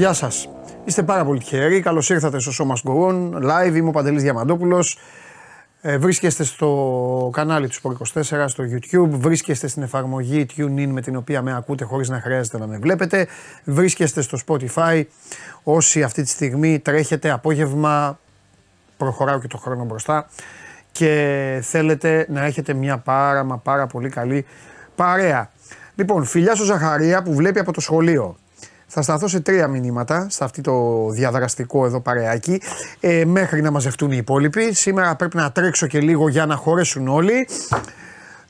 γεια σας. Είστε πάρα πολύ τυχεροί. Καλώς ήρθατε στο Show Must Go On. Live είμαι ο Παντελής Διαμαντόπουλος. Ε, βρίσκεστε στο κανάλι του Sport 24 στο YouTube. Βρίσκεστε στην εφαρμογή TuneIn με την οποία με ακούτε χωρίς να χρειάζεται να με βλέπετε. Βρίσκεστε στο Spotify. Όσοι αυτή τη στιγμή τρέχετε απόγευμα, προχωράω και το χρόνο μπροστά και θέλετε να έχετε μια πάρα μα πάρα πολύ καλή παρέα. Λοιπόν, φιλιά στο Ζαχαρία που βλέπει από το σχολείο. Θα σταθώ σε τρία μηνύματα, σε αυτό το διαδραστικό εδώ παρεάκι, ε, μέχρι να μαζευτούν οι υπόλοιποι. Σήμερα πρέπει να τρέξω και λίγο για να χωρέσουν όλοι.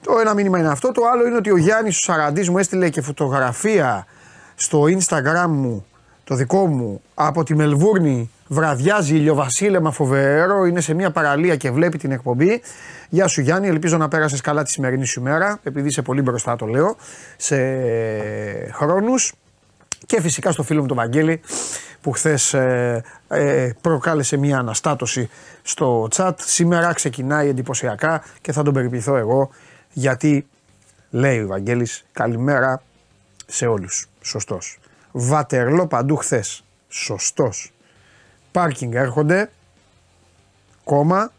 Το ένα μήνυμα είναι αυτό. Το άλλο είναι ότι ο Γιάννης ο Σαραντής μου έστειλε και φωτογραφία στο Instagram μου, το δικό μου, από τη Μελβούρνη. Βραδιάζει ηλιοβασίλεμα φοβερό, είναι σε μια παραλία και βλέπει την εκπομπή. Γεια σου Γιάννη, ελπίζω να πέρασες καλά τη σημερινή σου μέρα, επειδή είσαι πολύ μπροστά το λέω, σε χρόνους. Και φυσικά στο φίλο μου τον Βαγγέλη που χθες ε, ε, προκάλεσε μια αναστάτωση στο chat. Σήμερα ξεκινάει εντυπωσιακά και θα τον περιποιηθώ εγώ γιατί λέει ο Βαγγέλης καλημέρα σε όλους. Σωστός. Βατερλό παντού χθες. Σωστός. Πάρκινγκ έρχονται. Κόμμα.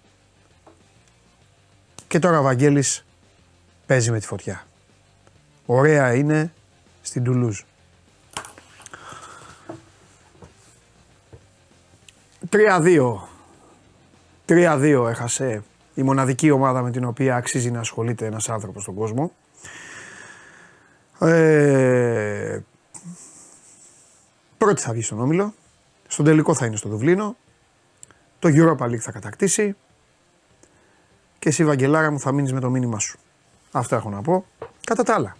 Και τώρα ο Βαγγέλης παίζει με τη φωτιά. Ωραία είναι στην Τουλούζ. 3-2. 3-2 έχασε η μοναδική ομάδα με την οποία αξίζει να ασχολείται ένας άνθρωπος στον κόσμο. Ε, πρώτη θα βγει στον Όμιλο. Στον τελικό θα είναι στο Δουβλίνο. Το Europa League θα κατακτήσει. Και εσύ Βαγγελάρα μου θα μείνεις με το μήνυμά σου. Αυτό έχω να πω. Κατά τα άλλα.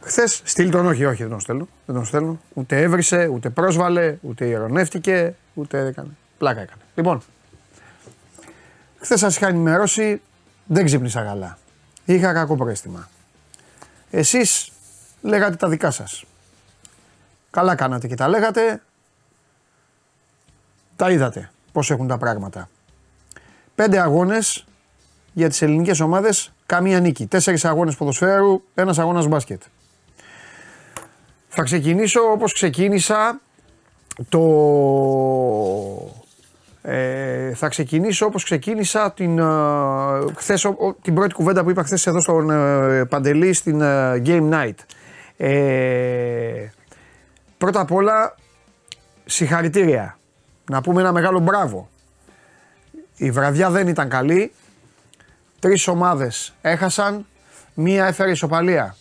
Χθες στείλ τον, όχι, όχι, δεν τον στέλνω. Δεν τον στέλνω. Ούτε έβρισε, ούτε πρόσβαλε, ούτε ειρωνεύτηκε, ούτε έκανε. Πλάκα έκανε. Λοιπόν, χθες σας είχα ενημερώσει, δεν ξύπνησα καλά. Είχα κακό πρόστιμα. Εσείς λέγατε τα δικά σας. Καλά κάνατε και τα λέγατε. Τα είδατε πώς έχουν τα πράγματα. Πέντε αγώνες για τις ελληνικές ομάδες, καμία νίκη. Τέσσερις αγώνες ποδοσφαίρου, ένας αγώνας μπάσκετ. Θα ξεκινήσω όπως ξεκίνησα το... Ε, θα ξεκινήσω όπως ξεκίνησα την, ε, χθες, την πρώτη κουβέντα που είπα χθες εδώ στον ε, Παντελή στην ε, Game Night. Ε, πρώτα απ' όλα συγχαρητήρια. Να πούμε ένα μεγάλο μπράβο. Η βραδιά δεν ήταν καλή. Τρεις ομάδες έχασαν, μία έφερε ισοπαλία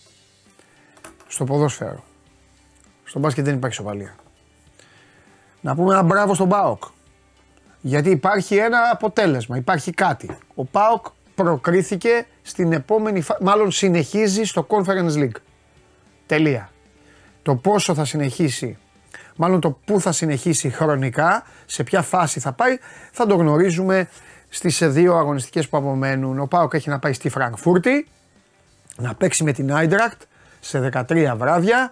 στο ποδόσφαιρο. Στο μπάσκετ δεν υπάρχει σοβαλία. Να πούμε ένα μπράβο στον Πάοκ. Γιατί υπάρχει ένα αποτέλεσμα, υπάρχει κάτι. Ο Πάοκ προκρίθηκε στην επόμενη φάση, μάλλον συνεχίζει στο Conference League. Τελεία. Το πόσο θα συνεχίσει, μάλλον το πού θα συνεχίσει χρονικά, σε ποια φάση θα πάει, θα το γνωρίζουμε στις δύο αγωνιστικές που απομένουν. Ο Πάοκ έχει να πάει στη Φραγκφούρτη, να παίξει με την Άιντρακτ σε 13 βράδια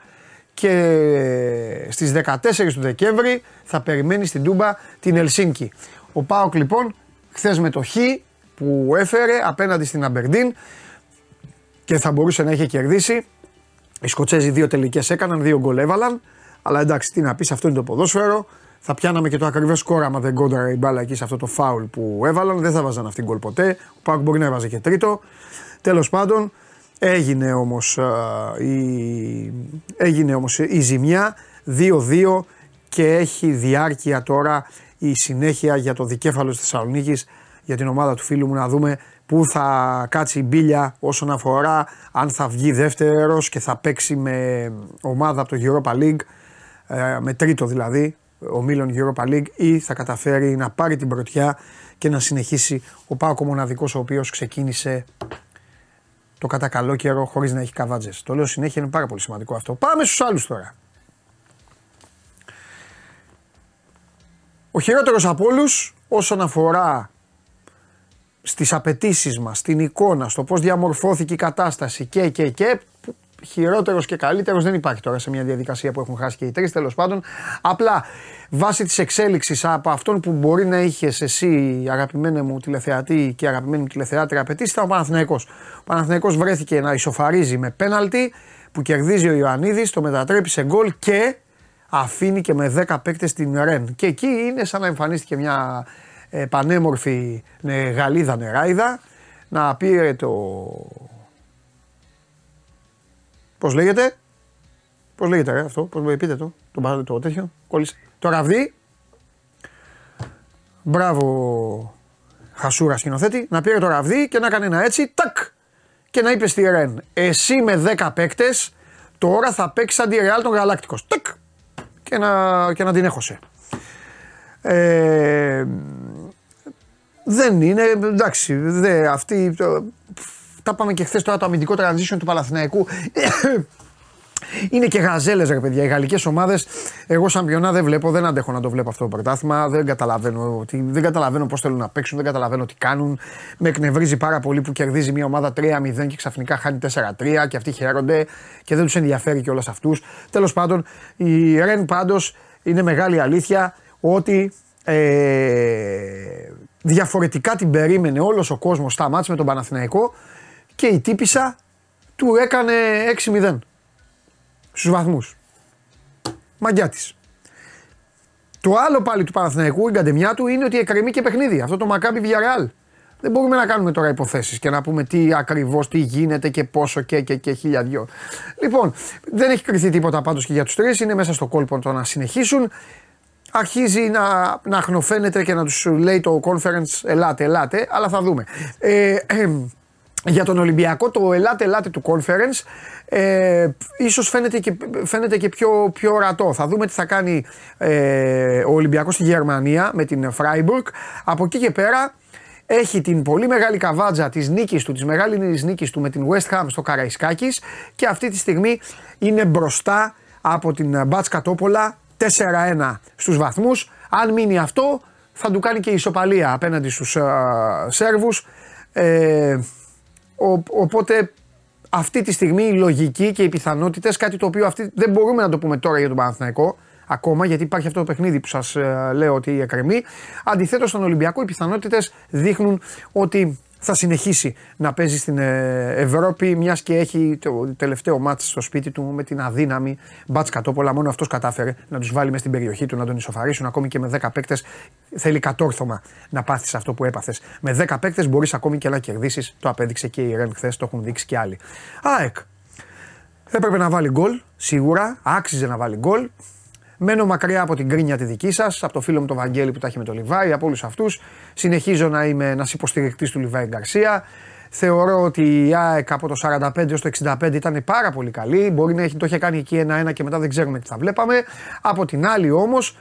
και στις 14 του Δεκέμβρη θα περιμένει στην Τούμπα την Ελσίνκη. Ο Πάοκ λοιπόν χθες με το Χ που έφερε απέναντι στην Αμπερντίν και θα μπορούσε να είχε κερδίσει. Οι Σκοτσέζοι δύο τελικές έκαναν, δύο γκολ έβαλαν. Αλλά εντάξει, τι να πεις, αυτό είναι το ποδόσφαιρο. Θα πιάναμε και το ακριβές σκόρ άμα δεν κόντρα η μπάλα εκεί σε αυτό το φάουλ που έβαλαν. Δεν θα βάζαν αυτήν γκολ ποτέ. Ο Πάοκ μπορεί να έβαζε και τρίτο. Τέλος πάντων, Έγινε όμως, η, έγινε όμως η ζημιά 2-2 και έχει διάρκεια τώρα η συνέχεια για το δικέφαλο της Θεσσαλονίκης για την ομάδα του φίλου μου να δούμε πού θα κάτσει η μπίλια όσον αφορά αν θα βγει δεύτερος και θα παίξει με ομάδα από το Europa League ε, με τρίτο δηλαδή ο Μίλων Europa League ή θα καταφέρει να πάρει την πρωτιά και να συνεχίσει ο Πάκο μοναδικός ο οποίος ξεκίνησε το κατά καλό καιρό χωρίς να έχει καβάτζες. Το λέω συνέχεια, είναι πάρα πολύ σημαντικό αυτό. Πάμε στους άλλους τώρα. Ο χειρότερος από όλους όσον αφορά στις απαιτήσεις μας, στην εικόνα, στο πώς διαμορφώθηκε η κατάσταση και και και χειρότερος και καλύτερος δεν υπάρχει τώρα σε μια διαδικασία που έχουν χάσει και οι τρεις τέλος πάντων. Απλά βάσει της εξέλιξης από αυτόν που μπορεί να είχες εσύ, αγαπημένε μου τηλεθεατή και αγαπημένη μου τηλεθεάτρια, απαιτήσει ήταν ο Παναθηναϊκός. Ο Παναθηναϊκός βρέθηκε να ισοφαρίζει με πέναλτι που κερδίζει ο Ιωαννίδης, το μετατρέπει σε γκολ και αφήνει και με 10 παίκτες την Ρεν. Και εκεί είναι σαν να εμφανίστηκε μια ε, πανέμορφη ναι, Γαλλίδα νεράιδα να πήρε το. Πώς λέγεται, Πώς λέγεται ρε, αυτό, πώς πείτε το, το, το τέτοιο, κόλλησε. Το ραβδί. Μπράβο, Χασούρα σκηνοθέτη, να πήρε το ραβδί και να κάνει ένα έτσι, τάκ! Και να είπε στη Ρεν, εσύ με 10 παίκτες τώρα θα παίξεις σαν τη Ρεάλ τον Γαλάκτικος. Τάκ! Και να, και να την έχωσε. Ε, δεν είναι, εντάξει, δε, αυτή, τα πάμε και χθες τώρα το αμυντικό transition του Παλαθηναϊκού. Είναι και γαζέλες, ρε παιδιά. Οι γαλλικές ομάδες, εγώ σαν πιονά δεν βλέπω, δεν αντέχω να το βλέπω αυτό το πρωτάθλημα. Δεν καταλαβαίνω, δεν καταλαβαίνω πώς θέλουν να παίξουν, δεν καταλαβαίνω τι κάνουν. Με εκνευρίζει πάρα πολύ που κερδίζει μια ομάδα 3-0 και ξαφνικά χάνει 4-3 και αυτοί χαίρονται και δεν τους ενδιαφέρει και όλα αυτούς. Τέλος πάντων, η Ρεν πάντως είναι μεγάλη αλήθεια ότι ε, διαφορετικά την περίμενε όλος ο κόσμος στα μάτια με τον Παναθηναϊκό και η τύπησα του έκανε 6-0 στους βαθμούς. Μαγκιά της. Το άλλο πάλι του Παναθηναϊκού, η καντεμιά του είναι ότι εκκρεμεί και παιχνίδι. Αυτό το Μακάμπι Villarreal. Δεν μπορούμε να κάνουμε τώρα υποθέσεις και να πούμε τι ακριβώς, τι γίνεται και πόσο και, και, και χίλια δυο. Λοιπόν, δεν έχει κρυθεί τίποτα πάντως και για τους τρεις. Είναι μέσα στο κόλπο το να συνεχίσουν. Αρχίζει να, να χνοφαίνεται και να τους λέει το conference ελάτε, ελάτε, αλλά θα δούμε. Ε, ε, για τον Ολυμπιακό το ελάτε ελάτε του conference ε, ίσως φαίνεται και, φαίνεται και πιο, πιο ορατό. Θα δούμε τι θα κάνει ε, ο Ολυμπιακός στη Γερμανία με την Freiburg. Από εκεί και πέρα έχει την πολύ μεγάλη καβάτζα της νίκης του, της μεγάλης νίκης του με την West Ham στο Καραϊσκάκης και αυτή τη στιγμή είναι μπροστά από την Μπάτς Τόπολα 4-1 στους βαθμούς. Αν μείνει αυτό θα του κάνει και ισοπαλία απέναντι στους uh, Σέρβους. Ε, οπότε αυτή τη στιγμή η λογική και οι πιθανότητες, κάτι το οποίο αυτή, δεν μπορούμε να το πούμε τώρα για τον Παναθηναϊκό, ακόμα γιατί υπάρχει αυτό το παιχνίδι που σας ε, λέω ότι εκκρεμεί. Αντιθέτως, στον Ολυμπιακό οι πιθανότητες δείχνουν ότι θα συνεχίσει να παίζει στην ε, Ευρώπη, μιας και έχει το τελευταίο μάτι στο σπίτι του με την αδύναμη μπάτς κατόπολα. Μόνο αυτός κατάφερε να τους βάλει μες στην περιοχή του, να τον ισοφαρίσουν. Ακόμη και με 10 παίκτες θέλει κατόρθωμα να πάθεις αυτό που έπαθες. Με 10 παίκτες μπορείς ακόμη και να κερδίσεις. Το απέδειξε και η Ρεν χθες, το έχουν δείξει και άλλοι. ΑΕΚ. Έπρεπε να βάλει γκολ, σίγουρα. Άξιζε να βάλει γκολ. Μένω μακριά από την κρίνια τη δική σας, από το φίλο μου τον Βαγγέλη που τα έχει με τον Λιβάη, από όλους αυτούς. Συνεχίζω να είμαι ένας υποστηρικτής του Λιβάη Γκαρσία. Θεωρώ ότι η ΑΕΚ από το 45 έως το 65 ήταν πάρα πολύ καλή. Μπορεί να έχει, το είχε κάνει εκεί ένα-ένα και μετά δεν ξέρουμε τι θα βλέπαμε. Από την άλλη όμως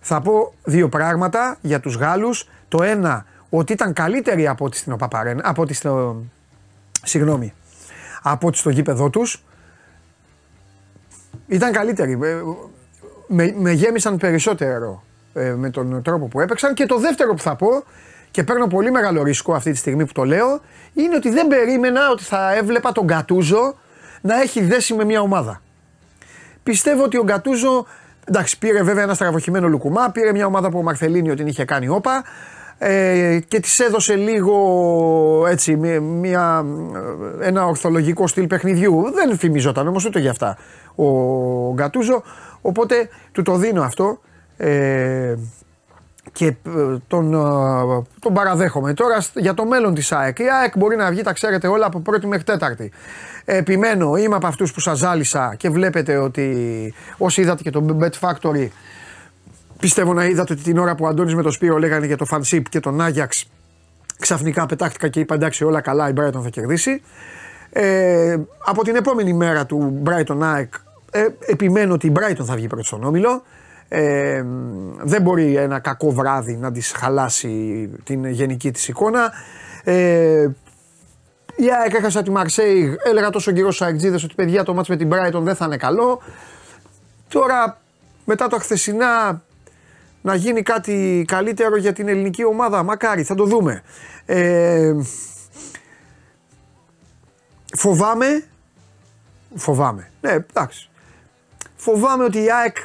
θα πω δύο πράγματα για τους Γάλλους. Το ένα, ότι ήταν καλύτερη από ό,τι στην Οπαπαρένα, από ό,τι στο, συγγνώμη, από ό,τι στο γήπεδό τους. Ήταν καλύτερη. Ε, με, με γέμισαν περισσότερο ε, με τον τρόπο που έπαιξαν. Και το δεύτερο που θα πω, και παίρνω πολύ μεγάλο ρίσκο αυτή τη στιγμή που το λέω, είναι ότι δεν περίμενα ότι θα έβλεπα τον Γκατούζο να έχει δέσει με μια ομάδα. Πιστεύω ότι ο Γκατούζο, εντάξει, πήρε βέβαια ένα στραβοχημένο λουκουμά, πήρε μια ομάδα που ο Μαρθελίνη ότι την είχε κάνει όπα ε, και της έδωσε λίγο έτσι, μια, ένα ορθολογικό στυλ παιχνιδιού. Δεν θυμιζόταν όμως ούτε για αυτά ο Γκατούζο. Οπότε του το δίνω αυτό ε, και ε, τον, ε, τον παραδέχομαι. Τώρα για το μέλλον της ΑΕΚ. Η ΑΕΚ μπορεί να βγει, τα ξέρετε όλα, από πρώτη μέχρι τέταρτη. Επιμένω, είμαι από αυτούς που σας ζάλισα και βλέπετε ότι όσοι είδατε και το Bet Factory πιστεύω να είδατε ότι την ώρα που ο Αντώνης με το Σπύρο λέγανε για το Fanship και τον Άγιαξ ξαφνικά πετάχτηκα και είπα εντάξει όλα καλά η Brighton θα κερδίσει. Ε, από την επόμενη μέρα του Brighton ΑΕΚ ε, επιμένω ότι η Brighton θα βγει πρώτη στον όμιλο. Ε, δεν μπορεί ένα κακό βράδυ να της χαλάσει την γενική της εικόνα. Ε, η ΑΕΚ έχασα τη Μαρσέη, έλεγα τόσο καιρό στους Αεκτζίδες ότι παιδιά το μάτς με την Brighton δεν θα είναι καλό. Τώρα μετά το χθεσινά να γίνει κάτι καλύτερο για την ελληνική ομάδα, μακάρι θα το δούμε. Ε, φοβάμαι, φοβάμαι, ναι εντάξει, Φοβάμαι ότι η ΑΕΚ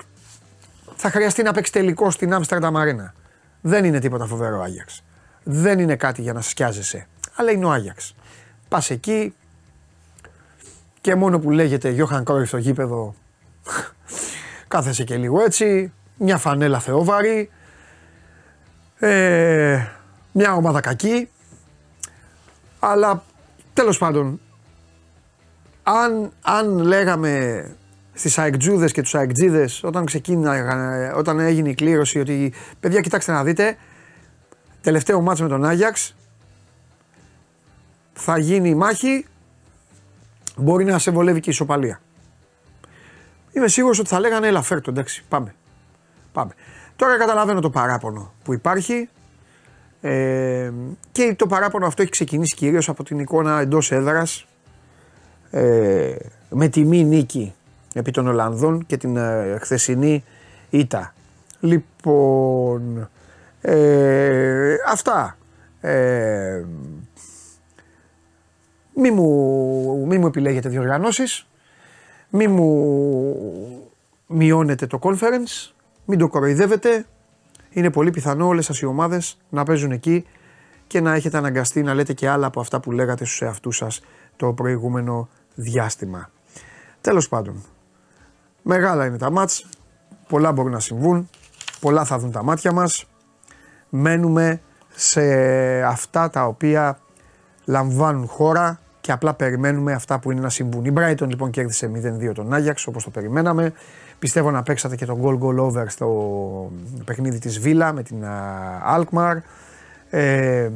θα χρειαστεί να παίξει τελικό στην Άμστερνταμ Αρένα. Δεν είναι τίποτα φοβερό Άγιαξ. Δεν είναι κάτι για να σκιάζεσαι. Αλλά είναι ο Άγιαξ. Πας εκεί, και μόνο που λέγεται Γιώχαν Κρόιφ στο γήπεδο κάθεσε και λίγο έτσι, μια φανέλα θεόβαρη, ε, μια ομάδα κακή, αλλά τέλος πάντων, αν, αν λέγαμε στις αεκτζούδες και τους αεκτζίδες όταν, όταν έγινε η κλήρωση ότι παιδιά κοιτάξτε να δείτε, τελευταίο μάτς με τον Άγιαξ, θα γίνει η μάχη, μπορεί να σε βολεύει και η ισοπαλία. Είμαι σίγουρος ότι θα λέγανε έλα φέρτο, εντάξει, πάμε. πάμε. Τώρα καταλαβαίνω το παράπονο που υπάρχει ε, και το παράπονο αυτό έχει ξεκινήσει κυρίως από την εικόνα εντός έδρας ε, με τιμή νίκη επί των Ολλανδών και την ε, χθεσινή ήττα. Λοιπόν, ε, αυτά. Ε, μη μου, μη μου επιλέγετε διοργανώσεις, μη μου μειώνετε το conference, μην το κοροϊδεύετε. Είναι πολύ πιθανό όλες σας οι ομάδες να παίζουν εκεί και να έχετε αναγκαστεί να λέτε και άλλα από αυτά που λέγατε στους εαυτούς σας το προηγούμενο διάστημα. Τέλος πάντων, μεγάλα είναι τα μάτς, πολλά μπορούν να συμβούν, πολλά θα δουν τα μάτια μας. Μένουμε σε αυτά τα οποία λαμβάνουν χώρα και απλά περιμένουμε αυτά που είναι να συμβούν. Η Brighton λοιπόν κέρδισε 0-2 τον Άγιαξ όπως το περιμέναμε. Πιστεύω να παίξατε και τον goal goal over στο παιχνίδι της Βίλα με την Alkmaar. Ε,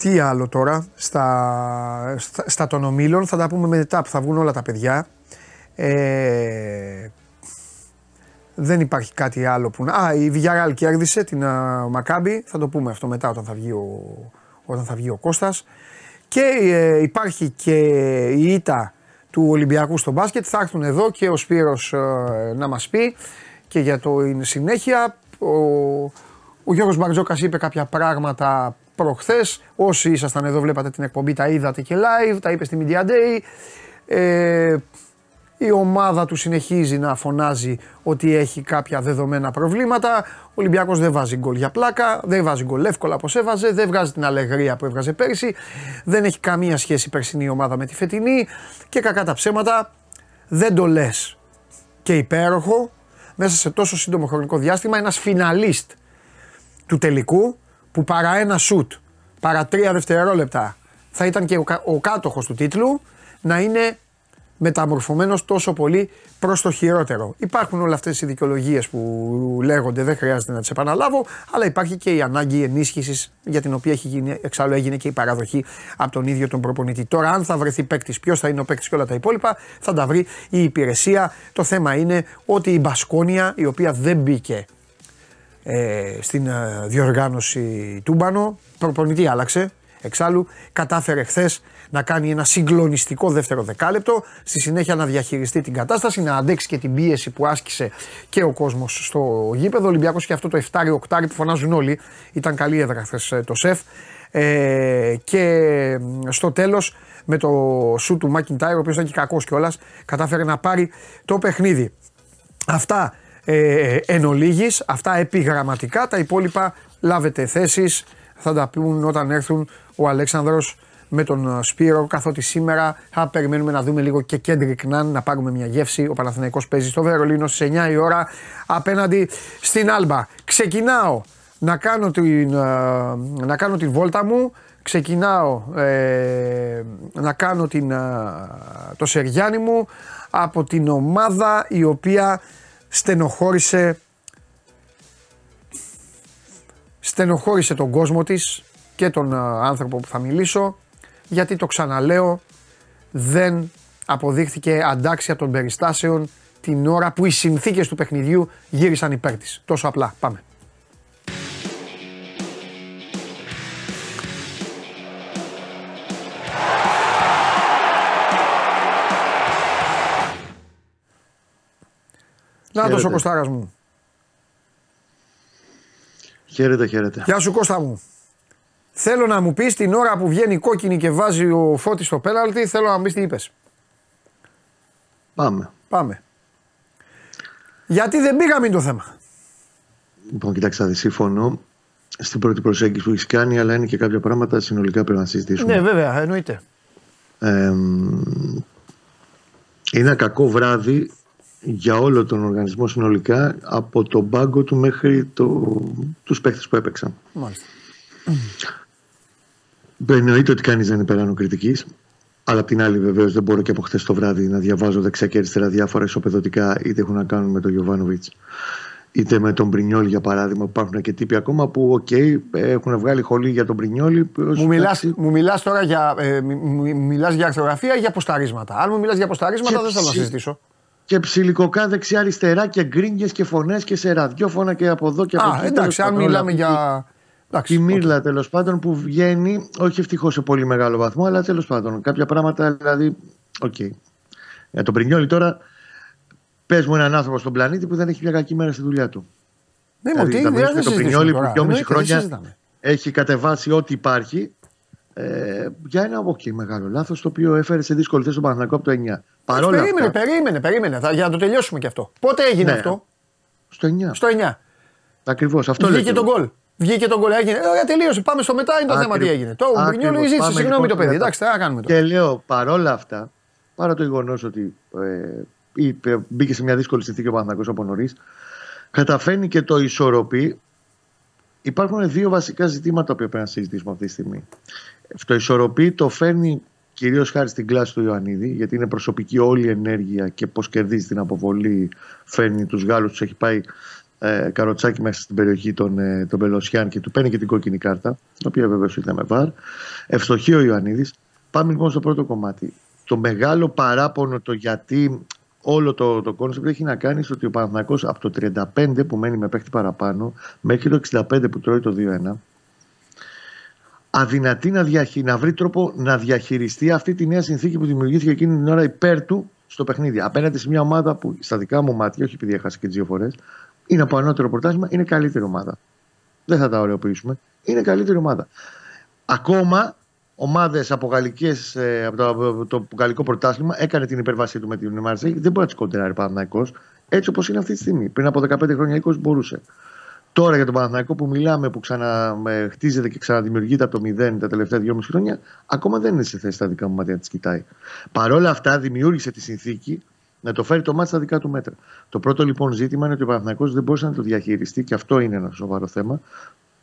τι άλλο τώρα στα, στα, στα των ομίλων θα τα πούμε μετά που θα βγουν όλα τα παιδιά. Ε, δεν υπάρχει κάτι άλλο που να... Α, η Villarreal κέρδισε την Μακάμπη, θα το πούμε αυτό μετά όταν θα βγει ο, όταν θα βγει ο Κώστας. Και ε, υπάρχει και η ήττα του Ολυμπιακού στο μπάσκετ. Θα έρθουν εδώ και ο Σπύρος ε, να μας πει και για το συνέχεια. Ο, ο Γιώργος Μπαρτζόκας είπε κάποια πράγματα προχθές. Όσοι ήσασταν εδώ βλέπατε την εκπομπή τα είδατε και live, τα είπε στη Media Day. Ε, η ομάδα του συνεχίζει να φωνάζει ότι έχει κάποια δεδομένα προβλήματα. Ο Ολυμπιακός δεν βάζει γκολ για πλάκα, δεν βάζει γκολ εύκολα όπως έβαζε, δεν βγάζει την αλεγρία που έβγαζε πέρυσι, δεν έχει καμία σχέση η περσινή ομάδα με τη φετινή και κακά τα ψέματα δεν το λες και υπέροχο μέσα σε τόσο σύντομο χρονικό διάστημα ένας φιναλίστ του τελικού που παρά ένα σουτ, παρά τρία δευτερόλεπτα θα ήταν και ο, ο κάτοχος του τίτλου να είναι μεταμορφωμένος τόσο πολύ προς το χειρότερο. Υπάρχουν όλε αυτές οι δικαιολογίες που λέγονται, δεν χρειάζεται να τις επαναλάβω, αλλά υπάρχει και η ανάγκη ενίσχυσης για την οποία έχει γίνει, εξάλλου έγινε και η παραδοχή από τον ίδιο τον προπονητή. Τώρα, αν θα βρεθεί παίκτης, ποιος θα είναι ο παίκτης και όλα τα υπόλοιπα, θα τα βρει η υπηρεσία. Το θέμα είναι ότι η Μπασκόνια, η οποία δεν μπήκε ε, στην ε, διοργάνωση Τούμπανο, προπονητή άλλαξε, Εξάλλου, κατάφερε χθες να κάνει ένα συγκλονιστικό δεύτερο δεκάλεπτο. Στη συνέχεια να διαχειριστεί την κατάσταση, να αντέξει και την πίεση που άσκησε και ο κόσμος στο γήπεδο. Ο Ολυμπιακός και αυτό το 7-8 που φωνάζουν όλοι. Ήταν καλή έδρα χθες ε, το ΣΕΦ. Ε, και στο τέλος με το σόου του ΜακΙντάιρ, ο οποίος ήταν και κακός κιόλας, κατάφερε να πάρει το παιχνίδι. Αυτά ε, εν ολίγοις, αυτά επιγραμματικά, τα υπόλοιπα λάβετε θέσεις, θα τα πουν όταν έρθουν ο Αλέξανδρος με τον ε, Σπύρο, καθότι σήμερα θα περιμένουμε να δούμε λίγο και Κέντρικ Ναν, να πάρουμε μια γεύση. Ο Παναθηναϊκός παίζει στο Βερολίνο στις 9 η ώρα απέναντι στην Άλμπα. Ξεκινάω να κάνω την, ε, να κάνω την βόλτα μου, ξεκινάω ε, να κάνω την, το σεριάνι μου από την ομάδα η οποία στενοχώρησε στενοχώρησε τον κόσμο της και τον άνθρωπο που θα μιλήσω γιατί το ξαναλέω δεν αποδείχθηκε αντάξια των περιστάσεων την ώρα που οι συνθήκες του παιχνιδιού γύρισαν υπέρ της. Τόσο απλά. Πάμε. Να το ο Κωστάρας μου. Χαίρετε, χαίρετε. Γεια σου Κώστα μου. Θέλω να μου πεις την ώρα που βγαίνει κόκκινη και βάζει ο Φώτης στο πέναλτι, θέλω να μου πεις τι είπες. Πάμε. Πάμε. Γιατί δεν πήγαμε το θέμα. Λοιπόν, κοιτάξτε, δεις σύμφωνο στην πρώτη προσέγγιση που έχεις κάνει, αλλά είναι και κάποια πράγματα συνολικά πρέπει να συζητήσουμε. Ναι, βέβαια, εννοείται. Ε, είναι ένα κακό βράδυ για όλο τον οργανισμό συνολικά από τον πάγκο του μέχρι το, τους παίχτες που έπαιξαν. Μάλιστα. Εννοείται ότι κανείς δεν είναι περάνω κριτικής. Αλλά απ' την άλλη, βεβαίως, δεν μπορώ και από χθες το βράδυ να διαβάζω δεξιά και αριστερά διάφορα ισοπεδωτικά, είτε έχουν να κάνουν με τον Γιοβάνοβιτς, είτε με τον Μπρινιόλ για παράδειγμα. Υπάρχουν και τύποι ακόμα που, ok, okay, έχουν βγάλει χολή για τον Μπρινιόλ. Μου μιλά μου μιλάς τώρα για, ε, μιλάς για αρθογραφία ή για ποσταρίσματα. Αν μου μιλάς για ποσταρίσματα, δεν θα να συζητήσω. Και ψιλικοκό δεξιά-αριστερά και γκρίνιες και φωνές και σε ραδιόφωνα και από εδώ και από εκεί. Εντάξει, αν μιλάμε για. Εντάξει, η μίρλα okay. τέλος πάντων που βγαίνει, όχι ευτυχώς σε πολύ μεγάλο βαθμό, αλλά τέλος πάντων κάποια πράγματα δηλαδή. Ok. Okay. Για τον Μπρινιόλι τώρα, πες μου έναν άνθρωπο στον πλανήτη που δεν έχει μια κακή μέρα στη δουλειά του. Ναι, μου δηλαδή, τι είναι, τον Μπρινιόλι που δυόμιση χρόνια έχει κατεβάσει ό,τι υπάρχει. Ε, για ένα okay, μεγάλο λάθος το οποίο έφερε σε δύσκολη θέση τον Παναθηναϊκό από το 9. Παρόλα περίμενε, αυτά... περίμενε, περίμενε. Θα, για να το τελειώσουμε κι αυτό. Πότε έγινε ναι, αυτό, Στο 9. Στο 9. Ακριβώς. Αυτό Βγήκε τον γκολ. Βγήκε τον κολλά, έγινε. Ωραία, τελείωσε. Πάμε στο μετά, είναι το θέμα τι έγινε. Το Μπρινιόλο ζήτησε, συγγνώμη το παιδί. Εντάξει, θα κάνουμε τώρα. Και λέω παρόλα αυτά, παρά το γεγονός ότι ε, μπήκε σε μια δύσκολη συνθήκη ο Παναθανικό από νωρίς, καταφέρνει και το ισορροπεί. Υπάρχουν δύο βασικά ζητήματα που πρέπει να συζητήσουμε αυτή τη στιγμή. Το ισορροπεί το φέρνει κυρίως χάρη στην κλάση του Ιωαννίδη, γιατί είναι προσωπική όλη η ενέργεια και πώς κερδίζει την αποβολή, φέρνει τους Γάλλους, τους έχει πάει ε, καροτσάκι μέσα στην περιοχή των, ε, των Πελωσιάν και του παίρνει και την κόκκινη κάρτα, η οποία βεβαίως ήταν με VAR. Ευστοχεί ο Ιωαννίδης. Πάμε λοιπόν στο πρώτο κομμάτι. Το μεγάλο παράπονο το γιατί όλο το, το κόνσεπτ έχει να κάνει στο ότι ο Παναθηναϊκός από το 35 που μένει με παίχτη παραπάνω μέχρι το 65 που τρώει το 2-1 αδυνατεί να, διαχει... να βρει τρόπο να διαχειριστεί αυτή τη νέα συνθήκη που δημιουργήθηκε εκείνη την ώρα υπέρ του στο παιχνίδι. Απέναντι σε μια ομάδα που στα δικά μου μάτια, όχι επειδή έχασε και δύο φορές, είναι από ανώτερο πρωτάθλημα, είναι καλύτερη ομάδα. Δεν θα τα ωρεοποιήσουμε. Είναι καλύτερη ομάδα. Ακόμα ομάδες από, γαλλικές, ε, από, το, από το γαλλικό πρωτάθλημα έκανε την υπερβάσή του με την Μαρσέη. Δεν μπορεί να τη κοντράρει Παναθυναϊκό έτσι όπως είναι αυτή τη στιγμή. Πριν από 15 χρόνια 20 μπορούσε. Τώρα για τον Παναθηναϊκό που μιλάμε, που ξαναχτίζεται και ξαναδημιουργείται από το 0 τα τελευταία 2,5 χρόνια, ακόμα δεν είναι σε θέση τα δικά μου μάτια να τη κοιτάει. Παρ' όλα αυτά, δημιούργησε τη συνθήκη να το φέρει το μάτι στα δικά του μέτρα. Το πρώτο λοιπόν ζήτημα είναι ότι ο Παναθηναϊκός δεν μπορούσε να το διαχειριστεί και αυτό είναι ένα σοβαρό θέμα.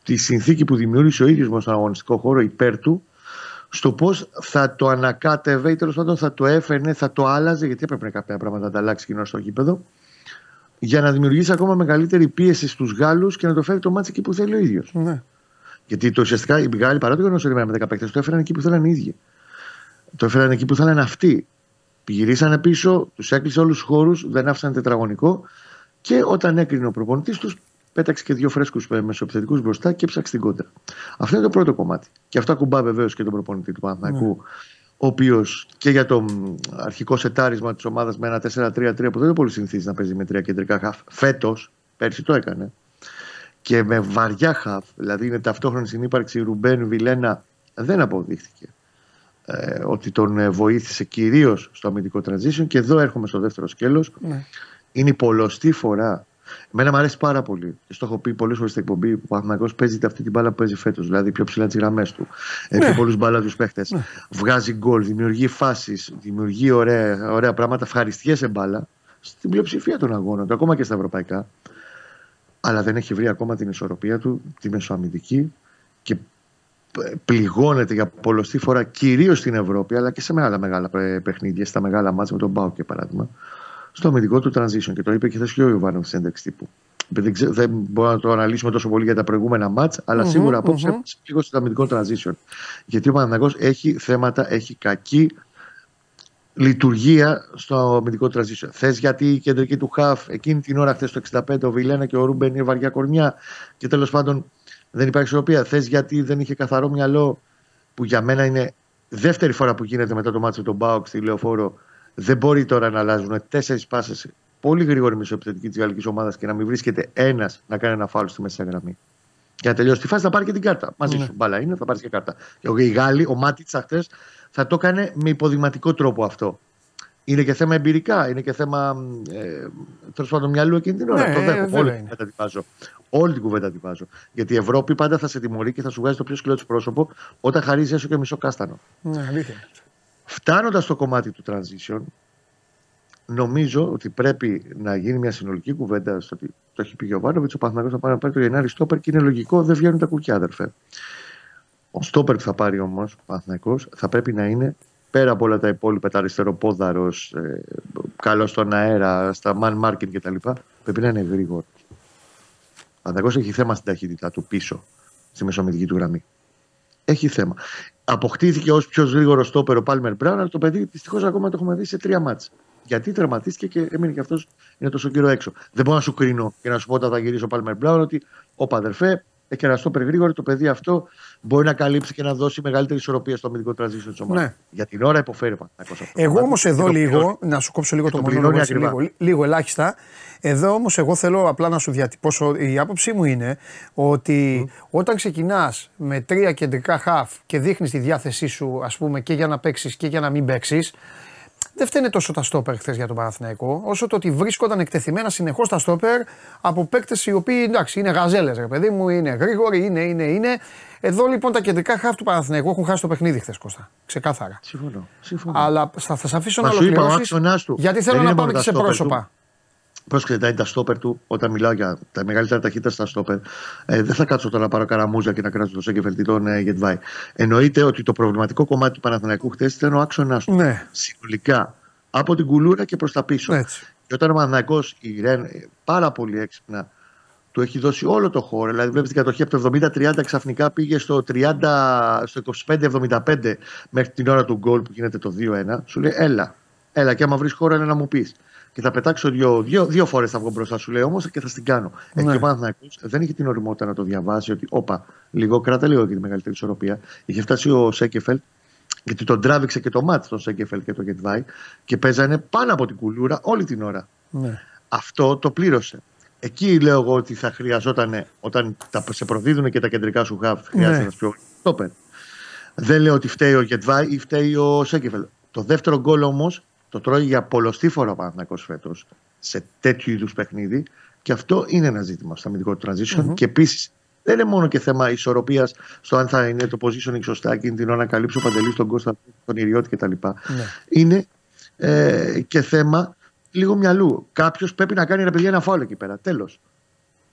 Τη συνθήκη που δημιούργησε ο ίδιος στον αγωνιστικό χώρο υπέρ του, στο πώς θα το ανακάτευε ή τέλος πάντων θα το έφερνε, θα το άλλαζε, γιατί έπρεπε κάποια πράγματα να τα αλλάξει κοινό στο γήπεδο, για να δημιουργήσει ακόμα μεγαλύτερη πίεση στους Γάλλους και να το φέρει το μάτι εκεί που θέλει ο ίδιος. Ναι. Γιατί το ουσιαστικά οι Γάλλοι παρά το γεγονό ότι με 10 παίκτες, το έφεραν εκεί που θέλαν οι ίδιοι. Το έφεραν εκεί που θέλαν αυτοί. Γυρίσανε πίσω, τους έκλεισε όλους τους χώρους, δεν άφησαν τετραγωνικό και όταν έκρινε ο προπονητής τους, πέταξε και δύο φρέσκους μεσοεπιθετικούς μπροστά και έψαξε την κόντρα. Αυτό είναι το πρώτο κομμάτι. Και αυτό ακουμπά βεβαίως και τον προπονητή του Παναθηναϊκού, ναι. Ο οποίος και για το αρχικό σετάρισμα της ομάδας με ένα 4-3-3 που δεν είναι πολύ συνηθίζει να παίζει με τρία κεντρικά χαφ, φέτος, πέρσι το έκανε. Και με βαριά χαφ, δηλαδή είναι ταυτόχρονη συνύπαρξη Ρουμπέν Βιλένα, δεν αποδείχθηκε ε, ότι τον ε, βοήθησε κυρίως στο αμυντικό transition. Και εδώ έρχομαι στο δεύτερο σκέλος. Ναι. Είναι η πολλωστή φορά. Εμένα μου αρέσει πάρα πολύ. Και στο έχω πει πολλές φορές στην εκπομπή που ο Παναγό παίζει αυτή την μπάλα που παίζει φέτος. Δηλαδή πιο ψηλά τις γραμμές του. Ναι. Έχει πολλούς μπάλα τους παίχτες. Ναι. Βγάζει γκολ, δημιουργεί φάσεις, δημιουργεί ωραία, ωραία πράγματα. Ευχαριστιέσαι μπάλα στην πλειοψηφία των αγώνων του, ακόμα και στα ευρωπαϊκά. Αλλά δεν έχει βρει ακόμα την ισορροπία του, τη μεσοαμυντική. Και πληγώνεται για πολλωστή φορά κυρίως στην Ευρώπη αλλά και σε μεγάλα μεγάλα παιχνίδια, στα μεγάλα μάτια με τον Μπάου και παράδειγμα, στο αμυντικό του transition. Και το είπε και χθες και ο Ιωβάνο τη ένταξη τύπου. Δεν, δεν μπορούμε να το αναλύσουμε τόσο πολύ για τα προηγούμενα μάτς, αλλά mm-hmm, σίγουρα απόψε mm-hmm. λίγο στο αμυντικό transition. Γιατί ο Παναγιώ έχει θέματα, έχει κακή λειτουργία στο αμυντικό transition. Θες γιατί η κεντρική του χαφ εκείνη την ώρα χθες το 65 ο Βιλένα και ο Ρούμπεν είναι βαριά κορμιά και τέλος πάντων δεν υπάρχει ισορροπία. Θες γιατί δεν είχε καθαρό μυαλό, που για μένα είναι δεύτερη φορά που γίνεται μετά το μάτσο του Μπάουκ στη Λεωφόρο. Δεν μπορεί τώρα να αλλάζουν τέσσερις πάσες πολύ γρήγορη μισοεπιθετική της γαλλικής ομάδας και να μην βρίσκεται ένας να κάνει ένα φάουλ στη μέσα γραμμή. Για να τελειώσει τη φάση θα πάρει και την κάρτα. Μαζί ναι. σου μπαλά είναι, θα πάρεις και κάρτα. Και οι Γάλλοι, ο Μάτιτς χτε θα το έκανε με υποδειγματικό τρόπο αυτό. Είναι και θέμα εμπειρικά, είναι και θέμα ε, τέλος πάντων μυαλού εκείνη την ώρα. Ναι, το δέχομαι. Όλη την κουβέντα τη βάζω. Όλη την κουβέντα τη βάζω. Γιατί η Ευρώπη πάντα θα σε τιμωρεί και θα σου βγάζει το πιο σκληρό της πρόσωπο όταν χαρίζει έστω και μισό κάστανο. Ναι, αλήθεια. Φτάνοντας στο κομμάτι του transition, νομίζω ότι πρέπει να γίνει μια συνολική κουβέντα στο ότι το έχει πει ο Γιωβάνοβιτ. Ο Παθηνακός θα πάρει, να πάρει το Γενάρη στόπερ και είναι λογικό, δεν βγαίνουν τα κουκιά, αδερφέ. Ο στόπερ που θα πάρει όμως ο Παθηνακός θα πρέπει να είναι πέρα από όλα τα υπόλοιπα, τα αριστεροπόδαρο, ε, καλό στον αέρα, στα man marking κτλ. Πρέπει να είναι γρήγορος. Ο Παναθηναϊκός έχει θέμα στην ταχύτητα του πίσω, στη μεσομετική του γραμμή. Έχει θέμα. Αποκτήθηκε ως πιο γρήγορο στόπερο ο Πάλμερ Μπράουν, αλλά το παιδί δυστυχώς ακόμα το έχουμε δει σε τρία μάτσα. Γιατί τερματίστηκε και έμεινε και αυτός είναι τόσο καιρό έξω. Δεν μπορώ να σου κρίνω και να σου πω όταν θα γυρίσει ο Πάλμερ Μπράουν ότι ο παδερφέ έχει ένα στόπερ γρήγορο, το παιδί αυτό μπορεί να καλύψει και να δώσει μεγαλύτερη ισορροπία στο αμυντικό transition της ομάδας. Ναι. Για την ώρα υποφέρει ο Εγώ όμως εδώ λίγο, να σου κόψω λίγο το, το μόνο λίγο, λίγο ελάχιστα. Εδώ όμως εγώ θέλω απλά να σου διατυπώσω. Η άποψή μου είναι ότι mm. όταν ξεκινάς με τρία κεντρικά χαφ και δείχνεις τη διάθεσή σου, ας πούμε, και για να παίξεις και για να μην παίξεις, δεν φταίνε τόσο τα στόπερ χθες για τον Παναθηναϊκό, όσο το ότι βρίσκονταν εκτεθειμένα συνεχώς τα στόπερ από παίκτες οι οποίοι εντάξει είναι γαζέλες, ρε παιδί μου, είναι γρήγοροι, είναι, είναι, είναι. Εδώ λοιπόν τα κεντρικά χαφ του Παναθηναϊκού έχουν χάσει το παιχνίδι χθες Κώστα. Ξεκάθαρα. Συμφωνώ. συμφωνώ. Αλλά θα, θα σε αφήσω να ολοκληρώσεις. Γιατί θέλω να πάμε και σε πρόσωπα. Πρόσεχε, τα στόπερ του, όταν μιλάω για τα μεγαλύτερα ταχύτητα στα στόπερ, ε, δεν θα κάτσω τώρα να πάρω καραμούζα και να κράσω το Σέγκεφελ τον ε, Γετβάη. Εννοείται ότι το προβληματικό κομμάτι του Παναθηναϊκού χθες ήταν ο άξονα του. Ναι. Συνολικά από την κουλούρα και προς τα πίσω. Έτσι. Και όταν ο Παναθηναϊκός η Ρεν ε, πάρα πολύ έξυπνα του έχει δώσει όλο το χώρο. Δηλαδή, βλέπεις την κατοχή από το 70-30 ξαφνικά πήγε στο, 30, στο 25-75 μέχρι την ώρα του γκολ που γίνεται το 2-1. Σου λέει, έλα, έλα, και άμα βρεις χώρο, ένα να μου πεις και θα πετάξω δύο, δύο, δύο φορές θα βγω μπροστά σου, λέει όμως και θα στην κάνω. Ναι. Έτσι ο Παναθηναϊκός δεν είχε την οριμότητα να το διαβάσει ότι, όπα, λίγο κράτα λίγο και τη μεγαλύτερη ισορροπία. Είχε φτάσει ο Σέκεφελ, γιατί τον τράβηξε και το μάτι τον Σέκεφελ και το Γετβάη και παίζανε πάνω από την κουλούρα όλη την ώρα. Ναι. Αυτό το πλήρωσε. Εκεί λέω εγώ ότι θα χρειαζόταν, όταν τα, σε προδίδουν και τα κεντρικά σου χαφ, χρειάζεται ναι. να σου Δεν λέω ότι φταίει ο Γετβάη ή φταίει ο Σέκεφελ. Το δεύτερο γκολ όμως το τρώει για πολλωστή φορά ο Παναθυνακό φέτος σε τέτοιου είδους παιχνίδι. Και αυτό είναι ένα ζήτημα στο αμυντικό του transition. Mm-hmm. Και επίσης δεν είναι μόνο και θέμα ισορροπίας στο αν θα είναι το positioning σωστά εκείνη την ώρα να καλύψει ο Παντελής, τον Κώστα, τον Ιριώτη κτλ. Mm-hmm. Είναι ε, και θέμα λίγο μυαλού. Κάποιος πρέπει να κάνει ένα παιδί ένα φάουλ εκεί πέρα. Τέλος.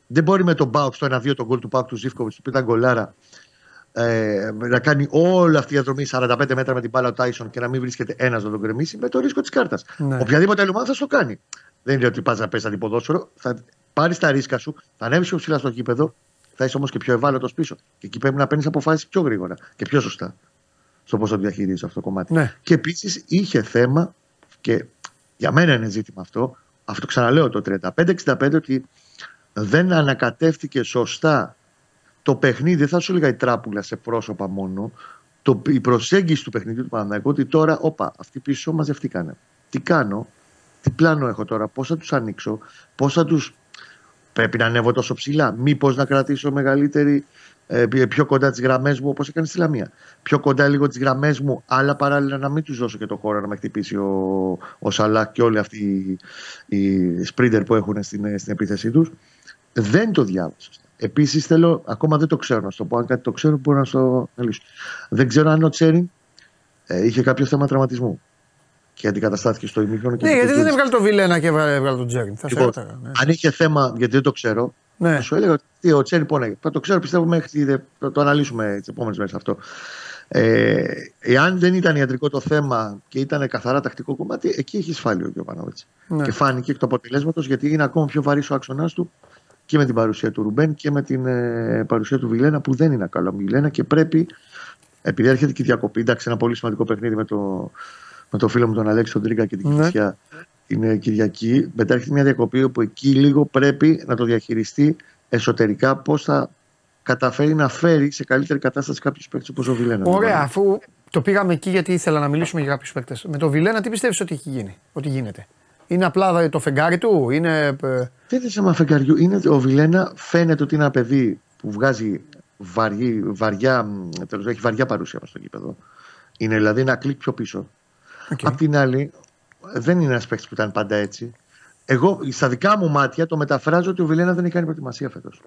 Δεν μπορεί με τον Μπάουκ στο 1-2 τον γκολ του Πάουκ του Ζήφκοβιτς που ήταν γκολάρα ε, να κάνει όλη αυτή η διαδρομή 45 μέτρα με την μπάλα ο Τάισον και να μην βρίσκεται ένας να τον κρεμίσει με το ρίσκο της κάρτας. Ναι. Οποιαδήποτε άλλη ομάδα θα το κάνει. Δεν είναι ότι πας να πέσει αντιποδόσφαιρο. Θα πάρεις τα ρίσκα σου, θα ανέβεις πιο ψηλά στο γήπεδο, θα είσαι όμως και πιο ευάλωτος πίσω. Και εκεί πρέπει να παίρνεις αποφάσεις πιο γρήγορα και πιο σωστά στο πώς θα διαχειρίζεις αυτό το κομμάτι. Ναι. Και επίσης είχε θέμα, και για μένα είναι ζήτημα αυτό, αυτό ξαναλέω το 35-65 ότι δεν ανακατεύτηκε σωστά το παιχνίδι, δεν θα σου έλεγα η τράπουλα σε πρόσωπα μόνο, το, η προσέγγιση του παιχνιδιού του Παναναϊκού ότι τώρα, όπα, αυτοί πίσω μαζευτήκανε. Τι κάνω, τι πλάνο έχω τώρα, πώς θα τους ανοίξω, πώς θα τους. Πρέπει να ανέβω τόσο ψηλά. Μήπως να κρατήσω μεγαλύτερη, ε, πιο κοντά τις γραμμές μου, όπως έκανε στη Λαμία. Πιο κοντά λίγο τις γραμμές μου, αλλά παράλληλα να μην τους δώσω και το χώρο να με χτυπήσει ο, ο Σαλάκ και όλοι αυτοί οι, οι σπρίντερ που έχουν στην, στην επίθεσή τους. Δεν το διάβασα. Επίσης θέλω, ακόμα δεν το ξέρω να σου το πω. Αν κάτι το ξέρω, μπορώ να το λύσω. Δεν ξέρω αν ο Τσέριν ε, είχε κάποιο θέμα τραυματισμού και αντικαταστάθηκε στο ημίχρονο. Ναι, γιατί δεν έβγαλε το Βιλένα και έβγαλε τον Τσέριν. Θα λοιπόν, ναι. Αν είχε θέμα, γιατί δεν το ξέρω, ναι. θα σου έλεγα ότι ο Τσέριν πόνεγε. Θα το ξέρω, πιστεύω μέχρι θα το αναλύσουμε τις επόμενες μέρες αυτό. Ε, εάν δεν ήταν ιατρικό το θέμα και ήταν καθαρά τακτικό κομμάτι, εκεί έχει σφάλει ο Γιωβάνοβιτς. Ναι. Και φάνηκε εκ του αποτελέσματος γιατί είναι ακόμα πιο βαρύς ο άξονα του και με την παρουσία του Ρουμπέν και με την ε, παρουσία του Βιλένα που δεν είναι καλό Βιλένα και πρέπει, επειδή έρχεται και η διακοπή, εντάξει, ένα πολύ σημαντικό παιχνίδι με το, με το φίλο μου τον Αλέξη τον Τρίγκα και την ναι. Κυριακή. Είναι Κυριακή. Μετά έρχεται μια διακοπή όπου εκεί λίγο πρέπει να το διαχειριστεί εσωτερικά πώς θα καταφέρει να φέρει σε καλύτερη κατάσταση κάποιους παίκτες όπως ο Βιλένα. Ωραία, αφού το πήγαμε εκεί γιατί ήθελα να μιλήσουμε για κάποιους παίκτες. Με το Βιλένα, τι πιστεύεις ότι έχει γίνει, ότι γίνεται; Είναι απλά το φεγγάρι του, είναι. Ε, Δεν είναι θέμα φεγγαριού. Είναι, ο Βιλένα φαίνεται ότι είναι ένα παιδί που βγάζει βαριά, βαριά, τέλος, έχει βαριά παρουσία στο γήπεδο. Είναι δηλαδή ένα κλικ πιο πίσω. Okay. Απ' την άλλη, δεν είναι ένας παίκτης που ήταν πάντα έτσι. Εγώ, στα δικά μου μάτια, το μεταφράζω ότι ο Βιλένα δεν έχει κάνει προετοιμασία φέτος.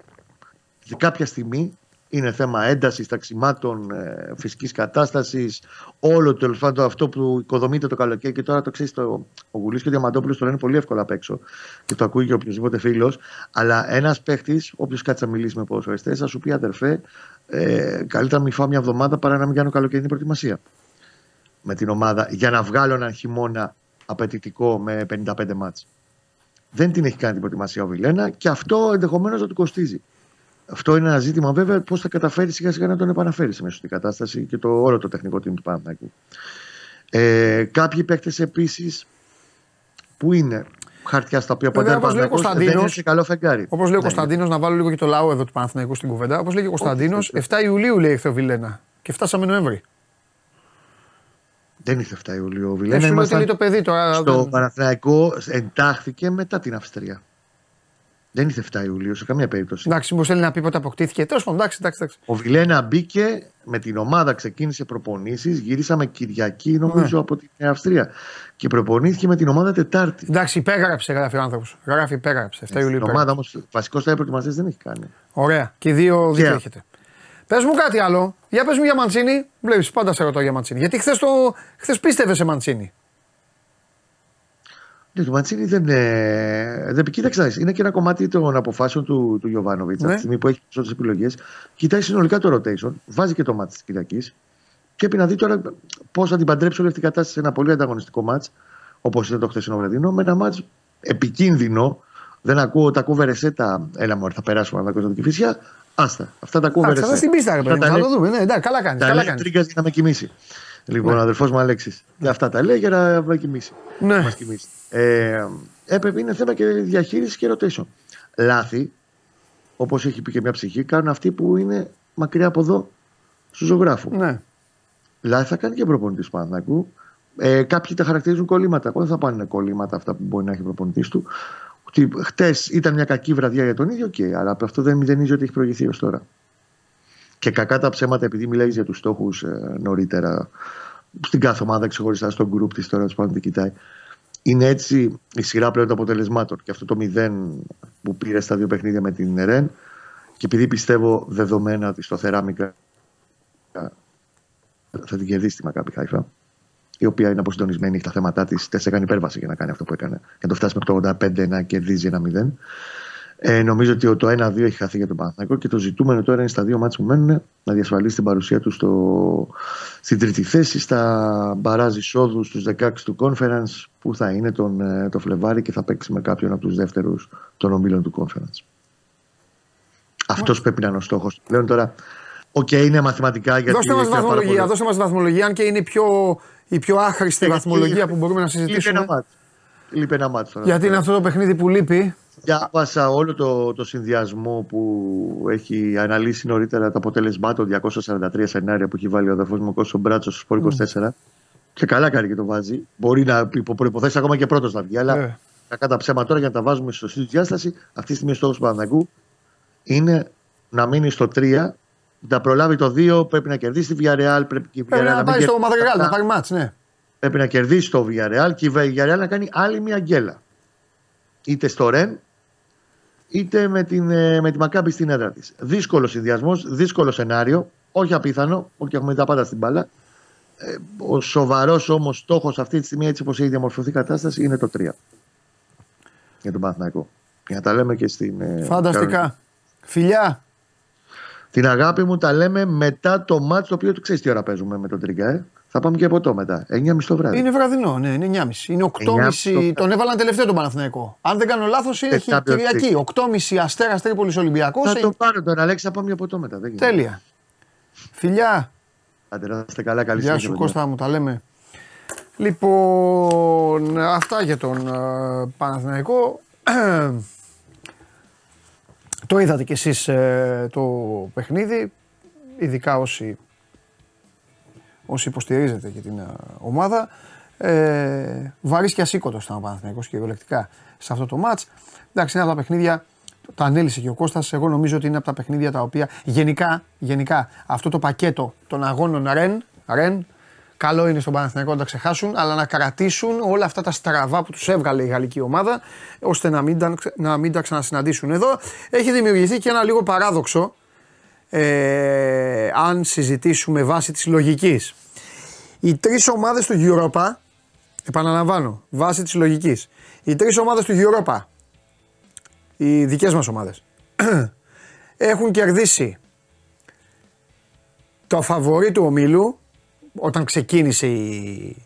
Και κάποια στιγμή Είναι θέμα έντασης ταξιμάτων, ε, φυσικής κατάστασης, όλο το τέλος αυτό που οικοδομείται το καλοκαίρι. Και τώρα το ξέρεις, το, ο Γουλής και ο Διαμαντόπουλος το λένε πολύ εύκολα απ' έξω και το ακούει και οποιοδήποτε φίλος. Αλλά ένας παίχτης, όποιο κάτσει να μιλήσει με ποδοσφαιριστές, θα σου πει αδερφέ, ε, καλύτερα να μην φάω μια εβδομάδα παρά να μην κάνω καλοκαιρινή προετοιμασία με την ομάδα για να βγάλω έναν χειμώνα απαιτητικό με 55 μάτς. Δεν την έχει κάνει την προετοιμασία ο Βιλένα και αυτό ενδεχομένως να του κοστίζει. Αυτό είναι ένα ζήτημα βέβαια πώς θα καταφέρεις σιγά σιγά να τον επαναφέρεις σε στην κατάσταση και το όλο το τεχνικό team του Παναθηναϊκού. Ε, κάποιοι παίκτες επίσης που είναι χαρτιά στα οποία ποτέ δεν είναι σε καλό φεγγάρι. Όπως λέει ο ναι. Κωνσταντίνος, να βάλω λίγο και το λαό εδώ του Παναθηναϊκού στην κουβέντα. Όπως λέει ο Κωνσταντίνος, 7 Ιουλίου λέει ήρθε ο Βιλένα και φτάσαμε Νοέμβρη. Δεν ήρθε 7 Ιουλίου ο Βιλένας. Δεν είναι το παιδί τώρα. Στο δεν... Παναθηναϊκό εντάχθηκε μετά την Αυστρία. Δεν ήρθε 7 Ιουλίου σε καμία περίπτωση. Εντάξει, μου θέλει να πει πότε αποκτήθηκε. Τέλος πάντων, εντάξει, εντάξει, εντάξει. Ο Βιλένα μπήκε με την ομάδα, ξεκίνησε προπονήσεις. Γυρίσαμε Κυριακή, νομίζω, ναι. από την Αυστρία. Και προπονήθηκε με την ομάδα Τετάρτη. Εντάξει, υπέγραψε, γράφει ο άνθρωπος. Γράφει, υπέγραψε. 7 Ιουλίου. Η ομάδα όμως, βασικός στα προετοιμασίε δεν έχει κάνει. Ωραία. Και δύο δεν έχετε. Πες μου κάτι άλλο. Για πες μου για Μαντσίνη. Βλέπεις, πάντα σε ρωτώ για Μαντσίνη. Γιατί χθες χθες πίστευε σε Μαντσίνη. Ναι, το Μαντσίνη δεν. Ε, δεν κοίταξε, είναι και ένα κομμάτι των αποφάσεων του, του Γιωβάνοβιτς. Ναι. Από τη στιγμή που έχει περισσότερε επιλογές, κοιτάει συνολικά το rotation, βάζει και το μάτι της Κυριακής. Πρέπει να δει τώρα πώς θα την παντρέψει όλη αυτή η κατάσταση σε ένα πολύ ανταγωνιστικό μάτ, όπως ήταν το χθεσινό βραδινό, με ένα μάτ επικίνδυνο. Δεν ακούω, τα ακούω βερεσέτα. Έλα μου, θα περάσουμε να ακούω την φυσιά. Άστα. Αυτά τα ακούω Αυτά στην πίστα, ρε παιδί. Θα το δούμε. Ναι, εντάξει, καλά κάνεις. Τα λέει τρίγκας για να με κοιμήσει. Λοιπόν, ναι. ο αδερφός μου Αλέξης. Και αυτά τα λέει για να με κοιμήσει. Ναι. Μας κοιμήσει. Ε, έπρεπε, είναι θέμα και διαχείρισης και rotation. Λάθη, όπως έχει πει και μια ψυχή, κάνουν αυτοί που είναι μακριά από εδώ στους ζωγράφους. Ναι. Λάθη θα κάνει και προπονητής του Παναθηνακού. Ε, κάποιοι τα χαρακτηρίζουν κολλήματα. Εγώ δεν θα πάνε κολλήματα αυτά που μπορεί να έχει προπονητής του ότι χτες ήταν μια κακή βραδιά για τον ίδιο, okay, αλλά αυτό δεν μηδενίζει ότι έχει προηγηθεί ως τώρα. Και κακά τα ψέματα, επειδή μιλάει για τους στόχους ε, νωρίτερα, στην κάθε ομάδα ξεχωριστά στον γκρουπ της τώρα, πάνω δεν κοιτάει. Είναι έτσι η σειρά πλέον των αποτελεσμάτων. Και αυτό το μηδέν που πήρε στα δύο παιχνίδια με την ΡΕΝ, και επειδή πιστεύω δεδομένα ότι στο Θεράμικα θα την κερδίσει τη Μακάπη Χάιφα, η οποία είναι αποσυντονισμένη, έχει τα θέματα της. Τε έκανε υπέρβαση για να κάνει αυτό που έκανε. Για να το φτάσει με το 85 να κερδίζει ένα 0. Ε, νομίζω ότι το 1-2 έχει χαθεί για τον Παναθηναϊκό και το ζητούμενο τώρα είναι στα δύο μάτια που μένουν να διασφαλίσει την παρουσία του στο, στην τρίτη θέση, στα μπαράζ εισόδου στους 16 του conference που θα είναι τον, ε, το Φλεβάρι και θα παίξει με κάποιον από τους δεύτερους των ομίλων του conference. Αυτός πρέπει να είναι ο στόχος. Λέω τώρα, ok, okay, είναι μαθηματικά γιατί. Δώστε μας βαθμολογία, δώστε μας βαθμολογία, αν και είναι πιο η πιο άχρηστη ε, βαθμολογία που μπορούμε να συζητήσουμε. Λείπει ένα ματς. Γιατί είναι αυτό το παιχνίδι που λείπει. Διάβασα όλο το, το συνδυασμό που έχει αναλύσει νωρίτερα το αποτέλεσμά τα 243 σενάρια που έχει βάλει ο αδερφός μου Κώστας Μπράτσος στο 24. Και καλά κάνει και το βάζει. Μπορεί να υπό προϋποθέσεις ακόμα και πρώτος να βγει. Αλλά yeah. Ε. κακά τα ψέματα τώρα για να τα βάζουμε στο σωστή διάσταση. Αυτή τη στιγμή ο στόχος του Παναγού είναι να μείνει στο 3 να προλάβει το 2, πρέπει να κερδίσει τη Villarreal. Πρέπει, η πρέπει να, πάει στο Μαδρεγάλ, να πάρει μάτς, ναι. Πρέπει να κερδίσει το Villarreal και η Villarreal να κάνει άλλη μια γκέλα. Είτε στο Ρεν, είτε με, την, ε, με τη Μακάμπη στην έδρα της. Δύσκολος συνδυασμός, δύσκολο σενάριο. Όχι απίθανο, όχι έχουμε τα πάντα στην μπάλα. Ε, ο σοβαρός όμως στόχος αυτή τη στιγμή, έτσι όπως έχει διαμορφωθεί η κατάσταση, είναι το 3. Για τον Παναθηναϊκό. Για να τα λέμε και στην. Ε, Φανταστικά. Φιλιά. Την αγάπη μου τα λέμε μετά το μάτσο το οποίο του ξέρεις τι ώρα παίζουμε με τον Τριγκά. Ε; Θα πάμε και από το μετά. 9.30 το βράδυ. Είναι βραδινό, ναι, είναι 9.30. Είναι 8.30. Τον έβαλαν τελευταίο τον Παναθηναϊκό. Αν δεν κάνω λάθος, έχει Κυριακή. 8.30 Αστέρα Τρίπολη Ολυμπιακός. Θα το πάρω τον Αλέξη, θα πάμε από το μετά. Δεν Τέλεια. Φιλιά. Άντε να είστε καλά, καλή Γεια σου Κώστα μου, τα λέμε. Λοιπόν, αυτά για τον uh, Παναθηναϊκό. Το είδατε κι εσείς ε, το παιχνίδι, ειδικά όσοι, όσοι υποστηρίζετε και την ε, ομάδα. Ε, βαρύς και ασήκωτος ήταν ο Παναθηναϊκός κυριολεκτικά σε αυτό το μάτς. Εντάξει, είναι από τα παιχνίδια, τα ανέλησε και ο Κώστας, εγώ νομίζω ότι είναι από τα παιχνίδια τα οποία γενικά, γενικά αυτό το πακέτο των αγώνων Ρεν, Ρεν Καλό είναι στον Παναθηναϊκό να τα ξεχάσουν, αλλά να κρατήσουν όλα αυτά τα στραβά που τους έβγαλε η γαλλική ομάδα, ώστε να μην, τα, να μην τα ξανασυναντήσουν εδώ. Έχει δημιουργηθεί και ένα λίγο παράδοξο, ε, αν συζητήσουμε βάσει της λογικής. Οι τρεις ομάδες του Europa, επαναλαμβάνω, βάσει της λογικής, οι τρεις ομάδες του Europa, οι δικές μας ομάδες, έχουν κερδίσει το φαβορή του ομίλου όταν ξεκίνησε η...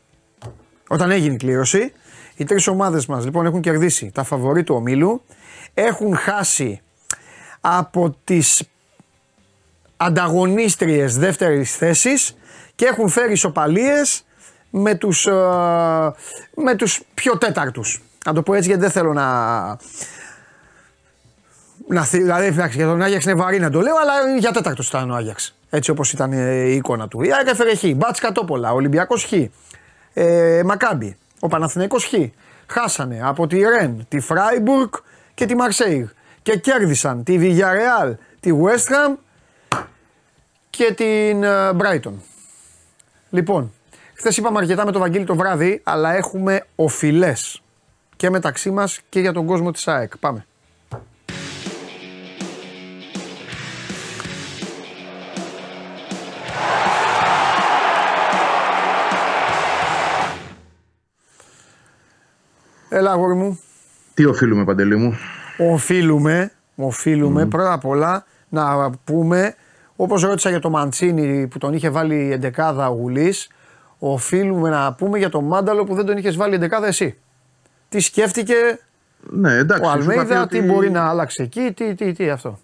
όταν έγινε η κλήρωση. Οι τρεις ομάδες μας λοιπόν έχουν κερδίσει τα φαβορή του ομίλου, έχουν χάσει από τις ανταγωνίστριες δεύτερης θέσης και έχουν φέρει ισοπαλίες με τους, ε, με τους πιο τέταρτους. Να το πω έτσι γιατί δεν θέλω να... να δηλαδή εντάξει, για τον Άγιαξ είναι βαρύ να το λέω, αλλά για τέταρτος ήταν ο Άγιαξ. Έτσι όπως ήταν η εικόνα του. Η Άγια έφερε χ, Μπάτς Κατόπολα, Ολυμπιακός χ, ε, Μακάμπι, ο Παναθηναϊκός χ. Χάσανε από τη Ρεν, τη Φράιμπουργκ και τη Μαρσέιγ και κέρδισαν τη Villarreal, τη West Ham και την Brighton. Λοιπόν, χθες είπαμε αρκετά με τον Βαγγέλη το βράδυ, αλλά έχουμε οφειλές και μεταξύ μας και για τον κόσμο της ΑΕΚ. Πάμε. Έλα, αγόρι μου. Τι οφείλουμε, Παντελή μου; Οφείλουμε, οφείλουμε πρώτα απ' όλα να πούμε Όπως ρώτησα για το Μαντσίνη που τον είχε βάλει εντεκάδα ο Γουλής, οφείλουμε να πούμε για τον Μάνταλο που δεν τον είχες βάλει εντεκάδα εσύ. Τι σκέφτηκε ναι, εντάξει, ο Αλμέιδα, τι μπορεί να άλλαξε εκεί, τι, τι, τι αυτό.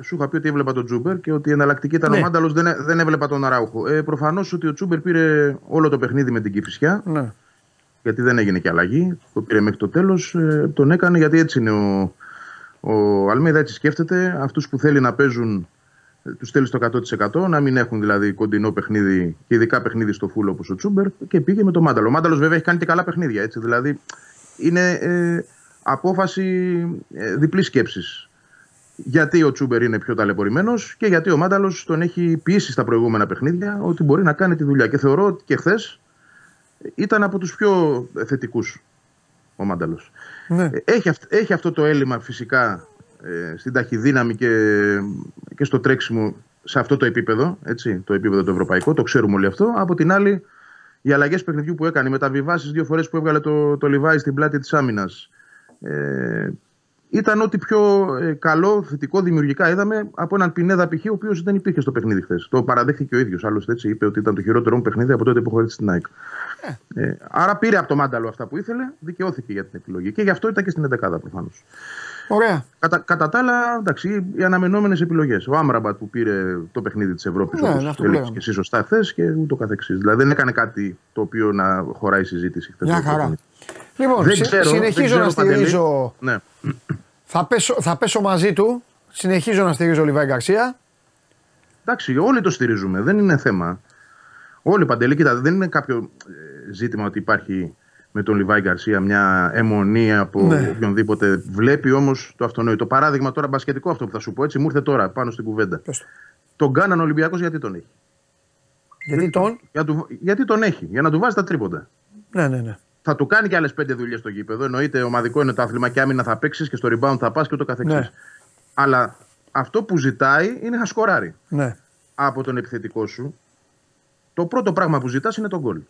Σου είχα πει ότι έβλεπα τον Τσούμπερ και ότι η εναλλακτική ήταν ναι. ο Μάνταλος, δεν, δεν έβλεπα τον Αράουχο. Ε, Προφανώς ότι ο Τσούμπερ πήρε όλο το παιχνίδι με την Κηφισιά. Ναι. Γιατί δεν έγινε και αλλαγή. Το πήρε μέχρι το τέλος. Ε, τον έκανε γιατί έτσι είναι ο, ο Αλμέιδα, έτσι σκέφτεται. Αυτούς που θέλει να παίζουν τους στέλνεις στο 100% να μην έχουν δηλαδή κοντινό παιχνίδι και ειδικά παιχνίδι στο φούλο όπως ο Τσούμπερ και πήγε με το Μάνταλο. Ο Μάνταλος βέβαια έχει κάνει και καλά παιχνίδια. Έτσι, δηλαδή είναι ε, απόφαση ε, διπλής σκέψης. Γιατί ο Τσούμπερ είναι πιο ταλαιπωρημένος και γιατί ο Μάνταλος τον έχει πείσει στα προηγούμενα παιχνίδια ότι μπορεί να κάνει τη δουλειά. Και θεωρώ ότι και χθες ήταν από τους πιο θετικούς ο Μάνταλος. Ναι. Έχει, έχει αυτό το έλλειμμα φυσικά ε, στην ταχυδύναμη και, και στο τρέξιμο σε αυτό το επίπεδο, έτσι, το επίπεδο το ευρωπαϊκό, το ξέρουμε όλοι αυτό. Από την άλλη, οι αλλαγές παιχνιδιού που έκανε, οι μεταβιβάσεις δύο φορές που έβγαλε το, το Λιβάη στην πλάτη της άμυνας, ε, ήταν ό,τι πιο ε, καλό, θετικό, δημιουργικά είδαμε από έναν Πινέδα π.χ. ο οποίος δεν υπήρχε στο παιχνίδι χθες. Το παραδέχθηκε ο ίδιος. Άλλωστε έτσι είπε ότι ήταν το χειρότερο μου παιχνίδι από τότε που χωρί στην ΑΕΚ. Ε. Ε, άρα πήρε από το μάνταλο αυτά που ήθελε, δικαιώθηκε για την επιλογή. Και γι' αυτό ήταν και στην 11 προφανώς. Ωραία. Κατά, κατά τα άλλα, εντάξει, οι αναμενόμενες επιλογές. Ο Άμραμπατ που πήρε το παιχνίδι της Ευρώπης, ναι, όπως έλεγε και εσύ σωστά χθες και ούτω καθεξής. Δηλαδή δεν έκανε κάτι το οποίο να χωράει συζήτηση χθες. Μια χαρά. Λοιπόν, δεν ξέρω, συνεχίζω δεν ξέρω, να στηρίζω. Ναι. Θα, πέσω, θα πέσω μαζί του. Συνεχίζω να στηρίζω Λιβάη Γκαρσία. Εντάξει, όλοι το στηρίζουμε. Δεν είναι θέμα. Όλοι παντελή, κοίτα, δεν είναι κάποιο ε, ζήτημα ότι υπάρχει με τον Λιβάη Γκαρσία μια αιμονή από ναι. οποιονδήποτε. Βλέπει όμως το αυτονόητο. Παράδειγμα τώρα μπασκετικό αυτό που θα σου πω έτσι, μου ήρθε τώρα πάνω στην κουβέντα. Τον Κάναν Ολυμπιακός γιατί τον έχει; Γιατί τον; Για του, γιατί τον έχει, για να του βάζει τα τρίποντα. Ναι, ναι, ναι. Θα του κάνει και άλλες πέντε δουλειές στο γήπεδο. Εννοείται ομαδικό είναι το άθλημα και άμυνα θα παίξεις και στο rebound θα πας και ούτω καθεξής. Ναι. Αλλά αυτό που ζητάει είναι να σκοράρει. Ναι. Από τον επιθετικό σου, το πρώτο πράγμα που ζητάς είναι τον γκολ.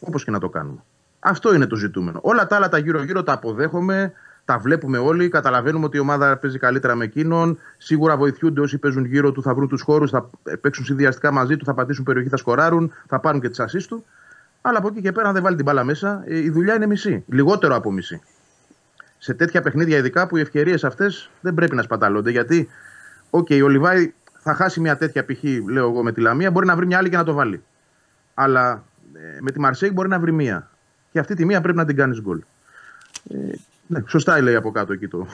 Όπως και να το κάνουμε. Αυτό είναι το ζητούμενο. Όλα τα άλλα τα γύρω-γύρω τα αποδέχομαι, τα βλέπουμε όλοι. Καταλαβαίνουμε ότι η ομάδα παίζει καλύτερα με εκείνον. Σίγουρα βοηθούνται όσοι παίζουν γύρω του, θα βρουν τους χώρους, θα παίξουν συνδυαστικά μαζί του, θα πατήσουν περιοχή, θα σκοράρουν, θα πάρουν και τις ασεί του. Αλλά από εκεί και πέρα, αν δεν βάλει την μπάλα μέσα, ε, η δουλειά είναι μισή. Λιγότερο από μισή. Σε τέτοια παιχνίδια, ειδικά που οι ευκαιρίες αυτές δεν πρέπει να σπαταλώνται. Γιατί, ok, okay, ο Λιβάι θα χάσει μια τέτοια π.χ. λέω εγώ με τη Λαμία, μπορεί να βρει μια άλλη και να το βάλει. Αλλά ε, με τη Μαρσέιγ μπορεί να βρει μία και αυτή τη μία πρέπει να την κάνεις γκολ. Ε, ναι, σωστά λέει από κάτω εκεί το,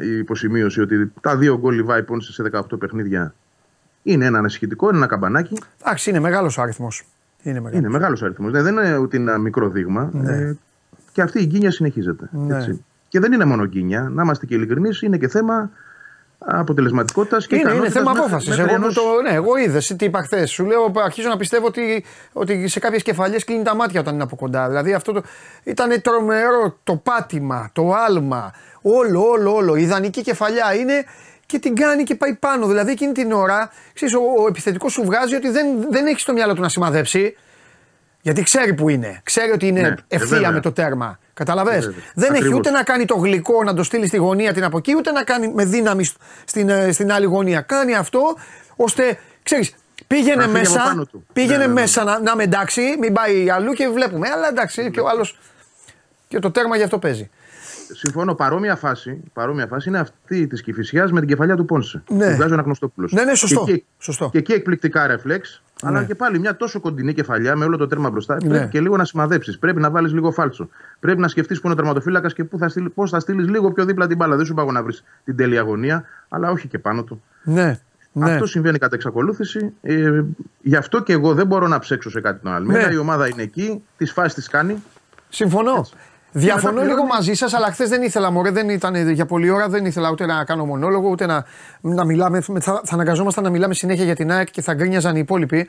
η υποσημείωση ότι τα δύο γκολ Λιβάι Πόνσε σε 18 παιχνίδια είναι ένα ανησυχητικό, είναι ένα καμπανάκι. Εντάξει, είναι μεγάλος ο αριθμός. Είναι μεγάλος. Είναι μεγάλος αριθμός. Ναι, δεν είναι ούτε ένα μικρό δείγμα. Ναι. Ε, και αυτή η γκίνια συνεχίζεται. Ναι. Έτσι. Και δεν είναι μόνο γκίνια, να είμαστε και ειλικρινείς, είναι και θέμα αποτελεσματικότητας και είναι, είναι θέμα απόφασης. Εγώ, ενός... το, ναι, εγώ είδες τι είπα χθες. Σου λέω, αρχίζω να πιστεύω ότι, ότι σε κάποιες κεφαλιές κλείνει τα μάτια όταν είναι από κοντά. Δηλαδή αυτό το, ήταν τρομερό το πάτημα, το άλμα, όλο, όλο, όλο. Η ιδανική κεφαλιά είναι και την κάνει και πάει πάνω. Δηλαδή εκείνη την ώρα, ξέρεις, ο, ο επιθετικός σου βγάζει ότι δεν, δεν έχεις στο μυαλό του να σημαδέψει. Γιατί ξέρει που είναι. Ξέρει ότι είναι Ναι, ευθεία βέβαια. με το τέρμα. Καταλαβέ. Βέβαια. Δεν έχει Ακριβώς. ούτε να κάνει το γλυκό να το στείλει στη γωνία την από εκεί, ούτε να κάνει με δύναμη σ- στην, ε, στην άλλη γωνία. Κάνει αυτό ώστε, ξέρεις, πήγαινε Να φύγει από μέσα, πάνω του. πήγαινε Ναι, ναι, ναι. μέσα να, να είμαι εντάξει, μην πάει αλλού και βλέπουμε. Αλλά εντάξει, και ο άλλο. Και το τέρμα γι' αυτό παίζει. Συμφωνώ. Παρόμοια φάση, παρόμοια φάση είναι αυτή της Κυφυσιάς με την κεφαλιά του Πόνσε. Ναι. Που βγάζει ο Αναγνωστόπουλος. Ναι, ναι, σωστό. Και εκεί, Σωστό. Και εκεί εκπληκτικά ρεφλέξ. Αλλά Ναι. και πάλι μια τόσο κοντινή κεφαλιά με όλο το τέρμα μπροστά. Ναι. Πρέπει και λίγο να σημαδέψεις. Πρέπει να βάλεις λίγο φάλτσο. Πρέπει να σκεφτείς που είναι ο τερματοφύλακας και πώς θα στείλεις λίγο πιο δίπλα την μπάλα. Δεν σου πάω να βρεις την τέλεια αγωνία, αλλά όχι και πάνω του. Ναι. ναι. Αυτό συμβαίνει κατά εξακολούθηση. Ε, γι' αυτό και εγώ δεν μπορώ να ψέξω σε κάτι τον Αλμίδα. Ναι. Η ομάδα είναι εκεί, τις φάσεις τις κάνει. Συμφωνώ. Διαφωνώ μετά λίγο πληρώνει. μαζί σας, αλλά χθες δεν ήθελα, μωρέ, δεν ήταν για πολλή ώρα, δεν ήθελα ούτε να κάνω μονόλογο, ούτε να, να μιλάμε. Θα, θα αναγκαζόμασταν να μιλάμε συνέχεια για την ΑΕΚ και θα γκρίνιαζαν οι υπόλοιποι.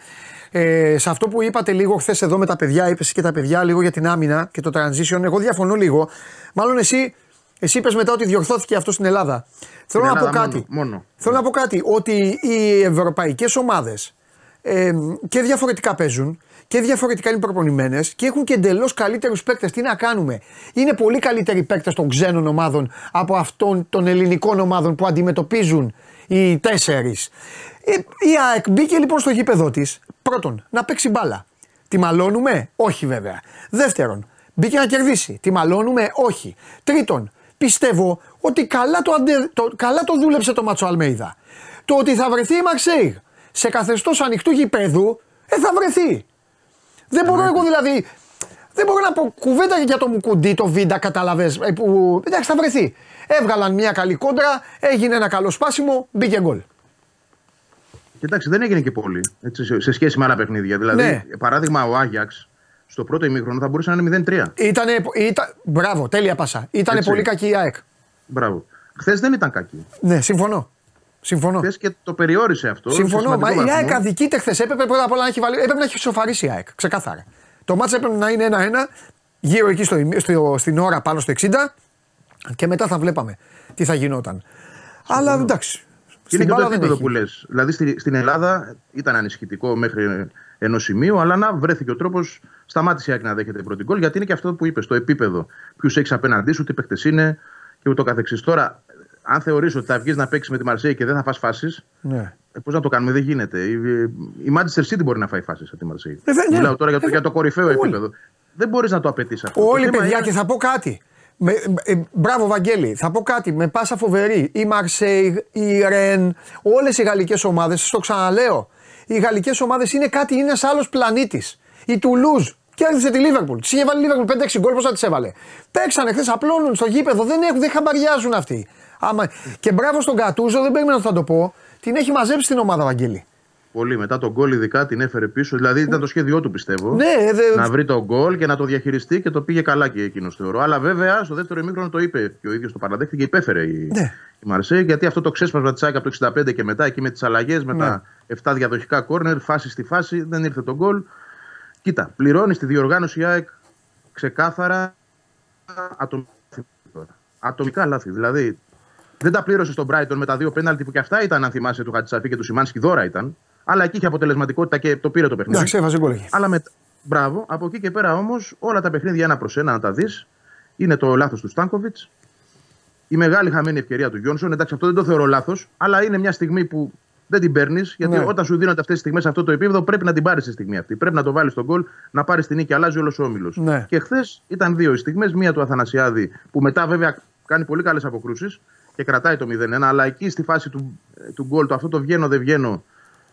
Ε, σε αυτό που είπατε λίγο χθες εδώ με τα παιδιά, είπες και τα παιδιά λίγο για την άμυνα και το transition, εγώ διαφωνώ λίγο. Μάλλον εσύ, εσύ είπες μετά ότι διορθώθηκε αυτό στην Ελλάδα. Θέλω να πω Ελλάδα κάτι. μόνο, μόνο. Θέλω να πω κάτι, ότι οι ευρωπαϊκές ομάδες ε, και διαφορετικά παίζουν και διαφορετικά είναι προπονημένες και έχουν και εντελώς καλύτερους παίκτες. Τι να κάνουμε; Είναι πολύ καλύτεροι παίκτες των ξένων ομάδων από αυτών των ελληνικών ομάδων που αντιμετωπίζουν οι τέσσερις. Ε, η ΑΕΚ μπήκε λοιπόν στο γήπεδο της. Πρώτον, να παίξει μπάλα. Τη μαλώνουμε, όχι βέβαια. Δεύτερον, μπήκε να κερδίσει. Τη μαλώνουμε, όχι. Τρίτον, πιστεύω ότι καλά το, αντε, το, καλά το δούλεψε το Μάτσο Αλμέιδα. Το ότι θα βρεθεί η Μαρσέιγ σε καθεστώς ανοιχτού γηπέδου, ε, θα βρεθεί. Δεν μπορώ εγώ δηλαδή. Δεν μπορώ να πω κουβέντα για το Μουκουντή, το Βίντα, καταλαβέ. Που... Εντάξει, θα βρεθεί. Έβγαλαν μια καλή κόντρα, έγινε ένα καλό σπάσιμο, μπήκε γκολ. Κοιτάξτε, δεν έγινε και πολύ έτσι, σε, σε σχέση με άλλα παιχνίδια. Δηλαδή, Ναι. παράδειγμα, ο Άγιαξ στο πρώτο ημίχρονο θα μπορούσε να είναι 0-3. Ήτανε, ήταν, μπράβο, τέλεια πάσα. Ήταν Έτσι. πολύ κακή η ΑΕΚ. Μπράβο. Χθες δεν ήταν κακή. Ναι, συμφωνώ. Συμφωνώ. Χθε και το περιόρισε αυτό. σε Συμφωνώ. Μα σημαντικό η βαθμό. ΑΕΚ αδικείται χθες. Έπρεπε πρώτα απ' όλα να έχει, βάλει, έπρεπε να έχει σοφαρίσει η ΑΕΚ. Ξεκάθαρα. Το μάτς έπρεπε να είναι 1-1 γύρω εκεί στο, ημί- στο, στην ώρα πάνω στο 60 και μετά θα βλέπαμε τι θα γινόταν. Αλλά εντάξει. Και είναι Στην και το μπάλα δεν επίπεδο έχει. που λες. Δηλαδή στη- στην Ελλάδα ήταν ανησυχητικό μέχρι ενό σημείου, αλλά να βρέθηκε ο τρόπος, σταμάτησε η ΑΕΚ να δέχεται πρώτη γκολ, γιατί είναι και αυτό που είπες, το επίπεδο. Ποιους έχεις απέναντί σου, τι παίχτε είναι και ούτω καθεξής. Τώρα, αν θεωρείς ότι θα βγεις να παίξεις με τη Μαρσέη και δεν θα φας φάσεις, Ναι. πώς να το κάνουμε, δεν γίνεται. Η, η Manchester City μπορεί να φάει φάσεις από τη Μαρσέη. Ε, δε- ναι. Μιλάω τώρα για το, Ε, για το κορυφαίο όλοι. επίπεδο. Δεν μπορείς να το απαιτείς αυτό. Όλοι Το θέμα παιδιά είναι- και θα πω κάτι. Με, ε, μπράβο Βαγγέλη, θα πω κάτι με πάσα φοβερή. Η Μαρσέη, η Ρεν, όλες οι γαλλικές ομάδες, σας το ξαναλέω. Οι γαλλικές ομάδες είναι κάτι, είναι ένας άλλος πλανήτης. Η Τουλούζ κέρδισε τη Λίβερπουλ. Της είχε βάλει η Λίβερπουλ 5-6 γκολ, πώς θα τις έβαλε. Παίξανε χθες, απλώνουν στο γήπεδο, δεν, έχουν, δεν χαμπαριάζουν αυτοί. Άμα... Και μπράβο στον Κατούζο, δεν περίμενα να θα το πω. Την έχει μαζέψει την ομάδα Βαγγέλη. Πολύ μετά τον γκολ, ειδικά την έφερε πίσω. Δηλαδή ήταν το σχέδιό του, πιστεύω. Ναι, δε... να βρει τον γκολ και να το διαχειριστεί και το πήγε καλά και εκείνος θεωρώ. Αλλά βέβαια στο δεύτερο ημίχρονο το είπε και ο ίδιος το παραδέχτηκε και υπέφερε η, Ναι. η Μαρσέη. Γιατί αυτό το ξέσπασμα της ΑΕΚ από το 65 και μετά εκεί με τις αλλαγές, με Ναι. τα 7 διαδοχικά κόρνερ, φάση στη φάση, δεν ήρθε τον γκολ. Κοίτα, πληρώνει στη διοργάνωση η ΑΕΚ ξεκάθαρα ατομικά λάθη. Ατομικά λάθη. Δηλαδή δεν τα πλήρωσε στον Brighton με τα δύο πέναλτι που και αυτά ήταν, αν θυμάσαι, του Χατσαφή και του Σιμάνσκι δώρα ήταν. Αλλά εκεί είχε αποτελεσματικότητα και το πήρε το παιχνίδι. Εντάξει, έβαζε γκολ εκεί. Αλλά με... Μπράβο. Από εκεί και πέρα όμως όλα τα παιχνίδια ένα προς ένα να τα δεις. Είναι το λάθος του Στάνκοβιτ. Η μεγάλη χαμένη ευκαιρία του Γιόνσον. Εντάξει, αυτό δεν το θεωρώ λάθος. Αλλά είναι μια στιγμή που δεν την παίρνεις. Γιατί Ναι. όταν σου δίνονται αυτές τις στιγμές σε αυτό το επίπεδο, πρέπει να την πάρεις τη στιγμή αυτή. Πρέπει να το βάλεις στον γκολ, να πάρεις την νίκη. Αλλάζει όλος ο όμιλος. Ναι. Και χθες ήταν δύο οι στιγμές. Μία του Αθανασιάδη που μετά βέβαια κάνει πολύ καλές αποκρούσεις και κρατάει το 0-1. Αλλά εκεί στη φάση του, του γκολ, το αυτό το βγαίνω δεν βγαίνω,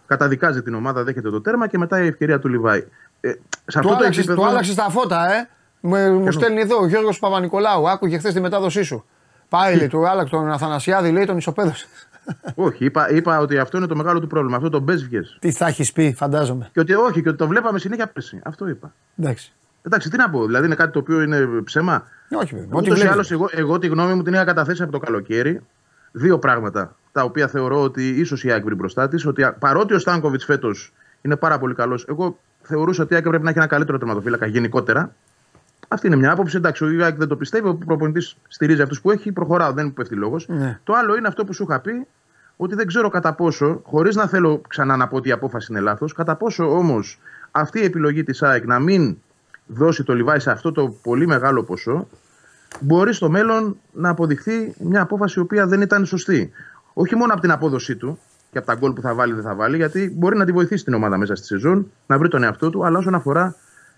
καταδικάζει την ομάδα, δέχεται το τέρμα και μετά η ευκαιρία του Λιβάη. Ε, σε Του αυτό το άλλαξες, επίπεδο. του άλλαξες τα φώτα, ε. Μου, μου στέλνει εδώ ο Γιώργος Παπα-Νικολάου. Άκουγε χθες τη μετάδοσή σου. Πάει, λέει, του άλλαξε τον Αθανασιάδη, λέει, τον ισοπαίδωσε. Όχι, είπα, είπα ότι αυτό είναι το μεγάλο του πρόβλημα. Αυτό το μπες βγες. Τι θα έχεις πει, φαντάζομαι. Και ότι όχι, και ότι το βλέπαμε συνέχεια πέρσι. Αυτό είπα. Εντάξει. Εντάξει, τι να πω, δηλαδή είναι κάτι το οποίο είναι ψέμα. Όχι, βέβαια. Ό,τι Ούτω ή βλέπεις. άλλως, εγώ, εγώ τη γνώμη μου την είχα καταθέσει από το καλοκαίρι. Δύο πράγματα τα οποία θεωρώ ότι ίσως η ΑΕΚ βρει μπροστά της. Ότι α- παρότι ο Στάνκοβιτς φέτος είναι πάρα πολύ καλός, εγώ θεωρούσα ότι η ΑΕΚ πρέπει να έχει ένα καλύτερο τερματοφύλακα γενικότερα. Αυτή είναι μια άποψη. Εντάξει, ο Ιάκ δεν το πιστεύει. Ο προπονητής στηρίζει αυτούς που έχει. Προχωράω, δεν μου πέφτει λόγος. Ναι. Το άλλο είναι αυτό που σου είχα πει, ότι δεν ξέρω κατά πόσο, χωρίς να θέλω ξανά να πω ότι η απόφαση είναι λάθος, κατά πόσο όμως αυτή η επιλογή της ΑΕΚ να μην δώσει το Λιβάη σε αυτό το πολύ μεγάλο ποσό, μπορεί στο μέλλον να αποδειχθεί μια απόφαση η οποία δεν ήταν σωστή. Όχι μόνο από την απόδοσή του και από τα γκολ που θα βάλει δεν θα βάλει, γιατί μπορεί να τη βοηθήσει την ομάδα μέσα στη σεζόν, να βρει τον εαυτό του, αλλά όσον αφορά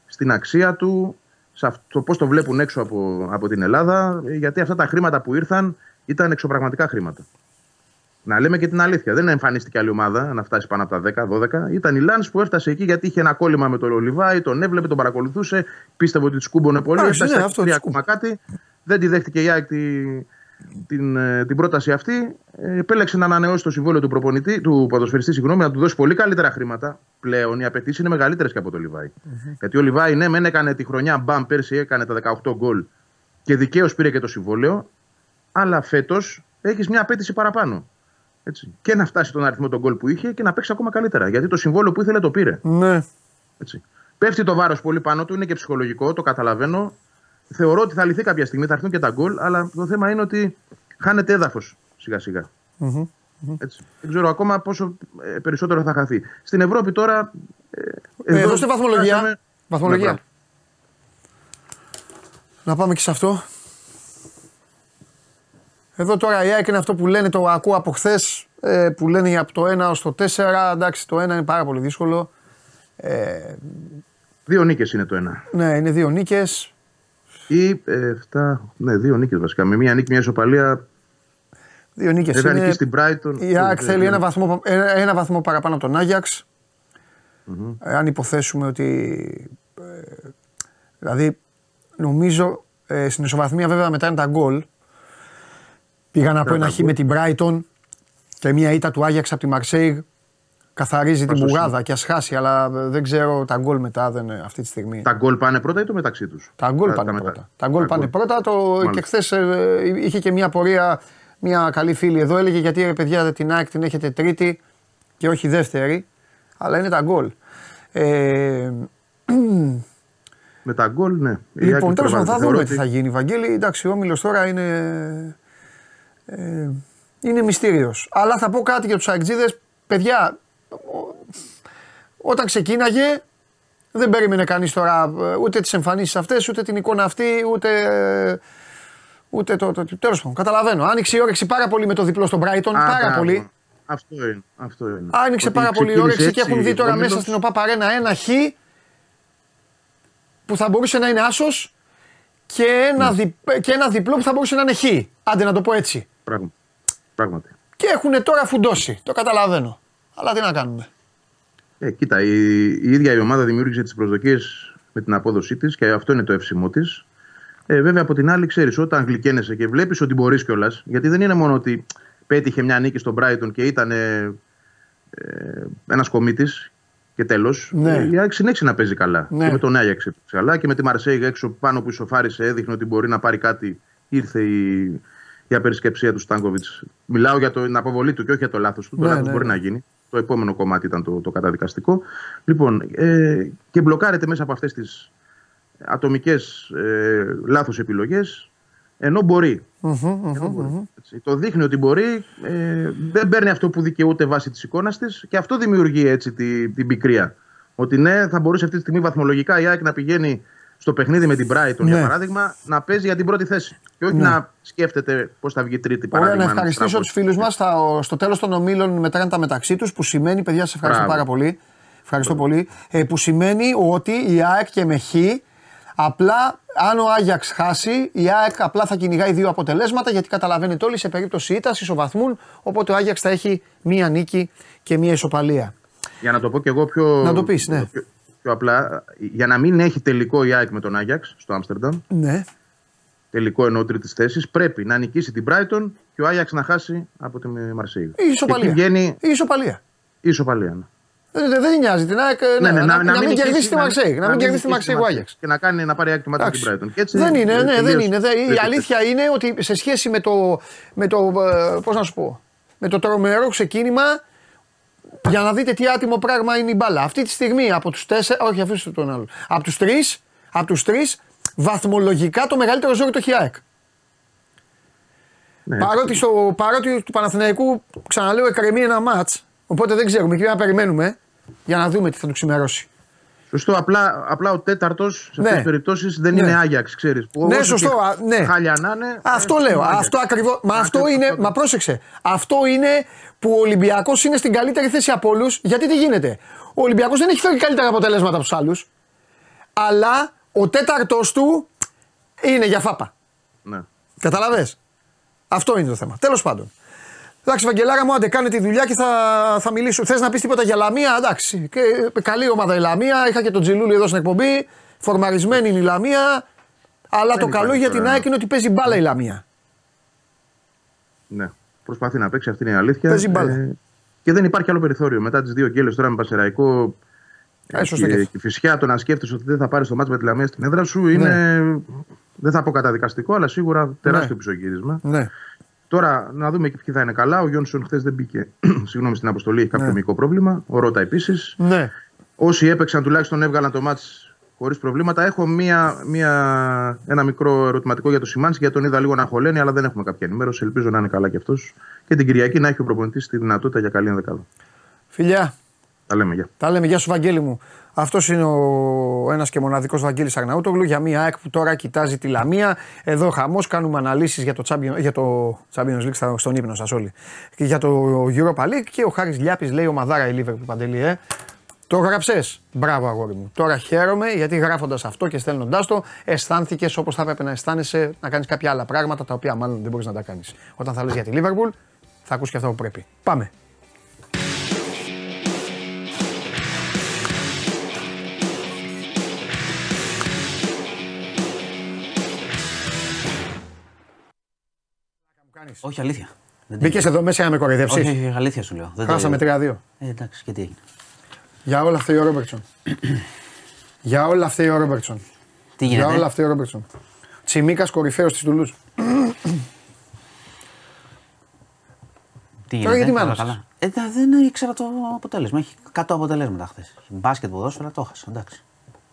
στην αξία του, σε αυτό, πώς το βλέπουν έξω από, από την Ελλάδα, γιατί αυτά τα χρήματα που ήρθαν ήταν εξωπραγματικά χρήματα. Να λέμε και την αλήθεια. Δεν εμφανίστηκε άλλη ομάδα να φτάσει πάνω από τα 10-12. Ήταν η Λάνς που έφτασε εκεί γιατί είχε ένα κόλλημα με τον Ολιβάη, τον έβλεπε, τον παρακολουθούσε. Πίστευε ότι της σκούμπονε πολύ. Έφτασε ναι, αυτό ακόμα κάτι. Δεν τη δέχτηκε η ΑΕΚ την, ε, την πρόταση αυτή. Ε, επέλεξε να ανανεώσει το συμβόλαιο του προπονητή, του ποδοσφαιριστή, συγγνώμη, να του δώσει πολύ καλύτερα χρήματα. Πλέον οι απαιτήσεις είναι μεγαλύτερες και από το λιβαη Γιατί ο Λιβάη, ναι, μεν έκανε τη χρονιά μπαμ πέρσι, έκανε τα 18 γκολ και δικαίως πήρε και το συμβόλαιο. Αλλά φέτος έχεις μια απέτηση παραπάνω. Έτσι. Και να φτάσει τον αριθμό των γκολ που είχε και να παίξει ακόμα καλύτερα. Γιατί το συμβόλαιο που ήθελε το πήρε. Ναι. Έτσι. Πέφτει το βάρος πολύ πάνω του, είναι και ψυχολογικό, το καταλαβαίνω θεωρώ ότι θα λυθεί κάποια στιγμή, θα έρθουν και τα γκολ, αλλά το θέμα είναι ότι χάνεται έδαφος σιγά Έτσι. Δεν ξέρω ακόμα πόσο ε, περισσότερο θα χαθεί. Στην Ευρώπη τώρα. Ε, ε εδώ, βαθμολογία. βαθμολογία. Ναι, να πάμε και σε αυτό. Εδώ τώρα η ΑΕΚ είναι αυτό που λένε, το ακούω από χθες, ε, που λένε από το 1 ως το 4. Εντάξει, το 1 είναι πάρα πολύ δύσκολο. Ε, δύο νίκες είναι το 1. Ναι, είναι δύο νίκες. Ή 7, ε, ναι, δύο νίκες βασικά. Με μία νίκη, μια ισοπαλία. Δύο νίκες. Ήταν νίκη στην Brighton. Η ΑΕΚ θέλει ένα βαθμό, ένα βαθμό παραπάνω από τον Άγιαξ. Mm-hmm. Αν υποθέσουμε ότι. Ε, δηλαδή, νομίζω ε, στην ισοβαθμία βέβαια μετά είναι τα γκολ. Πήγαν από ένα χ με την Brighton και μία ήττα του Άγιαξ από τη Μαρσέιγ καθαρίζει την μπουγάδα και ας χάσει, αλλά δεν ξέρω τα γκολ μετά δεν, αυτή τη στιγμή. Τα γκολ πάνε πρώτα ή το μεταξύ τους; Τα γκολ πάνε τα πρώτα. Τα γκολ πάνε πρώτα. Το, και χθες ε, είχε και μια πορεία, μια καλή φίλη εδώ έλεγε γιατί ρε παιδιά την ΑΕΚ την έχετε τρίτη και όχι δεύτερη, αλλά είναι τα γκολ. Ε, με τα γκολ, ναι. Λοιπόν, τέλο πάντων θα δούμε τι θα γίνει, Βαγγέλη. Εντάξει, ο Όμιλος τώρα είναι. Ε, είναι μυστήριος. Αλλά θα πω κάτι για τους Αεκτζίδε. Παιδιά, όταν ξεκίναγε δεν περίμενε κανείς τώρα ε, ούτε τις εμφανίσεις αυτές, ούτε την εικόνα αυτή, ούτε. Ούτε το. το, το Τέλος πάντων, καταλαβαίνω. Άνοιξε η όρεξη πάρα πολύ με το διπλό στον Brighton. πάρα πολύ. Αυτό είναι. Αυτό είναι. Άνοιξε πάρα πολύ η όρεξη και έχουν δει τώρα μέσα στην ΟΠΑ Παρένα ένα χ που θα μπορούσε να είναι άσος και, ένα ναι. και ένα διπλό που θα μπορούσε να είναι χ. Άντε να το πω έτσι. Πράγματι. Και έχουν τώρα φουντώσει. Το καταλαβαίνω. Αλλά τι να κάνουμε. Ε, κοίτα, η, η ίδια η ομάδα δημιούργησε τις προσδοκίες με την απόδοσή της και αυτό είναι το εύσημό της. Ε, βέβαια, από την άλλη, ξέρεις, όταν γλυκένεσαι και βλέπεις ότι μπορείς κιόλας, γιατί δεν είναι μόνο ότι πέτυχε μια νίκη στον Brighton και ήταν ε, ένας κομίτης και τέλος. Ναι. Η ΑΕΚ συνέχισε να παίζει καλά. Ναι. Και με τον Άγιαξ καλά και με τη Μαρσέη έξω πάνω που ισοφάρισε, έδειχνε ότι μπορεί να πάρει κάτι. Ήρθε η, η απερισκεψία του Στάνκοβιτς. Μιλάω για την αποβολή του και όχι για το λάθος του. Ναι, το λάθος ναι, μπορεί ναι. να γίνει. Το επόμενο κομμάτι ήταν το, το καταδικαστικό. Λοιπόν, ε, και μπλοκάρεται μέσα από αυτές τις ατομικές ε, λάθος επιλογές, ενώ μπορεί. Το δείχνει ότι μπορεί, ε, δεν παίρνει αυτό που δικαιούται βάσει της εικόνας της και αυτό δημιουργεί έτσι την, την πικρία. Ότι ναι, θα μπορούσε αυτή τη στιγμή βαθμολογικά η ΑΕΚ να πηγαίνει στο παιχνίδι με την Brighton, ναι. για παράδειγμα, να παίζει για την πρώτη θέση. Και όχι ναι. να σκέφτεται πώς θα βγει τρίτη παράδειγμα. Ωραία, να ευχαριστήσω τους φίλους μας. Στο τέλος των ομίλων μετράνε τα μεταξύ τους, που σημαίνει, παιδιά, σα ευχαριστώ πάρα πολύ. Ευχαριστώ πολύ. Ε, που σημαίνει ότι η ΑΕΚ και με χ, απλά αν ο Άγιαξ χάσει, η ΑΕΚ απλά θα κυνηγάει δύο αποτελέσματα γιατί καταλαβαίνετε όλοι σε περίπτωση ήττα ισοβαθμούν. Οπότε ο Άγιαξ θα έχει μία νίκη και μία ισοπαλία. Για να το πω και εγώ πιο. Να το πεις, ναι. Πιο, πιο απλά, για να μην έχει τελικό η ΑΕΚ με τον Άγιαξ στο Άμστερνταμ. Ναι. Τελικό εννοώ τρίτης θέσης. Πρέπει να νικήσει την Brighton και ο Άγιαξ να χάσει από τη Μαρσέη. Η ισοπαλία. Βγαίνει... Η ισοπαλία. Η ισοπαλία. Ναι. Δεν, δεν νοιάζει την ΑΕΚ ναι, ναι, να, να, να, μην κερδίσει τη Μαρσέη. Να, μην κερδίσει τη Μαρσέη ο Άγιαξ. Και να, κάνει, να πάρει άκρη μετά την Brighton. έτσι, δεν είναι, ναι, δεν είναι. Η αλήθεια είναι ότι σε σχέση με το, με το, ε, πώς να σου πω, με το τρομερό ξεκίνημα για να δείτε τι άτιμο πράγμα είναι η μπάλα. Αυτή τη στιγμή από τους τέσσερα, όχι αφήστε τον άλλο, από τους τρεις, από τους τρεις βαθμολογικά το μεγαλύτερο ζόρι το έχει ΑΕΚ. Ναι, παρότι, στο, παρότι του Παναθηναϊκού, ξαναλέω, εκκρεμεί ένα μάτ. Οπότε δεν ξέρουμε και πρέπει να περιμένουμε για να δούμε τι θα του ξημερώσει. Σωστό, απλά, απλά ο τέταρτος σε αυτές Ναι. τις περιπτώσεις δεν Ναι. είναι Άγιαξ, ξέρεις. Ναι, σωστό, α, ναι. Χάλια να είναι. Αυτό ε, λέω. είναι Άγιαξ. Αυτό ακριβώς. Μα αυτό Ακριβώς είναι. αυτό. Μα πρόσεξε. Αυτό είναι που ο Ολυμπιακός είναι στην καλύτερη θέση από όλους. Γιατί τι γίνεται. Ο Ολυμπιακός δεν έχει φέρει καλύτερα αποτελέσματα από τους άλλους. Αλλά ο τέταρτος του είναι για φάπα. Ναι. Καταλαβέ. Αυτό είναι το θέμα. Τέλος πάντων. Εντάξει, Βαγγελάρα μου, άντε κάνε τη δουλειά και θα, θα μιλήσω. Θες να πεις τίποτα για Λαμία, εντάξει. Και, ε, καλή ομάδα η Λαμία. Είχα και τον Τζιλούλη εδώ στην εκπομπή. Φορμαρισμένη είναι η Λαμία. Αλλά το καλό υπάρχει για την τώρα. ΑΕΚ είναι ότι παίζει μπάλα η Λαμία. ναι. Προσπαθεί να παίξει, αυτή είναι η αλήθεια. Ε, Παίζει μπάλα. και δεν υπάρχει άλλο περιθώριο. Μετά τις δύο γκέλε τώρα με Πασεραϊκό. Ε, σωστό και και, αυτό. και φυσικά το να σκέφτεσαι ότι δεν θα πάρεις το μάτσο με τη Λαμία στην έδρα σου είναι. Δεν θα πω καταδικαστικό, αλλά σίγουρα τεράστιο Ναι. πισωγύρισμα. Ναι. Τώρα να δούμε και ποιοι θα είναι καλά. Ο Γιόνσον χθες δεν μπήκε συγγνώμη, στην αποστολή, έχει κάποιο Ναι. μικρό πρόβλημα. Ο Ρότα επίσης. Ναι. Όσοι έπαιξαν τουλάχιστον έβγαλαν το μάτς χωρίς προβλήματα. Έχω μία, μία, ένα μικρό ερωτηματικό για το Σιμάνσκι, γιατί τον είδα λίγο να χωλαίνει, αλλά δεν έχουμε κάποια ενημέρωση. Ελπίζω να είναι καλά κι αυτός. Και την Κυριακή να έχει ο προπονητής τη δυνατότητα για καλή ενδεκάδα. Φιλιά, Τα λέμε, γεια. τα λέμε. Γεια σου, Βαγγέλη μου. Αυτός είναι ο ένας και μοναδικός Βαγγέλης Αγναούτογλου για μια ΑΕΚ που τώρα κοιτάζει τη Λαμία. Εδώ χαμός, κάνουμε αναλύσεις για το, Champions, για το Champions League στα- στον ύπνο σας όλοι. Και για το Europa League και ο Χάρης Λιάπης λέει ο Μαδάρα η Liverpool παντελή, ε. Το γράψες; Μπράβο, αγόρι μου. Τώρα χαίρομαι γιατί γράφοντας αυτό και στέλνοντάς το, αισθάνθηκες όπως θα έπρεπε να αισθάνεσαι να κάνεις κάποια άλλα πράγματα τα οποία μάλλον δεν μπορείς να τα κάνεις. Όταν θα λες για τη Liverpool, θα ακούς και αυτό που πρέπει. Πάμε. Όχι, αλήθεια. Δεν Μπήκες εδώ μέσα για να με Όχι, κοροϊδεύσει. όχι, αλήθεια σου λέω. Δεν το- Χάσαμε 3-2. Ε, εντάξει, και τι έγινε. Για όλα αυτά ο Ρόμπερτσον. Για όλα αυτά ο Ρόμπερτσον. Τι Για όλα γίνεται. αυτά ο Ρόμπερτσον. Τσιμίκας κορυφαίος της Τουλούζ. Τι Τώρα γιατί καλά, μ' άναψες; καλά. Ε, τα- δεν ήξερα το αποτέλεσμα. Έχει 100 αποτελέσματα χθες. Μπάσκετ, ποδόσφαιρα, το έχασα. Εντάξει.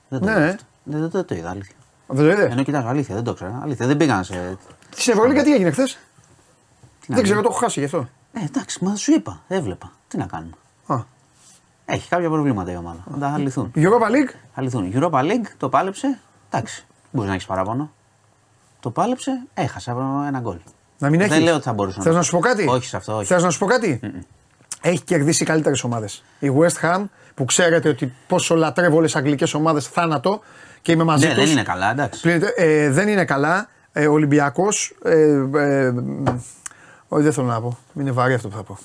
Δεν το Ναι. είδα αυτό. Δεν, δεν, δεν το είδα, αλήθεια. Δεν το είδες; Ενώ κοιτάζω, αλήθεια, δεν το ήξερα. Αλήθεια, δεν πήγαν σε. Στην Ευρωλίγα τι έγινε χθες; Τι να Δεν ξέρω, κάνω. το έχω χάσει γι' αυτό. Ε, εντάξει, μα σου είπα. Έβλεπα. Τι να κάνουμε. Α. Έχει κάποια προβλήματα η ομάδα. Να τα λυθούν. Europa League; Θα λυθούν. Europa League το πάλεψε. Εντάξει, μπορείς να έχεις παράπονο. Το πάλεψε, έχασα ένα γκολ. Να μην έχεις. Δεν λέω ότι θα μπορούσε Θες να σου πω κάτι; Όχι σε αυτό, όχι. Θες να σου πω κάτι; Έχει κερδίσει καλύτερες ομάδες. Η West Ham που ξέρετε ότι πόσο λατρεύω όλες τις αγγλικές ομάδες θάνατο και είμαι μαζί Ναι, τους. δεν είναι καλά, εντάξει. Πλήρεται, ε, δεν είναι καλά. Ε, Ολυμπιακός. Ε, ε, όχι, δεν θέλω να πω. Είναι βαρύ αυτό που θα πω.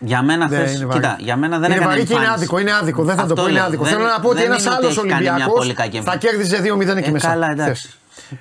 Για μένα Δεν θες, είναι βαρύ. κοίτα, για μένα δεν είναι έκανε βαρύ και είναι εμφάνιση. άδικο. Είναι άδικο. Δεν θα Αυτό το πω. Είναι λέω. άδικο. Δεν- Θέλω να πω ότι δεν ένας είναι ότι άλλος έχει κάνει μια Ολυμπιακός πολύ κακή θα εμφάνιση. κέρδιζε 2-0 εκεί Ε, μέσα. Καλά, Θες. εντάξει.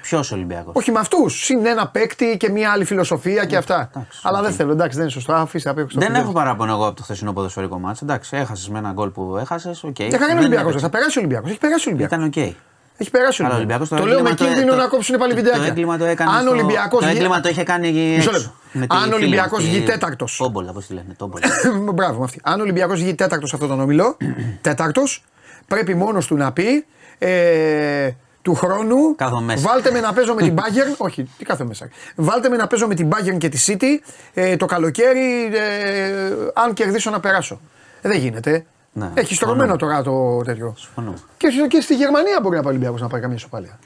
Ποιος Ολυμπιακός; Όχι με αυτούς. Συν ένα παίκτη και μια άλλη φιλοσοφία και αυτά. εντάξει, Αλλά οκ. δεν θέλω. Εντάξει, δεν είναι σωστό. Αφήστε απ' έξω. Δεν έχω παράπονο εγώ από το χθεσινό ποδοσφαιρικό μάτσο. Εντάξει, έχασες με ένα γκολ που έχασες. Οκ. Δεν έκανε Δεν Ολυμπιακός. έπαιξε. Θα περάσει ο Ολυμπιακός. Έχει περάσει ο Ολυμπιακός. Ήταν οκ. Έχει περάσει ο Αλλά ο Ολυμπιακός. Ολυμπιακός το Το λέω με έγκλημα το- κίνδυνο το- να κόψουν πάλι το- βιντεάκια. Το έγκλημα το έκανε. Αν ο στο- Ολυμπιακός. Το έγκλημα το είχε κάνει. Μισό έξω. λεπτό. Με τη Αν ο φίλη Ολυμπιακός μας, βγει τη- τέταρτος. Τόμπολα, πώς τη λένε. Τόμπολα. Μπράβο με αυτή. Αν ο Ολυμπιακός βγει τέταρτος σε αυτόν τον όμιλο, τέταρτος, πρέπει μόνος του να πει ε, του χρόνου. Κάθομαι μέσα. Βάλτε με να παίζω με την Bayern. όχι, τι κάθε μέσα. Βάλτε με να παίζω με την Bayern και τη City ε, το καλοκαίρι. Ε, αν κερδίσω να περάσω. Ε, δεν γίνεται. Ναι, Έχει στρωμένο τώρα το τέτοιο. Συμφωνούμε. Και, και στη Γερμανία μπορεί να πάει ο Ολυμπιακός να πάει καμία ισοπαλία.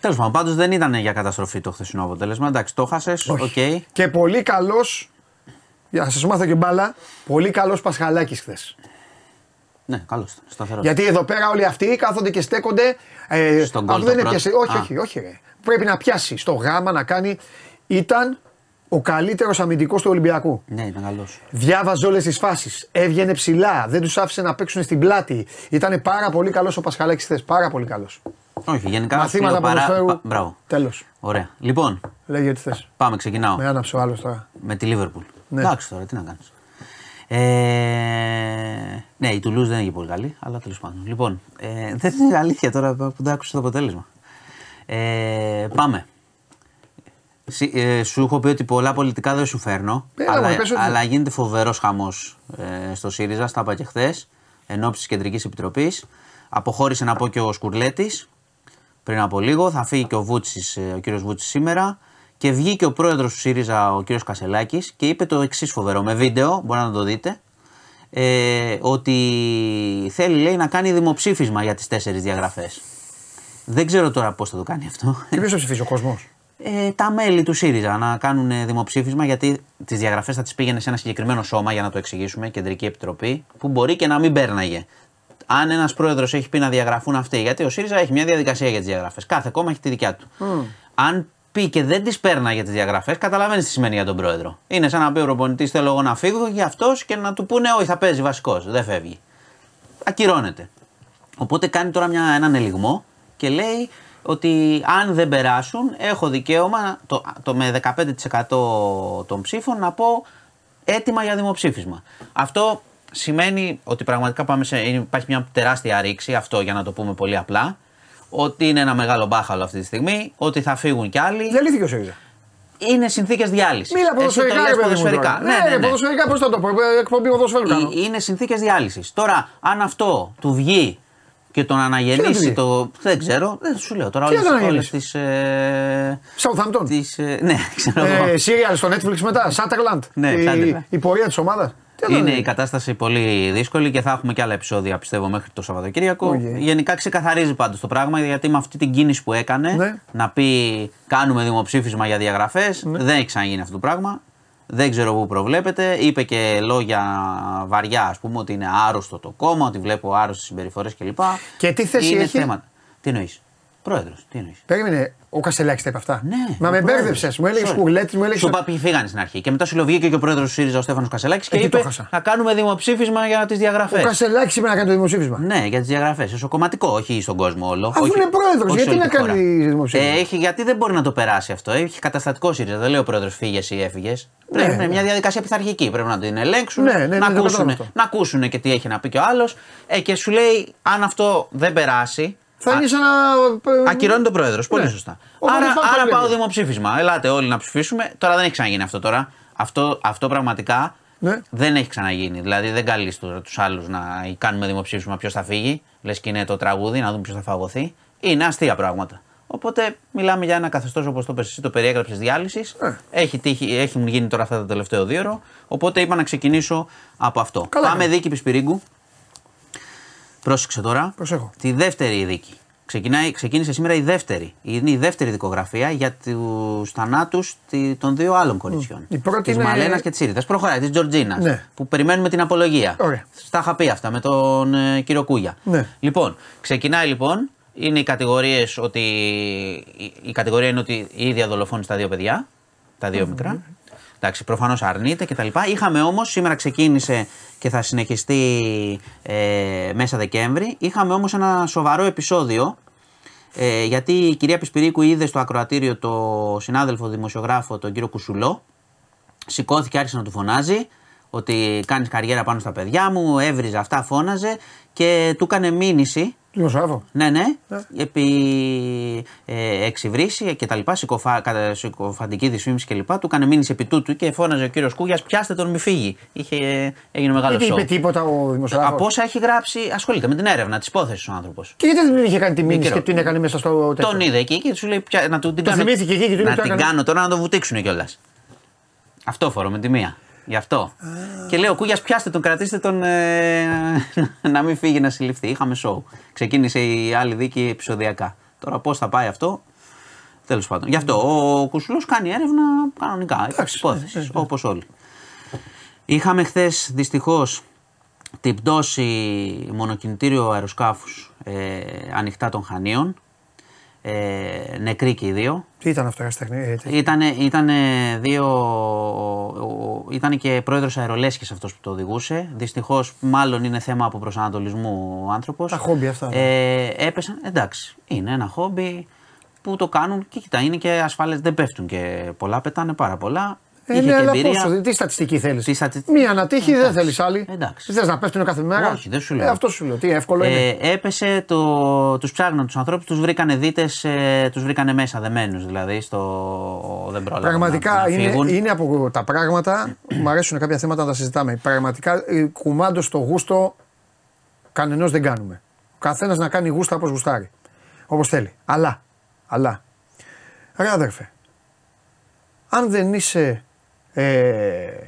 Τέλος πάντων, πάντως δεν ήταν για καταστροφή το χθεσινό αποτέλεσμα. Εντάξει, το χάσες. Οκ. Και πολύ καλός. Για να σας μάθω και μπάλα, πολύ καλός Πασχαλάκης χθες. Ναι, καλός ήταν. Σταθερός. Γιατί εδώ πέρα όλοι αυτοί κάθονται και στέκονται. Ε, Στον αυτό γκολ δεν το είναι πιάσει. πρώτο. Όχι, Α. όχι, όχι. Ρε. Πρέπει να πιάσει στο γάμα να κάνει. Ήταν ο καλύτερος αμυντικός του Ολυμπιακού. Ναι, ήταν καλός. Διάβαζε όλες τις φάσεις. Έβγαινε ψηλά. Δεν τους άφησε να παίξουν στην πλάτη. Ήταν πάρα πολύ καλός ο Πασχαλάκης χθες. Πάρα πολύ καλός. Όχι, γενικά. Μαθήματα φιλοπαρά- ποδοσφαίρου. πα- Μπράβο. Τέλος. Ωραία. Λοιπόν, Λέγε τι θες. πάμε, ξεκινάω. Με άναψε ο άλλος τώρα. Με τη Λίβερπουλ. Ναι. Εντάξει τώρα, τι να κάνεις. Ε, ναι, η Τουλούζ δεν είναι και πολύ καλή, αλλά τέλος πάντων. Λοιπόν, ε, δεν είναι αλήθεια τώρα που δεν άκουσα το αποτέλεσμα. Ε, πάμε. Συ- ε, σου έχω πει ότι πολλά πολιτικά δεν σου φέρνω. Έλα, αλλά, μωρέ, πες ότι- αλλά γίνεται φοβερός χαμός ε, στο ΣΥΡΙΖΑ, στα είπα και χθες, εν ώψης τη Κεντρικής Επιτροπής. Αποχώρησε να πω και ο Σκουρλέτης πριν από λίγο. Θα φύγει και ο, Βούτσης, ε, ο κύριος Βούτσης σήμερα. Και Και βγήκε ο πρόεδρος του ΣΥΡΙΖΑ, ο κ. Κασελάκης, και είπε το εξής φοβερό με βίντεο, μπορεί να το δείτε. Ε, ότι θέλει λέει να κάνει δημοψήφισμα για τις τέσσερις διαγραφές. Δεν ξέρω τώρα πώς θα το κάνει αυτό. Και ποιος θα ψηφίσει ο κόσμος; Ε, τα μέλη του ΣΥΡΙΖΑ να κάνουν ε, δημοψήφισμα γιατί τις διαγραφές θα τις πήγαινε σε ένα συγκεκριμένο σώμα για να το εξηγήσουμε, κεντρική επιτροπή, που μπορεί και να μην πέρναγε. Αν ένας πρόεδρος έχει πει να διαγραφούν αυτοί, γιατί ο ΣΥΡΙΖΑ έχει μια διαδικασία για τις διαγραφές. Κάθε κόμμα έχει τη δικιά του. Αν πει και δεν τις πέρναγε τις διαγραφές, καταλαβαίνεις τι σημαίνει για τον πρόεδρο. Είναι σαν να πει ο προπονητής: Θέλω εγώ να φύγω και αυτός και να του πούνε: Όχι, θα παίζει βασικός. Δεν φεύγει. Ακυρώνεται. Οπότε κάνει τώρα μια, έναν ελιγμό και λέει ότι αν δεν περάσουν, έχω δικαίωμα το, το με 15% των ψήφων να πω έτοιμα για δημοψήφισμα. Αυτό σημαίνει ότι πραγματικά πάμε σε, υπάρχει μια τεράστια ρήξη, αυτό για να το πούμε πολύ απλά, ότι είναι ένα μεγάλο μπάχαλο αυτή τη στιγμή, ότι θα φύγουν κι άλλοι. Διαλύθηκε ο ΣΥΡΙΖΑ. Είναι συνθήκες διάλυσης. Μίλα ποδοσφαιρικά, ρε παιδί μου. ποδοσφαιρικά. τώρα. Ναι, ναι, ποδοσφαιρικά πώς θα το πω. ε, Εκπομπή ποδοσφαίρου κάνω. Ε, Είναι συνθήκες διάλυσης. Τώρα, αν αυτό του βγει και τον Τι να του αναγεννήσει βγει; το. Δεν ξέρω, δεν σου λέω τώρα Τι να τον όλες αναγεννήσει; τις. Ε, Southampton. τις, ε, ναι, ξέρω εγώ. Ε, Serial στο Netflix μετά. Sunderland. Ναι, η, Sunderland. η πορεία της ομάδας. Είναι η κατάσταση πολύ δύσκολη και θα έχουμε και άλλα επεισόδια πιστεύω μέχρι το Σαββατοκύριακο. Οκ. Γενικά ξεκαθαρίζει πάντως το πράγμα γιατί με αυτή την κίνηση που έκανε Ναι. να πει κάνουμε δημοψήφισμα για διαγραφές δεν έχει ξαναγίνει αυτό το πράγμα. Δεν ξέρω πού προβλέπεται. Είπε και λόγια βαριά, ας πούμε, ότι είναι άρρωστο το κόμμα, ότι βλέπω άρρωστες συμπεριφορές κλπ. Και τι θέση είναι έχει; Θέματα. Τι εννοείς; Πρόεδρος, τι εννοείς; Περίμενε, ο Κασελάκης τα είπε αυτά. Ναι, Μα ο με πρόεδρος. μπέρδεψες. Μου έλεγες Sorry. κουρλέτη, μου έλεγες. Σου είπα ποιοι φύγανε στην αρχή. Και μετά σου λέω βγήκε και ο πρόεδρος του ΣΥΡΙΖΑ, ο Στέφανος Κασελάκης, και Εκεί το είπε χάσα. να κάνουμε δημοψήφισμα για τις διαγραφές. Ο Κασελάκης είπε να κάνει το δημοψήφισμα. Ναι, για τις διαγραφές. Στο κομματικό, όχι στον κόσμο όλο. Αφού όχι, είναι πρόεδρος, όχι γιατί σε όλη να τη χώρα. κάνει δημοψήφισμα; Ε, έχει, γιατί δεν μπορεί να το περάσει αυτό. Έχει καταστατικό ΣΥΡΙΖΑ. Δεν λέει ο πρόεδρος φύγες ή έφυγες. Πρέπει να είναι ναι. μια διαδικασία πειθαρχική. Πρέπει να την ελέγξουν, Ναι, ναι, ναι, να, το ακούσουν, κατάλαβα αυτό. να ακούσουν και τι έχει να πει και ο άλλος. Ε, και σου λέει, αν αυτό δεν περάσει. Θα α- είναι σαν να. Ακυρώνει τον πρόεδρο. Πολύ Ναι. σωστά. Οπότε άρα πάμε άρα πάλι πάω λίγο. δημοψήφισμα. Ελάτε όλοι να ψηφίσουμε. Τώρα δεν έχει ξαναγίνει αυτό τώρα. Αυτό, αυτό πραγματικά Ναι. δεν έχει ξαναγίνει. Δηλαδή δεν καλεί τους άλλους να κάνουμε δημοψήφισμα ποιος θα φύγει. Λες και είναι το τραγούδι, να δούμε ποιος θα φαγωθεί. Είναι αστεία πράγματα. Οπότε μιλάμε για ένα καθεστώς όπως το πες εσύ, το περιέγραψες διάλυσης. Ε. Έχει, τύχει- έχουν γίνει τώρα αυτά τα τελευταία δύο ώρο. Οπότε είπα να ξεκινήσω από αυτό. Καλά Πάμε κάνεις. δίκη Πισπυρίγκου. Πρόσεξε τώρα. Προσέχω. Τη δεύτερη δίκη. Ξεκινάει, ξεκίνησε σήμερα η δεύτερη. Είναι η δεύτερη δικογραφία για τους θανάτους των δύο άλλων κοριτσιών. Η πρώτη Της είναι- Μαλένας και της Ήρυτα. Προχωράει, της Τζορτζίνας. Ναι. Που περιμένουμε την απολογία. Ωραία. Στα είχα πει αυτά με τον ε, κύριο Κούγια. Ναι. Λοιπόν, ξεκινάει λοιπόν. Είναι οι κατηγορίες ότι. η- Η κατηγορία είναι ότι η ίδια δολοφόνησε τα δύο παιδιά. Τα δύο μικρά. Εντάξει, προφανώς αρνείται κτλ. Είχαμε όμως, σήμερα ξεκίνησε και θα συνεχιστεί ε, μέσα Δεκέμβρη. Είχαμε όμως ένα σοβαρό επεισόδιο. Ε, γιατί η κυρία Πισπυρίκου είδε στο ακροατήριο το συνάδελφο δημοσιογράφο, τον κύριο Κουσουλό. Σηκώθηκε, άρχισε να του φωνάζει ότι κάνεις καριέρα πάνω στα παιδιά μου, έβριζε αυτά, φώναζε και του έκανε μήνυση Δημοσιογράφο. ναι, ναι. Επί ε, εξυβρίσει και τα λοιπά, συκοφα, κατά, συκοφαντική δυσφήμιση και λοιπά. Του έκανε μήνυση επί τούτου και φώναζε ο κύριος Κούγιας: Πιάστε τον, μη φύγει. Είχε, έγινε μεγάλο Δεν σοου. είπε τίποτα ο δημοσιογράφος. Από όσα έχει γράψει, ασχολείται με την έρευνα της υπόθεσης ο άνθρωπος. Και γιατί δεν είχε κάνει τη μήνυση καιρό. και την έκανε μέσα στο τέτοιο; Τον είδε εκεί και σου λέει: πια, Να του την Το κάνω, θυμήθηκε εκεί και του λέει, να το την έκανε. κάνω τώρα να το βουτήξουν κιόλας. Αυτό φορώ με τη μία. Γι' αυτό. Και λέω: Κούγιας, πιάστε τον, κρατήστε τον ε, να μην φύγει να συλληφθεί. Είχαμε σοου. Ξεκίνησε η άλλη δίκη επεισοδιακά. Τώρα πώς θα πάει αυτό; Τέλος πάντων. Γι' αυτό ο Κουσουλός κάνει έρευνα κανονικά. Εντάξει, Υπόθεση. ναι, ναι. Όπως όλοι. Είχαμε χθες δυστυχώς την πτώση μονοκινητήριο αεροσκάφους ε, ανοιχτά των Χανίων. Ε, νεκροί και οι δύο. Τι ήταν αυτό, Καστέχνη. ε, τι- Ήτανε, ήτανε δύο. Ήταν και πρόεδρος αερολέσχης αυτός που το οδηγούσε. Δυστυχώς, μάλλον είναι θέμα από προσανατολισμού ο άνθρωπος. Τα χόμπι αυτά, ναι. Ε, έπεσαν. Εντάξει, είναι ένα χόμπι που το κάνουν και κοιτά, είναι και ασφάλες. Δεν πέφτουν και πολλά, πετάνε πάρα πολλά. Ε, Είχε ναι, και αλλά εμπειρία. πόσο, τι στατιστική θέλεις; Τι στατι- Μία ανατύχη δεν Εντάξει. θέλεις άλλη; Εντάξει. Δεν θες να πέφτουν κάθε μέρα; Όχι, δεν σου λέω. Ε, αυτό σου λέω. Τι εύκολο είναι. Ε, έπεσε, το, τους ψάχναν τους ανθρώπους, τους βρήκανε δίτες, ε, τους βρήκανε μέσα δεμένους δηλαδή, στο, δεν πρόλαβαν Πραγματικά να, να είναι, φύγουν. είναι από τα πράγματα που μου αρέσουν κάποια θέματα να τα συζητάμε. Πραγματικά ε, κουμάντο στο γούστο κανενός δεν κάνουμε. Ο καθένας να κάνει γούστα όπως γουστάρει. Όπως θέλει. Αλλά, αλλά, ρε αδέρφε, αν δεν είσαι, ε,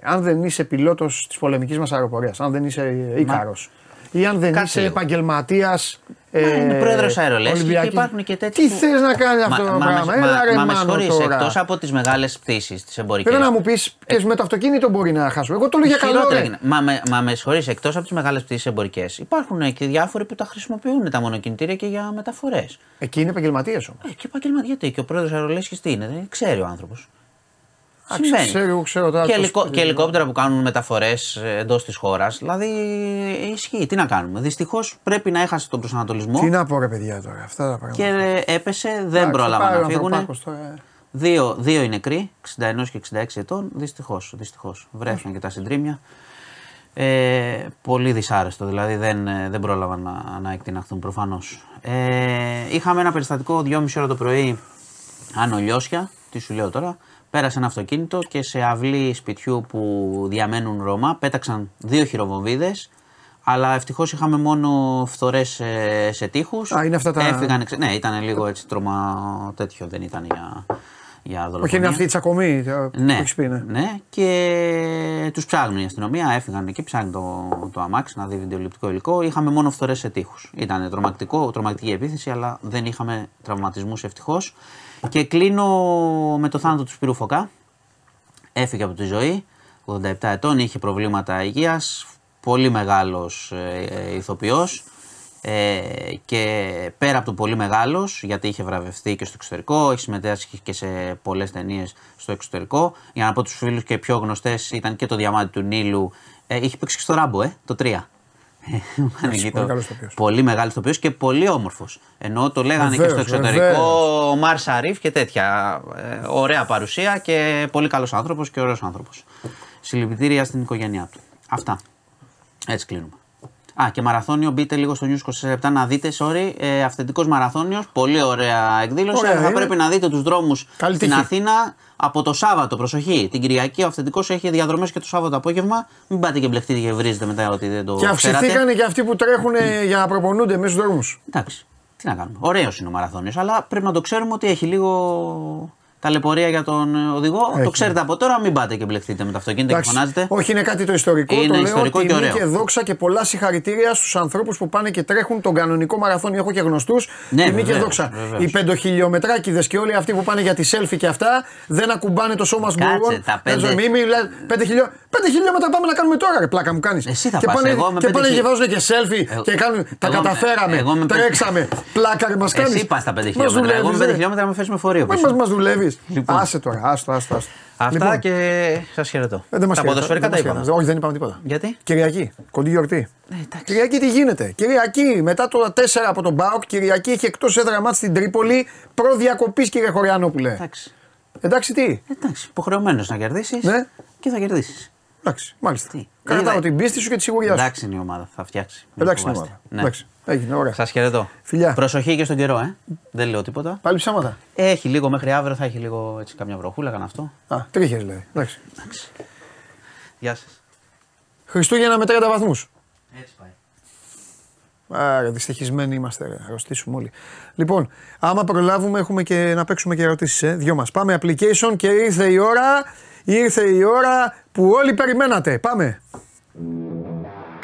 αν δεν είσαι πιλότος της πολεμικής μας αεροπορίας, αν δεν είσαι Ίκαρος ή αν δεν Κάτσε είσαι λίγο. επαγγελματίας Μα είναι ε, πρόεδρος αερολέσχης και Ολυμπιακής. υπάρχουν και τέτοιοι Τι που- θες να κάνεις αυτό το πράγμα, μα, έλα ρε μα με μάνο συγχωρείς, τώρα. εκτός από τις μεγάλες πτήσεις, τις εμπορικές. Πρέπει να μου πεις και με το αυτοκίνητο μπορεί να χάσουμε. Εγώ το λέω για καλό Χειρότερα ρε. γίνεται. Μα, με- μα με συγχωρείς, εκτός από τις μεγάλες πτήσεις εμπορικές, υπάρχουν και διάφοροι που τα χρησιμοποιούν τα μονοκινητήρια και για μεταφορές. Εκεί είναι επαγγελματίες όμως. Ε, και επαγγελματία, γιατί και ο πρόεδρος αερολέσχης τι είναι, δεν ξέρει ο άνθρωπος. Α, Συμβαίνει. ξέρω, εγώ ξέρω τώρα και, πώς- ελικο- και ελικόπτερα που κάνουν μεταφορές εντός της χώρας. Δηλαδή ισχύει. Τι να κάνουμε. Δυστυχώς πρέπει να έχασε τον προσανατολισμό Τι να πω ρε παιδιά τώρα, αυτά τα πράγματα. και έπεσε, δεν Εντάξει, πρόλαβαν πάει ο να φύγουν. Ανθρωπάκος τώρα. Δύο, δύο είναι νεκροί, 61 και 66 ετών. Δυστυχώς. Δυστυχώς. Βρέθηκαν και τα συντρίμια. Ε, πολύ δυσάρεστο, δηλαδή δεν, ε, δεν πρόλαβαν να, να εκτιναχθούν προφανώς. Ε, είχαμε ένα περιστατικό 2,5 ώρα το πρωί, Άνω Λιώσια, τι σου λέω τώρα. Πέρασε ένα αυτοκίνητο και σε αυλή σπιτιού που διαμένουν Ρώμα πέταξαν δύο χειροβομβίδες αλλά ευτυχώς είχαμε μόνο φθορές σε, σε τείχους. Α, είναι αυτά τα- Έφυγαν, εξ- ναι, ήταν λίγο έτσι τρομα τέτοιο, δεν ήταν για, για δολοφονία. Όχι, είναι αυτή η τσακωμή ε, που Ναι, έχεις πει, ναι. ναι, και τους ψάχνουν η αστυνομία. Έφυγαν εκεί, ψάχνει το, το αμάξι να δει βιντεοληπτικό υλικό. Είχαμε μόνο φθορές σε τείχους. Ήταν τρομακτικό, τρομακτική επίθεση, αλλά δεν είχαμε τραυματισμούς ευτυχώς. Και κλείνω με το θάνατο του Σπύρου Φωκά. Έφυγε από τη ζωή, 87 ετών, είχε προβλήματα υγείας, πολύ μεγάλος ε, ε, ηθοποιός ε, και πέρα από το πολύ μεγάλος, γιατί είχε βραβευτεί και στο εξωτερικό, έχει συμμετέχει και σε πολλές ταινίες στο εξωτερικό. Για να πω τους φίλους και πιο γνωστές ήταν και το Διαμάτι του Νείλου, ε, είχε παίξει και στο Ράμπο, ε, το 3. Πολύ καλός ηθοποιός. πολύ μεγάλος ηθοποιό και πολύ όμορφος. Ενώ το λέγανε και στο Βεβαίως, εξωτερικό βεβαίως. ο Μάρ Σαρίφ και τέτοια. Ε, ωραία παρουσία και πολύ καλός άνθρωπος και ωραίος άνθρωπος. Συλληπιτήρια στην οικογένειά του. Αυτά. Έτσι κλείνουμε. Α, και μαραθώνιο, μπείτε λίγο στο News 24 να δείτε, sorry, ε, αυθεντικός μαραθώνιος, πολύ ωραία εκδήλωση, Ωραία, αλλά θα είναι. πρέπει να δείτε τους δρόμους Καλή στην τύχη. Αθήνα από το Σάββατο, προσοχή, την Κυριακή ο αυθεντικός έχει διαδρομές και το Σάββατο απόγευμα, μην πάτε και μπλεχτείτε και βρίζετε μετά ότι δεν το Και ξέρατε. αυξηθήκανε και αυτοί που τρέχουν ε, για να προπονούνται μέσα στους δρόμους. Εντάξει. Τι να κάνουμε. Ωραίος είναι ο μαραθώνιος, αλλά πρέπει να το ξέρουμε ότι έχει λίγο ταλαιπωρία για τον ε, οδηγό. Έχει. Το ξέρετε από τώρα, μην πάτε και μπλεχτείτε με το αυτοκίνητο και φωνάζετε. Όχι, είναι κάτι το ιστορικό. Είναι το λέω ιστορικό και τιμή ωραίο. και δόξα και πολλά συγχαρητήρια στους ανθρώπους που πάνε και τρέχουν τον κανονικό μαραθώνιο. Έχω και γνωστούς. Ναι, τιμή και βεβαίως, δόξα. βεβαίως. Οι πεντοχιλιομετράκιδε και όλοι αυτοί που πάνε για τη selfie και αυτά δεν ακουμπάνε το σώμα σμπουργών. τα πέντε- Μην μιλά- πέντε, χιλιό... πέντε χιλιόμετρα πάμε να κάνουμε τώρα, ρε πλάκα μου κάνεις. Εσύ θα και πας, πάνε, εγώ με και πέντε πάνε και χιλι- βάζουν και selfie Εγώ- και κάνουν. Τα εγώ με- καταφέραμε. εγώ με πέντε- Τρέξαμε. Πλάκα ρε μας κάνεις. Εσύ πα στα 5 χιλιόμετρα. Εγώ με 5 χιλιόμετρα με φέρεις με φορείο. Μα πίσω. μας, μας δουλεύεις. Λοιπόν. Άσε τώρα, άστο, άστο. άστο. Αυτά Λοιπόν, και σας χαιρετώ. ε, δεν μας τα χαιρετά- ποδοσφαιρικά δεν τα μας είπαμε. χαιρετά. Όχι, δεν είπαμε τίποτα. Γιατί; Κυριακή, κοντή γιορτή. Ε, εντάξει. Κυριακή τι γίνεται; Κυριακή, μετά το 4 από τον Μπάουκ, Κυριακή έχει εκτός έδρα μάτς στην Τρίπολη. Προδιακοπής, κύριε Χωριανόπουλε. Εντάξει. Εντάξει, τι; Εντάξει. Υποχρεωμένος να κερδίσεις Ναι. και θα κερδίσεις. Εντάξει, μάλιστα. Τι. Κρατάω Είδα- την πίστη σου και τη σιγουριά σου. Εντάξει είναι η ομάδα, θα φτιάξει. Μην Εντάξει, είναι φοβάστε. ομάδα. Ναι. Εντάξει, έγινε, ωραία. Σας χαιρετώ. Φιλιά. Προσοχή και στον καιρό, ε. Δεν λέω τίποτα. Πάλι ψέματα. Έχει λίγο μέχρι αύριο, θα έχει λίγο έτσι καμιά βροχούλα, κανένα αυτό. Α, τρίχες δηλαδή. Εντάξει. Εντάξει. Γεια σας. Χριστούγεννα με 30 βαθμούς. Έτσι πάει. Άρα, δυστυχισμένοι είμαστε. Ρε. Αρρωστήσουμε όλοι. Λοιπόν, άμα προλάβουμε, έχουμε και να παίξουμε και ερωτήσεις. Ε. Δυο μας. Πάμε application και ήρθε η ώρα. Ήρθε η ώρα που όλοι περιμένατε. Πάμε.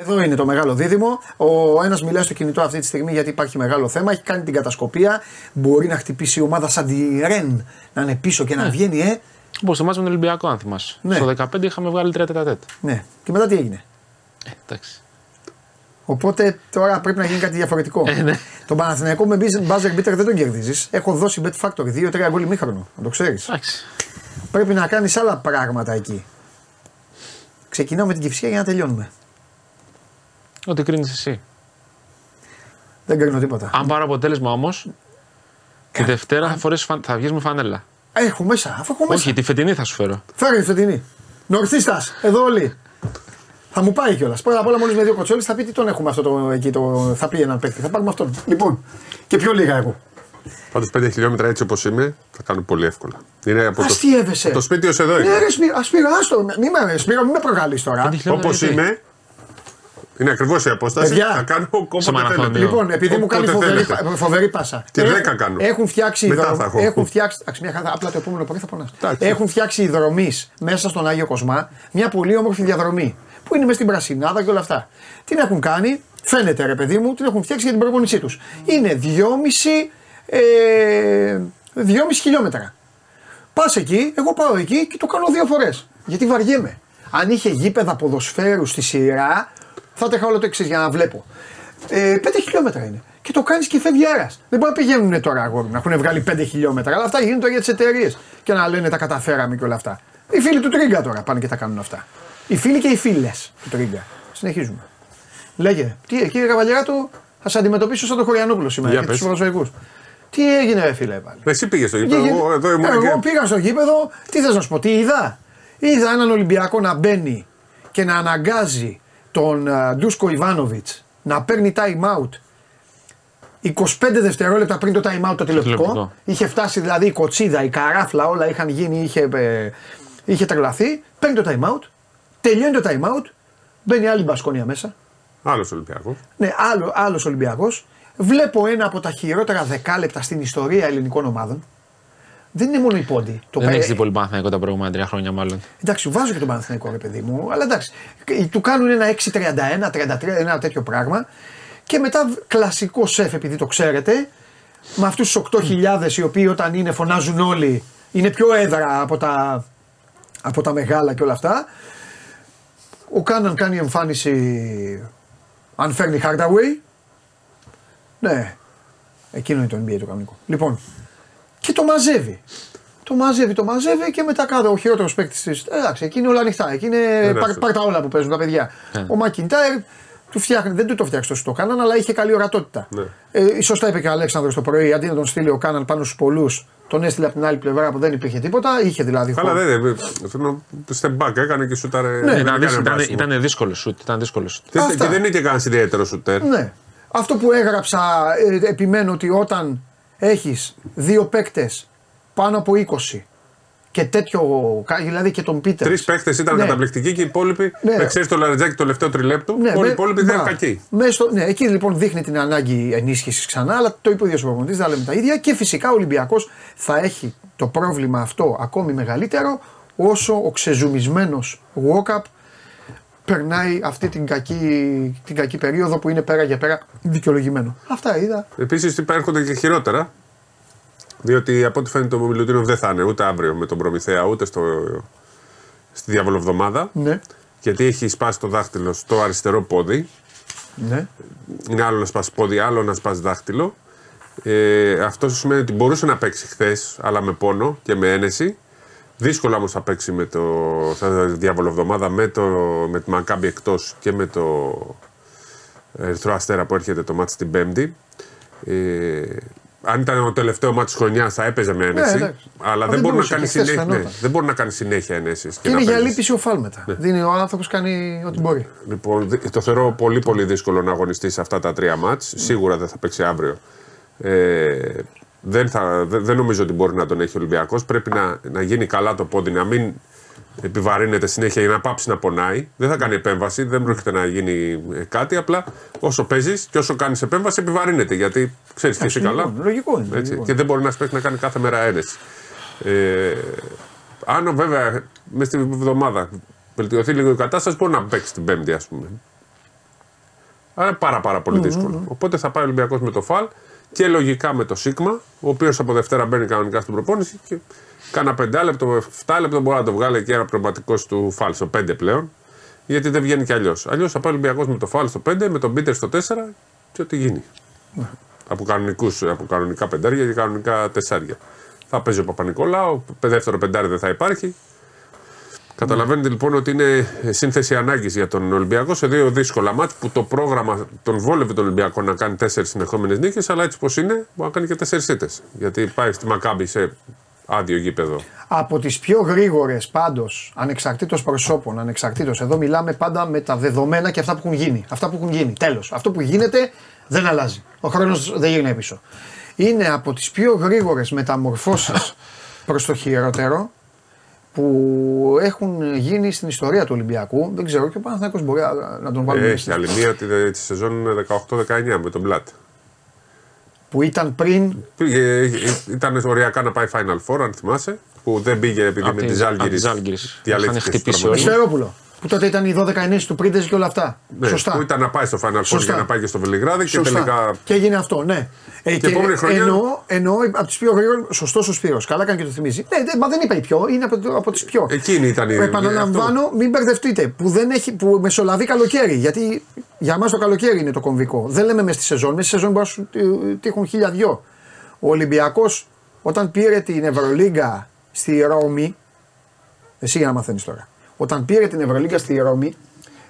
Εδώ είναι το μεγάλο δίδυμο. Ο ένας μιλάει στο κινητό αυτή τη στιγμή γιατί υπάρχει μεγάλο θέμα. Έχει κάνει την κατασκοπία. Μπορεί να χτυπήσει η ομάδα σαν τη Ρεν να είναι πίσω και να βγαίνει, ε. Όπως το μάτι με τον Ολυμπιακό, αν θυμάσαι. Ναι. Στο 15 είχαμε βγάλει 3 τέτα Ναι. Και μετά τι έγινε; Ε, εντάξει. Οπότε τώρα πρέπει να γίνει κάτι διαφορετικό. Ε, ναι. Τον Παναθηναϊκό με buzzer beater δεν τον κερδίζεις. Έχω δώσει bet factory 2-3 γκολ ημίχρονο. Να το ξέρεις. Εντάξει. Πρέπει να κάνεις άλλα πράγματα εκεί. Ξεκινάω με την κυφσιά για να τελειώνουμε. Ό,τι κρίνεις εσύ. Δεν κρίνω τίποτα. Αν πάρω αποτέλεσμα όμως, τη Δευτέρα θα, φορέσεις φαν- θα βγεις με φανέλα. Έχω μέσα, αφού έχω μέσα. Όχι, τη φετινή θα σου φέρω. Φέρε τη φετινή. Νορθίστα, εδώ όλοι. Θα μου πάει κιόλας. Πρώτα απ' όλα, μόλις με δύο κοτσόλες θα πει τι τον έχουμε αυτό το, εκεί. Το, θα πει έναν παίκτη. Θα πάρουμε αυτόν. Λοιπόν, και πιο λίγα εγώ. Πάντως 5 χιλιόμετρα έτσι όπως είμαι θα κάνω πολύ εύκολα. Είναι από το, Αστείευεσαι. από το σπίτι ως εδώ Ναι, είναι. ρε Σπύρο, Σπύρο, άστο. Μη με, Σπύρο, μη με προκαλείς τώρα. Όπως είμαι, είναι ακριβώς η απόσταση. Παιδιά. θα κάνω Σε όποτε μαραθώνιο. θέλετε. Λοιπόν, επειδή μου κάνει Όποτε φοβερή, θέλετε. φοβερή πάσα. Και Έχουν- δέκα κάνω. Έχουν φτιάξει Μετά υδρο- θα έχω. Έχουν φτιάξει. Εντάξει, μια χαρά, απλά το επόμενο πρωί θα πονάς. Εντάξει. Έχουν φτιάξει υδρομής μέσα στον Άγιο Κοσμά μια πολύ όμορφη διαδρομή. Που είναι μέσα στην Πρασινάδα και όλα αυτά. Την έχουν κάνει, φαίνεται ρε παιδί μου, την έχουν φτιάξει για την προπόνησή τους. Είναι 2,5 ε, 2,5 χιλιόμετρα. Πας εκεί, εγώ πάω εκεί και το κάνω δύο φορές. Γιατί βαριέμαι. Αν είχε γήπεδα ποδοσφαίρου στη σειρά, θα τρέχα όλο το εξής για να βλέπω. Ε, 5 χιλιόμετρα είναι. Και το κάνεις και φεύγει αέρας. Δεν μπορεί να πηγαίνουν τώρα αγόρι να έχουν βγάλει 5 χιλιόμετρα. Αλλά αυτά γίνονται για τις εταιρείες. Και να λένε τα καταφέραμε και όλα αυτά. Οι φίλοι του Τρίγκα τώρα πάνε και τα κάνουν αυτά. Οι φίλοι και οι φίλες του Τρίγκα. Συνεχίζουμε. Λέγε, τι, κύριε Καβαλιαράτο, θα σε αντιμετωπίσω σαν τον Χωριανόπουλο σήμερα Για και πες. του Ποδοσφαιρικού. Τι έγινε, ρε φίλε, πάλι. Εσύ πήγες στο γήπεδο. Πήγε- Εγώ εδώ ήμουν εγώ και. πήγα στο γήπεδο, τι θες να σου πω, τι είδα; Είδα έναν Ολυμπιακό να μπαίνει και να αναγκάζει τον α, Ντούσκο Ιβάνοβιτς να παίρνει time out 25 δευτερόλεπτα πριν το time out το τηλεοπτικό. τηλεοπτικό. Είχε φτάσει δηλαδή η κοτσίδα, η καράφλα, όλα είχαν γίνει, είχε, ε, είχε τρελαθεί. Παίρνει το time out, τελειώνει το time out, μπαίνει άλλη μπασκόνια μέσα. Άλλος Ολυμπιακός. Ναι, άλλο, άλλος Ολυμπιακός. Βλέπω ένα από τα χειρότερα δεκάλεπτα στην ιστορία ελληνικών ομάδων. Δεν είναι μόνο η πόντι. Το Δεν πέ- έχεις δει πολύ Παναθηναϊκό τα προηγούμενα τρία χρόνια, μάλλον. Εντάξει, βάζω και τον Παναθηναϊκό ρε παιδί μου, αλλά εντάξει. Του κάνουν ένα 6-31, 33, ένα τέτοιο πράγμα. Και μετά β- κλασικό σεφ, επειδή το ξέρετε, με αυτούς τους 8.000 οι οποίοι όταν είναι φωνάζουν όλοι, είναι πιο έδρα από τα, από τα μεγάλα και όλα αυτά. Ο Κάναν κάνει εμφάνιση αν φέρνει Hardaway. Ναι, εκείνο είναι το NBA το κανονικό. Λοιπόν, και το μαζεύει. Το μαζεύει, το μαζεύει και μετά κάτω ο χειρότερος παίκτης της. Εντάξει, εκεί είναι όλα ανοιχτά. Εκεί είναι πάρ, πάρ τα όλα που παίζουν τα παιδιά. Ο Μακιντάιρ του φτιάχνει, δεν του το φτιάξει τόσο το Κάναν, αλλά είχε καλή ορατότητα. Ναι. Ε, σωστά είπε και ο Αλέξανδρος το πρωί, αντί να τον στείλει ο Κάναν πάνω στους πολλούς, τον έστειλε από την άλλη πλευρά που δεν υπήρχε τίποτα. Είχε δηλαδή Καλά, χώρο. δεν. Θέλω step back έκανε και σούταρε. Ναι, δεν Ήταν, έκανε δύσκολο- ήταν, βάσιμο. ήταν δύσκολο σουτ. Ήταν δύσκολο σουτ. Και, Αυτά. και δεν είναι και κανένας ιδιαίτερος σουτέρ. Ναι. Αυτό που έγραψα, ε, επιμένω ότι όταν έχεις δύο παίκτες πάνω από 20 και τέτοιο, κα- δηλαδή και τον Πίτερς. Τρεις παίχτε ήταν Ναι. καταπληκτικοί και οι υπόλοιποι. Ναι. Ναι. Ξέρεις το λαρετζάκι το τελευταίο τριλέπτο. Ναι, όλοι με- οι υπόλοιποι δεν είναι μπράβο. κακοί. Μέσα στο- ναι, εκεί λοιπόν δείχνει την ανάγκη ενίσχυσης ξανά, αλλά το είπε ο ίδιος ο προπονητής, δεν λέμε τα ίδια. Και φυσικά ο Ολυμπιακός θα έχει το πρόβλημα αυτό ακόμη μεγαλύτερο όσο ο ξεζουμισμένος Walkup περνάει αυτή την κακή, την κακή περίοδο που είναι πέρα για πέρα δικαιολογημένο. Αυτά είδα. Επίσης έρχονται και χειρότερα. Διότι από ό,τι φαίνεται ο Μιλουτίνοφ δεν θα είναι ούτε αύριο με τον Προμηθέα ούτε στο, στη διαβολοβδομάδα. Ναι, Γιατί έχει σπάσει το δάχτυλο στο αριστερό πόδι. ναι. Είναι άλλο να σπάσει πόδι, άλλο να σπάσει δάχτυλο. Ε, αυτό σημαίνει ότι μπορούσε να παίξει χθες, αλλά με πόνο και με ένεση. Δύσκολα όμως θα παίξει με το θα διαβολοβδομάδα με, το, με τη Μακάμπη εκτός και με το Ερυθρό Αστέρα που έρχεται το μάτι την Πέμπτη. Ε, αν ήταν το τελευταίο μάτι της χρονιάς θα έπαιζε με ένεση. Ναι, εντάξει. αλλά Μα δεν δεν μπορεί, να μπορούσε, κάνει και χθες συνέχεια, ναι, φαινόταν. δεν μπορεί να κάνει συνέχεια ενέσει. Και, είναι για λύπηση οφάλμετα. Δίνει ο άνθρωπος κάνει ό,τι μπορεί. Λοιπόν, δι- το θεωρώ πολύ πολύ δύσκολο να αγωνιστεί σε αυτά τα τρία μάτς. Σίγουρα δεν θα παίξει αύριο. Ε, δεν, θα, δεν, δεν νομίζω ότι μπορεί να τον έχει ο Ολυμπιακός. Πρέπει να, να γίνει καλά το πόδι, να μην επιβαρύνεται συνέχεια για να πάψει να πονάει. Δεν θα κάνει επέμβαση, δεν πρόκειται να γίνει ε, κάτι. Απλά όσο παίζεις και όσο κάνεις επέμβαση, επιβαρύνεται. Γιατί ξέρεις και εσύ καλά. λογικό, λογικό είναι, Έτσι, λογικό. και δεν μπορεί να σπέχει να κάνει κάθε μέρα ένεση. Ε, αν βέβαια μέσα στην εβδομάδα βελτιωθεί λίγο η κατάσταση, μπορεί να παίξει την Πέμπτη, ας πούμε. Άρα είναι πάρα, πάρα πολύ δύσκολο. Οπότε θα πάει ο Ολυμπιακός με το φαλ και λογικά με το Σίγμα, ο οποίος από Δευτέρα μπαίνει κανονικά στην προπόνηση και κάνα πεντάλεπτο, 7 λεπτό μπορεί να το βγάλει και ένα πνευματικό του φαλ στο 5 πλέον. Γιατί δεν βγαίνει κι αλλιώς. Αλλιώς θα πάει ο Ολυμπιακός με το φαλ στο 5, με τον Πίτερ στο 4 και ό,τι γίνει. Από, κανονικούς, από κανονικά πεντάρια και κανονικά τεσσάρια. Θα παίζει ο Παπα-Νικολάου, δεύτερο πεντάρι δεν θα υπάρχει. Καταλαβαίνετε λοιπόν ότι είναι σύνθεση ανάγκης για τον Ολυμπιακό σε δύο δύσκολα μάτια που το πρόγραμμα τον βόλευε τον Ολυμπιακό να κάνει τέσσερις συνεχόμενες νίκες, αλλά έτσι πως είναι μπορεί να κάνει και τέσσερις ήττε. Γιατί πάει στη Μακάμπη σε άδειο γήπεδο. Από τις πιο γρήγορες πάντως, ανεξαρτήτως προσώπων, ανεξαρτήτως. Εδώ μιλάμε πάντα με τα δεδομένα και αυτά που έχουν γίνει. Αυτά που έχουν γίνει. Τέλος. Αυτό που γίνεται δεν αλλάζει. Ο χρόνος δεν γυρνάει πίσω. Είναι από τις πιο γρήγορες μεταμορφώσεις προς το χειρότερο που έχουν γίνει στην ιστορία του Ολυμπιακού. Δεν ξέρω και ο Παναθηναϊκός μπορεί να- να τον βάλουμε Έχει μέσα. άλλη μία τη, τη σεζόν 18-19 με τον Μπλατ. Που ήταν πριν. Πήγε, ε, ήταν οριακά να πάει Final Four, αν θυμάσαι. Που δεν πήγε επειδή Απ' με την- τη απ' τη Ζάλγκη. Ζάλγκιρις. Είχαν χτυπήσει όλοι. Σφαιρόπουλο. Που τότε ήταν οι 12 ενέσει του Πρίντεζ και όλα αυτά. Σωστά. Ναι, Που ήταν να πάει στο Final Four Σωστά. για να πάει και στο Βελιγράδι και Σωστά. τελικά. Και έγινε αυτό, ναι. Ε, και επόμενη χρονιά- Εννοώ, εννοώ από τι πιο γρήγορε. Σωστός ο Σπύρος. Καλά κάνει και το θυμίζει. Ναι, ναι, μα δεν είπα η πιο, είναι από, το- από τις πιο. Εκείνη ήταν η. Επαναλαμβάνω, μην μπερδευτείτε. Που, δεν έχει, που μεσολαβεί καλοκαίρι. Γιατί για μας το καλοκαίρι είναι το κομβικό. Δεν λέμε μες στη σεζόν. Μες στη σεζόν μπορείς να σου ε, τύχουν χίλια δυο. Ο Ολυμπιακός όταν πήρε την Ευρωλίγκα στη Ρώμη. Εσύ για να μαθαίνει τώρα. Όταν πήρε την Ευρωλίγκα στη Ρώμη,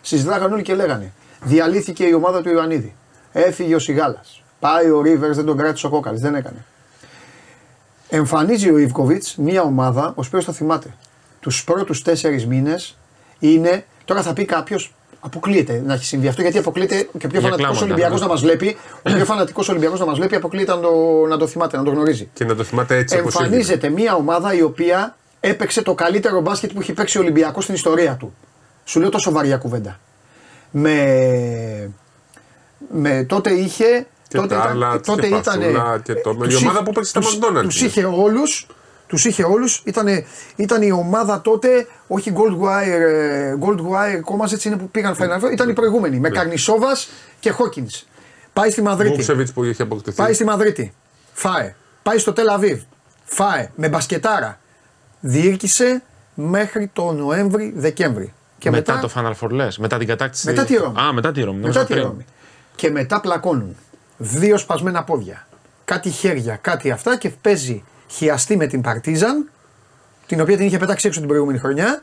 συζητάγαν όλοι και λέγανε Διαλύθηκε η ομάδα του Ιωαννίδη. Έφυγε ο Σιγάλας. Πάει ο Ρίβερ, δεν τον κράτησε ο Κόκαλης. Δεν έκανε. Εμφανίζει ο Ιβκοβιτ μια ομάδα, ο Σπύρος το θυμάται. Τους πρώτους τέσσερις μήνες είναι. Τώρα θα πει κάποιος, αποκλείεται να έχει συμβεί αυτό γιατί αποκλείεται και ο πιο Για φανατικός κλάματα, Ολυμπιακός ναι. να μας βλέπει. Ο πιο φανατικός Ολυμπιακός να μας βλέπει αποκλείεται να το, να το θυμάται, να το γνωρίζει. Και να το θυμάται έτσι όπως Εμφανίζεται μια ομάδα η οποία έπαιξε το καλύτερο μπάσκετ που έχει παίξει ο Ολυμπιακός στην ιστορία του. Σου λέω τόσο βαριά κουβέντα. Με, με τότε είχε. Και τότε τα άλλα, τότε και ήταν. Πασούλα και το- η ομάδα που παίξει στα McDonald's. Τους είχε όλους. Τους είχε όλους, ήταν, ήταν η ομάδα τότε, όχι Goldwire, ε, Goldwire κόμμα έτσι είναι που πήγαν Final Four, ήταν η προηγούμενη, Ναι. με Καρνισόβας και Χόκκινς. Πάει στη Μαδρίτη. Βούξεβιτ που είχε αποκτηθεί. Πάει στη Μαδρίτη. Φάε. Πάει στο Τελαβίβ. Φάε. Με μπασκετάρα. Διήρκησε μέχρι το Νοέμβρη-Δεκέμβρη. Και μετά, μετά, το Final Four λες, μετά την κατάκτηση. Μετά τη Ρώμη. Α, μετά τη Ρώμη. μετά νόμιζα τη πριν. Ρώμη. Και μετά πλακώνουν δύο σπασμένα πόδια. Κάτι χέρια, κάτι αυτά και παίζει χιαστή με την Παρτίζαν, την οποία την είχε πετάξει έξω την προηγούμενη χρονιά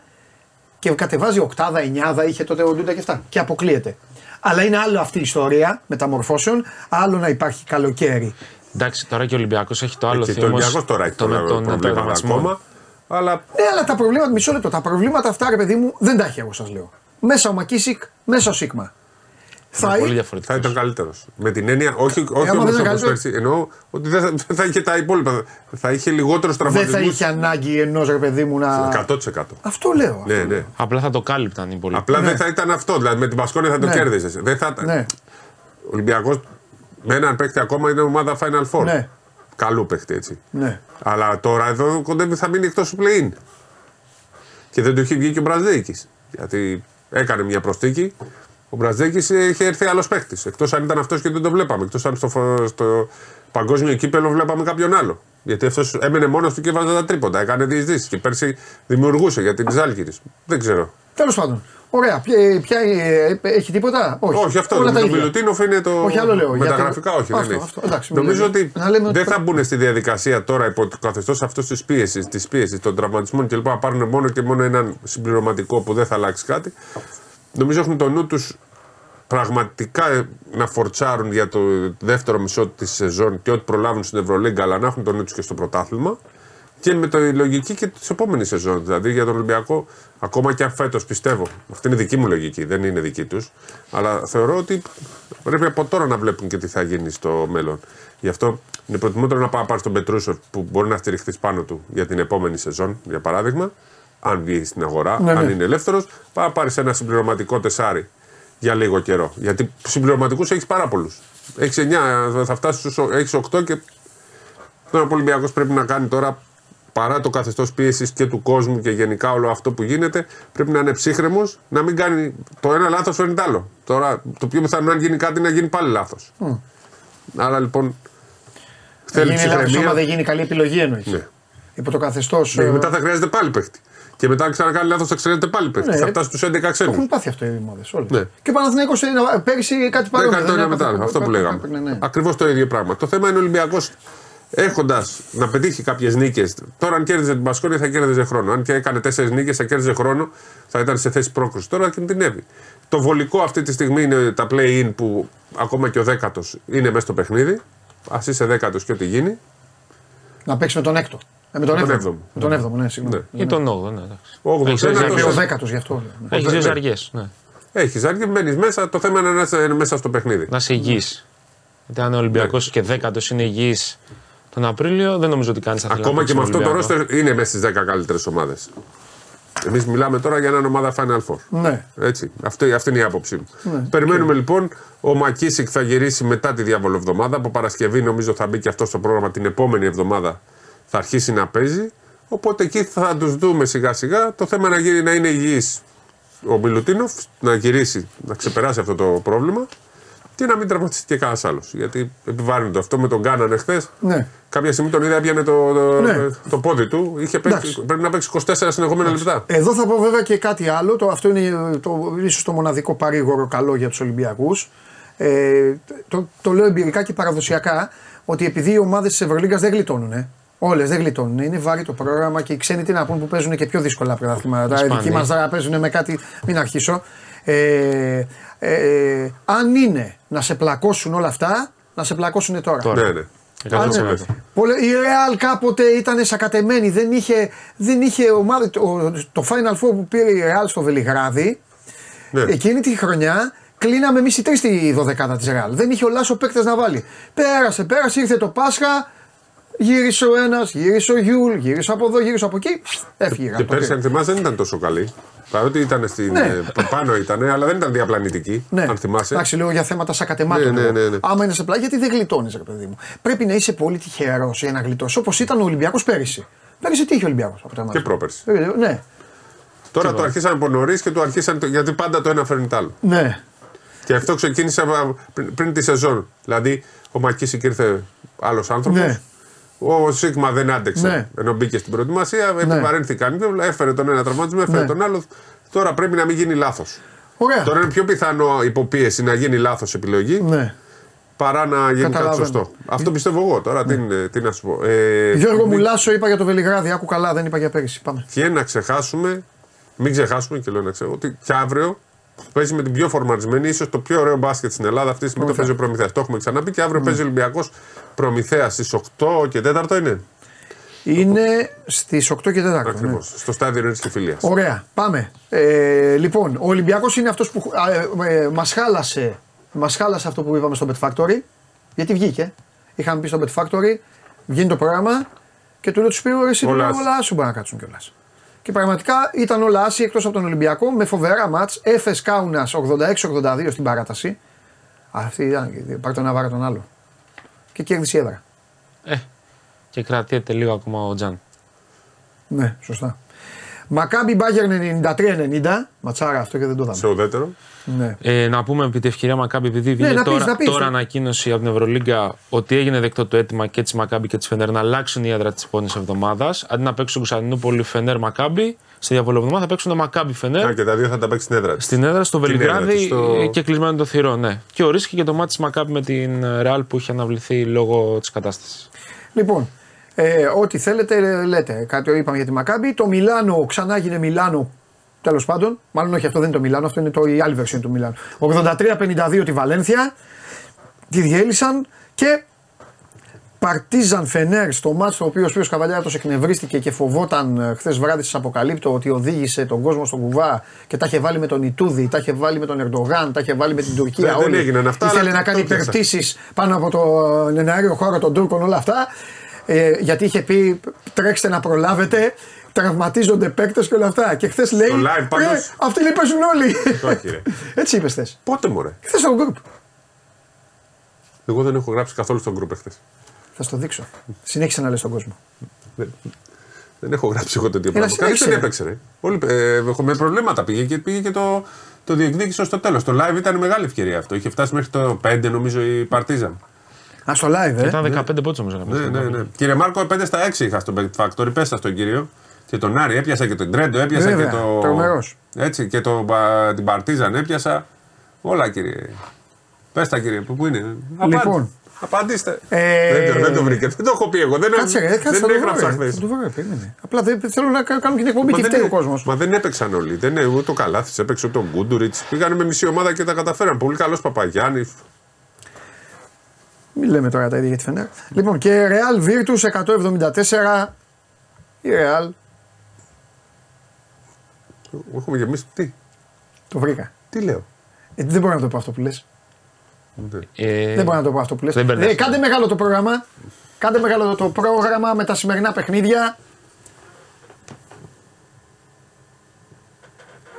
και κατεβάζει οκτάδα, εννιάδα, είχε τότε ο Ντούντα και αυτά. Και αποκλείεται. Αλλά είναι άλλο αυτή η ιστορία μεταμορφώσεων, άλλο να υπάρχει καλοκαίρι. Εντάξει, τώρα και ο Ολυμπιακός έχει το άλλο Και το θέμα. Ολυμπιακός τώρα έχει το με πολλά τον προβλήματα επαγγελματισμό. ακόμα. Αλλά Ναι, αλλά τα προβλήματα, μισό λεπτό, τα προβλήματα αυτά, ρε παιδί μου, δεν τα έχει εγώ σας λέω. Μέσα ο Μακίσικ, μέσα ο Σίγμα. Θα Είναι πολύ ή- διαφορετικός. θα ήταν καλύτερος. Με την έννοια, όχι, όχι άμα όμως δεν ήταν όπως καλύτερος- πέρσι. Εννοώ ότι δεν θα, δεν θα είχε τα υπόλοιπα. Θα είχε λιγότερους δεν θα τραυματισμούς. είχε ανάγκη ενός ρε παιδί μου να. 100%. Αυτό λέω. Ναι, ναι. Απλά θα το κάλυπταν οι υπόλοιποι. Απλά Ναι. δεν θα ήταν αυτό. Δηλαδή με την Πασκόνια θα το Ναι. κέρδισε. Δεν θα... Ναι, Ο Ολυμπιακός με έναν παίκτη ακόμα είναι ομάδα Final Four. Ναι. Καλού παίκτη έτσι. ναι. Αλλά τώρα εδώ κοντεύει θα μείνει εκτός του play-in. Και δεν του έχει βγει και ο Μπραζδέκη. Γιατί έκανε μια προστίκη. Ο Μπραζδέκη είχε έρθει άλλος παίκτη. Εκτός αν ήταν αυτός και δεν το βλέπαμε. Εκτός αν στο, φο- στο παγκόσμιο κύπελο βλέπαμε κάποιον άλλο. Γιατί αυτός έμενε μόνος του και βάζε τα τρίποντα. Έκανε διεισδύσεις και πέρσι δημιουργούσε για την Ζάλγκη. Δεν ξέρω. Τέλος πάντων. Ωραία. Ποια, ποια, ε, έχει τίποτα; Όχι, Όχι, αυτό. Όλα Με τα τον ίδια. Μιλουτίνοφ είναι το. Όχι, άλλο λέω, Με τα γιατί- γραφικά, όχι. Αυτό, δεν έχει. αυτό, εντάξει, μην Νομίζω λέμε. ότι Να λέμε ότι δεν θα πρέπει- μπουν στη διαδικασία τώρα υπό το καθεστώς αυτός της πίεσης, της πίεσης, των τραυματισμών κλπ. Να πάρουν μόνο και μόνο έναν συμπληρωματικό που δεν θα αλλάξει κάτι. Νομίζω έχουν το νου τους πραγματικά ε, να φορτσάρουν για το δεύτερο μισό της σεζόν και ό,τι προλάβουν στην Ευρωλίγκα, αλλά να έχουν το νου τους και στο πρωτάθλημα. Και με τη λογική και της επόμενης σεζόν. Δηλαδή για τον Ολυμπιακό, ακόμα και αν φέτος πιστεύω, αυτή είναι δική μου λογική, δεν είναι δική τους. Αλλά θεωρώ ότι πρέπει από τώρα να βλέπουν και τι θα γίνει στο μέλλον. Γι' αυτό είναι προτιμότερο να πάει να πάρει τον Πετρούσεφ που μπορεί να στηριχθεί πάνω του για την επόμενη σεζόν, για παράδειγμα, αν βγει στην αγορά, Ναι, αν ναι. είναι ελεύθερος, πάει να πάρει ένα συμπληρωματικό τεσάρι για λίγο καιρό. Γιατί συμπληρωματικούς έχεις πάρα πολλούς. Έχεις 9, θα φτάσεις στους. Έχεις 8 και Τώρα ο Ολυμπιακός πρέπει να κάνει τώρα παρά το καθεστώς πίεσης και του κόσμου και γενικά όλο αυτό που γίνεται, πρέπει να είναι ψύχρεμος, να μην κάνει το ένα λάθος φέρνει το άλλο. Τώρα το πιο πιθανό αν γίνει κάτι να γίνει πάλι λάθος. Άρα λοιπόν. Θέλει γίνει λάθος, άμα ψυχραιμία. δεν γίνει καλή επιλογή εννοείς. Ναι. Υπό το καθεστώς. Ναι, μετά θα χρειάζεται πάλι παίχτη. Και μετά αν ξανακάνει λάθος θα χρειάζεται πάλι παίχτη. Ναι. Θα φτάσει στους 11 Το έχουν ξένου. πάθει αυτό οι ομάδες. Ναι. Και ο Παναθηναίκος είναι πέρυσι κάτι Δεν παρόμοιο. κάνει το ένα έπαθε μετά. Αυτό που λέγαμε. έπαιρνε, ναι. Ακριβώς το ίδιο πράγμα. Το θέμα είναι ο Ολυμπιακός έχοντας να πετύχει κάποιες νίκες. Τώρα, αν κέρδιζε την Πασκόνια, θα κέρδιζε χρόνο. Αν και έκανε τέσσερις νίκες, θα κέρδιζε χρόνο, θα ήταν σε θέση πρόκρισης. Τώρα κινδυνεύει. Το βολικό αυτή τη στιγμή είναι τα play-in που ακόμα και ο δέκατος είναι μέσα στο παιχνίδι. Α είσαι δέκατος και ό,τι γίνει. Να παίξει με τον έκτο. Ε, με τον τον 7ο. έβδομο. Με τον 7ο, ναι, συγγνώμη. Ή τον 8ο, ναι. εντάξει. Όγδοος Έχεις ένατος. δύο Είναι ο ζαριές. δέκατος γι' αυτό. ναι. Έχεις δύο ζαριές, ναι. Έχει ζάρια, μπαίνει μέσα. Το θέμα είναι να είσαι μέσα στο παιχνίδι. Να είσαι υγιής. Γιατί αν ο Ολυμπιακός και δέκατος είναι υγιής τον Απρίλιο, δεν νομίζω ότι κάνεις θα θέλει να Ακόμα και παίξει με αυτό το Ολυμπιακό. ρόστερ είναι μέσα στις 10 καλύτερες ομάδες. Εμείς μιλάμε τώρα για έναν ομάδα Final Four. Ναι. Έτσι. Αυτή, αυτή είναι η άποψή μου. Περιμένουμε λοιπόν. Ο Μακίσικ θα γυρίσει μετά τη διάβολο εβδομάδα. Από Παρασκευή νομίζω θα μπει και αυτός στο πρόγραμμα την επόμενη εβδομάδα. Θα αρχίσει να παίζει. Οπότε εκεί θα τους δούμε σιγά σιγά. Το θέμα να, γίνει, να είναι υγιής ο Μιλουτίνοφ, να γυρίσει, να ξεπεράσει αυτό το πρόβλημα και να μην τραυματιστεί και κανένας άλλος. Γιατί επιβάρυνε αυτό με τον Κάναν εχθές. Ναι. Κάποια στιγμή τον είδα, έπιανε το, το, Ναι. το πόδι του. Είχε παίξει, Εντάξει. πρέπει να παίξει 24 συνεχόμενα λεπτά. Εδώ θα πω βέβαια και κάτι άλλο. Το, αυτό είναι το, ίσως το μοναδικό παρήγορο καλό για τους Ολυμπιακούς. Ε, το, το λέω εμπειρικά και παραδοσιακά ότι επειδή οι ομάδες της Ευρωλίγκας δεν γλιτώνουν. Ε. Όλες δεν γλιτώνουν. Είναι βάρη το πρόγραμμα και οι ξένοι τι να πούν που παίζουν και πιο δύσκολα πρωταθλήματα. Οι Ισπανοί. δικοί μας τώρα παίζουν με κάτι. Μην αρχίσω. Ε, ε, αν είναι να σε πλακώσουν όλα αυτά, να σε πλακώσουν τώρα. Τώρα. Ναι, ναι. Αν, 100%. ναι. Πολλε- η Real κάποτε ήταν σακατεμένη. Δεν είχε, δεν είχε ομάδα. Το, το Final Four που πήρε η Real στο Βελιγράδι, Ναι. εκείνη τη χρονιά κλείναμε εμείς οι τρεις τη δωδεκάδα της Real. Δεν είχε ο Λάσο παίκτες να βάλει. Πέρασε, πέρασε, ήρθε το Πάσχα. Γύρισε ο ένας, γύρισε ο Γιουλ, γύρισε από εδώ, γύρισε από εκεί. Έφυγε. Και πέρσι, αν θυμάσαι, δεν ήταν τόσο καλή. Παρότι ήταν στην. Ναι. ε, πάνω ήταν, αλλά δεν ήταν διαπλανητική. Ναι. Αν θυμάσαι. Εντάξει, λέω για θέματα σακατεμάτων. Ναι, ναι, ναι, ναι. Άμα είναι σε πλάγια, γιατί δεν γλιτώνεις, ρε παιδί μου. Πρέπει να είσαι πολύ τυχερός για να γλιτώσεις. Όπως ήταν ο Ολυμπιακός πέρυσι. Πέρυσι τι είχε ο Ολυμπιακός από τα μάτια. Και πρόπερση. Ε, Ναι, Τώρα το αρχίσαν από νωρίς και το αρχίσαν. το- Γιατί πάντα το ένα φέρνει το άλλο. ναι. Και αυτό ξεκίνησε από- πριν, πριν τη σεζόν. Δηλαδή, ο Μακίσικ ήρθε άλλος άνθρωπος. Ναι. Ο Σίγμα δεν άντεξε. Ναι. Ενώ μπήκε στην προετοιμασία, επιβαρύνθηκαν. Έφερε τον ένα τραυματισμό, έφερε Ναι. τον άλλο. Τώρα πρέπει να μην γίνει λάθος. Ωραία. Τώρα είναι πιο πιθανό υποπίεση να γίνει λάθος επιλογή Ναι. παρά να γίνει κάτι Καταλαβαίνω. Ναι. σωστό. Αυτό πιστεύω εγώ. Τώρα τι, είναι- τι να σου πω. Ε, Γιώργο μην- Μουλάσο είπα για το Βελιγράδι. Άκου καλά, δεν είπα για πέρυσι. Πάμε. Και να ξεχάσουμε, μην ξεχάσουμε και λέω να ξέρω, ότι και αύριο παίζει με την πιο φορμαρισμένη, ίσως το πιο ωραίο μπάσκετ στην Ελλάδα. Αυτή τη στιγμή το παίζει ο Προμηθέας. Το έχουμε ξαναπεί και αύριο παίζει ο Ολυμπιακός Προμηθέας στις 8 και 4 είναι; Είναι στις 8 και 4. Ναι. Ακριβώς. Στο στάδιο Ρέντη και Φιλίας. Ωραία, πάμε. Ε, λοιπόν, ο Ολυμπιακός είναι αυτός που ε, ε, μας χάλασε, μας χάλασε αυτό που είπαμε στο Bet Factory. Γιατί βγήκε. Είχαμε πει στο Bet Factory, βγαίνει το πρόγραμμα και του λέω τους Σπύρου, εσύ Όλα όλα, άσy. όλα σου μπορεί να κάτσουν κιόλας. Και πραγματικά ήταν όλα άσy εκτός από τον Ολυμπιακό με φοβερά μάτς. Έφες Κάουνας 86-82 στην παράταση. Αυτή ήταν. Πάρει τον ένα βάρα τον άλλο. Και κέρδισε η έδρα. Ε, και κρατιέται λίγο ακόμα ο Τζαν. Ναι, σωστά. Μακάμπι Μπάγκερ 93-90. Ματσάρα αυτό και δεν το είδαμε. Σε ουδέτερο. Ναι. Ε, να πούμε επί τη ευκαιρία Μακάμπι, επειδή βγήκε να πεις, τώρα, να πεις. τώρα ανακοίνωση από την Ευρωλίγκα ότι έγινε δεκτό το αίτημα και της Μακάμπι και της Φενέρ να αλλάξουν η έδρα της επόμενης εβδομάδας. Αντί να παίξουν Κωνσταντινούπολη Φενέρ Μακάμπι, στη διαβολοβδομάδα θα παίξουν το Μακάμπι Φενέρ. Α, και τα δύο θα τα παίξει στην έδρα της. Στην έδρα στο Την έδρα Βελιγράδι της, στο- ε, και κλεισμένο το θηρό, ναι. Και ορίστηκε και το μάτι της Μακάμπι με την Ρεάλ που είχε αναβληθεί λόγω της κατάστασης. Λοιπόν, ε, ό,τι θέλετε ε, λέτε. Κάτι είπαμε για τη Μακάμπη. Το Μιλάνο ξανά έγινε Μιλάνο. Τέλος πάντων, μάλλον όχι, αυτό δεν είναι το Μιλάνο, αυτό είναι το, η άλλη version του Μιλάνου. 83-52 τη Βαλένθια. Τη διέλυσαν και Παρτίζαν Φενέρ στο μάτσο το οποίο ο Σπύρος Καβαλιάρτος εκνευρίστηκε και φοβόταν χθες βράδυ σα αποκαλύπτω ότι οδήγησε τον κόσμο στον κουβά και τα είχε βάλει με τον Ιτούδη, τα είχε βάλει με τον Ερντογάν, τα είχε βάλει με την Τουρκία. Δεν- δεν όλοι. έγιναν αυτά, Ήθελε αλλά να κάνει το πιάσα. υπερτήσει πάνω από τον εναέριο χώρο των Τούρκων όλα αυτά. Ε, γιατί είχε πει τρέξτε να προλάβετε, τραυματίζονται παίκτες και όλα αυτά. Και χθες λέει. Στο live πάντως. «Ε, αυτοί λέει παίζουν όλοι. Το έχει, ρε. Έτσι είπες χθες. Πότε μωρέ. Χθες στο group. Εγώ δεν έχω γράψει καθόλου στον γκρουπ εχθές. Θα στο δείξω. Συνέχισε να λες στον κόσμο. Δεν, δεν έχω γράψει εγώ τέτοιο Έλα, πράγμα. Κανείς συνέχισε, δεν ρε. έπαιξε. Ρε. Όλοι, ε, με προβλήματα πήγε και πήγε και το, το διεκδίκησε στο τέλος. Το live ήταν μεγάλη ευκαιρία αυτό. Είχε φτάσει μέχρι το 5 νομίζω η Παρτίζαν. Α στο live, ε. Ήταν 15 πόντου όμω. Ναι, ναι, ναι. Κύριε Μάρκο, 5 στα 6 είχα στο Bet Factory. Πέστα στον κύριο. Και τον Άρη έπιασα και τον Τρέντο, έπιασα Βέβαια, και το. τρομερός. Έτσι και το, πα- την Παρτίζαν έπιασα. Όλα κύριε. Πες τα κύριε, πού πού είναι. Απάντη- Λοιπόν. Απαντήστε. Ε, Δεν, το, δεν το βρήκε. Δεν το έχω πει εγώ. Δεν, Κάτσε, ρε, κάτσε, δεν θα το έγραψα βρω, ρε. χθες. Θα το βρω, ρε, περίμενε. Απλά δεν, θέλω να κα- κάνουμε και την εκπομπή και φταίει ο κόσμος. Μα δεν έπαιξαν όλοι. Δεν είναι ούτε ο Καλάθι, έπαιξε ούτε ο Γκούντουριτς. Πήγανε με μισή ομάδα και τα καταφέραν. Πολύ καλός Παπαγιάννης. Μην λέμε τώρα τα ίδια για τη Φενέρ. Λοιπόν, και Real Virtus 174 Η Ρεάλ. Έχουμε γεμίσει. Τι, Το βρήκα. τι λέω; Ε, δεν μπορώ να το πω αυτό που λες. Ε, Δεν μπορώ να το πω αυτό που λες. δεν μπερδεύεσαι. κάντε μεγάλο το πρόγραμμα. Κάντε μεγάλο το πρόγραμμα με τα σημερινά παιχνίδια.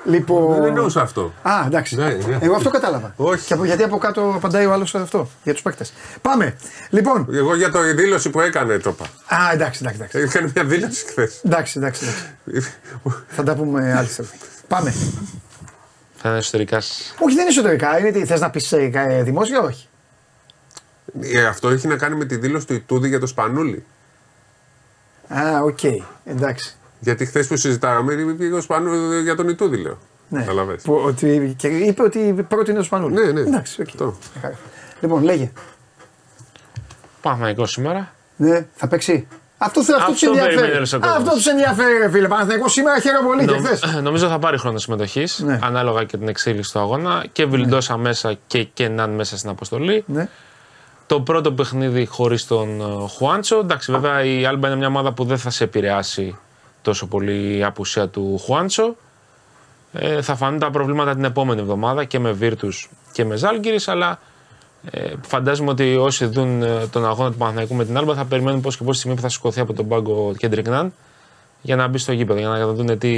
Λοιπόν. Δεν εννοούσα αυτό. Α, εντάξει. Ναι, ναι. Εγώ αυτό κατάλαβα. Όχι. Και από, γιατί από κάτω απαντάει ο άλλος αυτό. Για τους παίκτες. Πάμε. Λοιπόν. Εγώ για το η δήλωση που έκανε το είπα. Α, εντάξει, εντάξει. εντάξει. Έκανε μια δήλωση χθες. Εντάξει, εντάξει, εντάξει. Θα τα πούμε άλλη στιγμή. Πάμε. Θα είναι εσωτερικά σας. Όχι, δεν είναι εσωτερικά. Είναι τι θες να πεις δημόσια, όχι. Ε, αυτό έχει να κάνει με τη δήλωση του Ιτούδη για το Σπανούλι. Α, οκ. Εντάξει. Γιατί χθες που συζητάγαμε πήγε ο Σπανούλη για τον Ιτούδη, λέω. Ναι. Καταλαβες. Που, ότι, και είπε ότι πρότεινε το Σπανούλη. Ναι, ναι. Εντάξει, οκ. Αυτό. Μια χαρά. Λοιπόν, λέγε. Παναθηναϊκός σήμερα. Ναι, θα παίξει. Αυτό, θε, αυτό, Αυτό τους ενδιαφέρει. περιμένει όλος ο κόσμος. Αυτό τους ενδιαφέρει, ρε φίλε. Παναθηναϊκός σήμερα χαίρομαι πολύ και Νομ- χθες. νομίζω θα πάρει χρόνο συμμετοχής Ναι. ανάλογα και την εξέλιξη του αγώνα. Και Βιλντόσα μέσα και Κενάν μέσα στην αποστολή. Ναι. Το πρώτο παιχνίδι χωρίς τον ε, Χουάντσο. Εντάξει, βέβαια η Άλμπα είναι μια ομάδα που δεν θα σε επηρεάσει τόσο πολύ η απουσία του Χουάντσο. Ε, θα φανούν τα προβλήματα την επόμενη εβδομάδα και με Βίρτους και με Ζάλγκυρης, αλλά ε, φαντάζομαι ότι όσοι δουν ε, τον αγώνα του Παναθηναϊκού με την Άλμπα θα περιμένουν πώς και πώς τη στιγμή που θα σηκωθεί από τον πάγκο Κέντρικ Ναν για να μπει στο γήπεδο, για να δουν τι,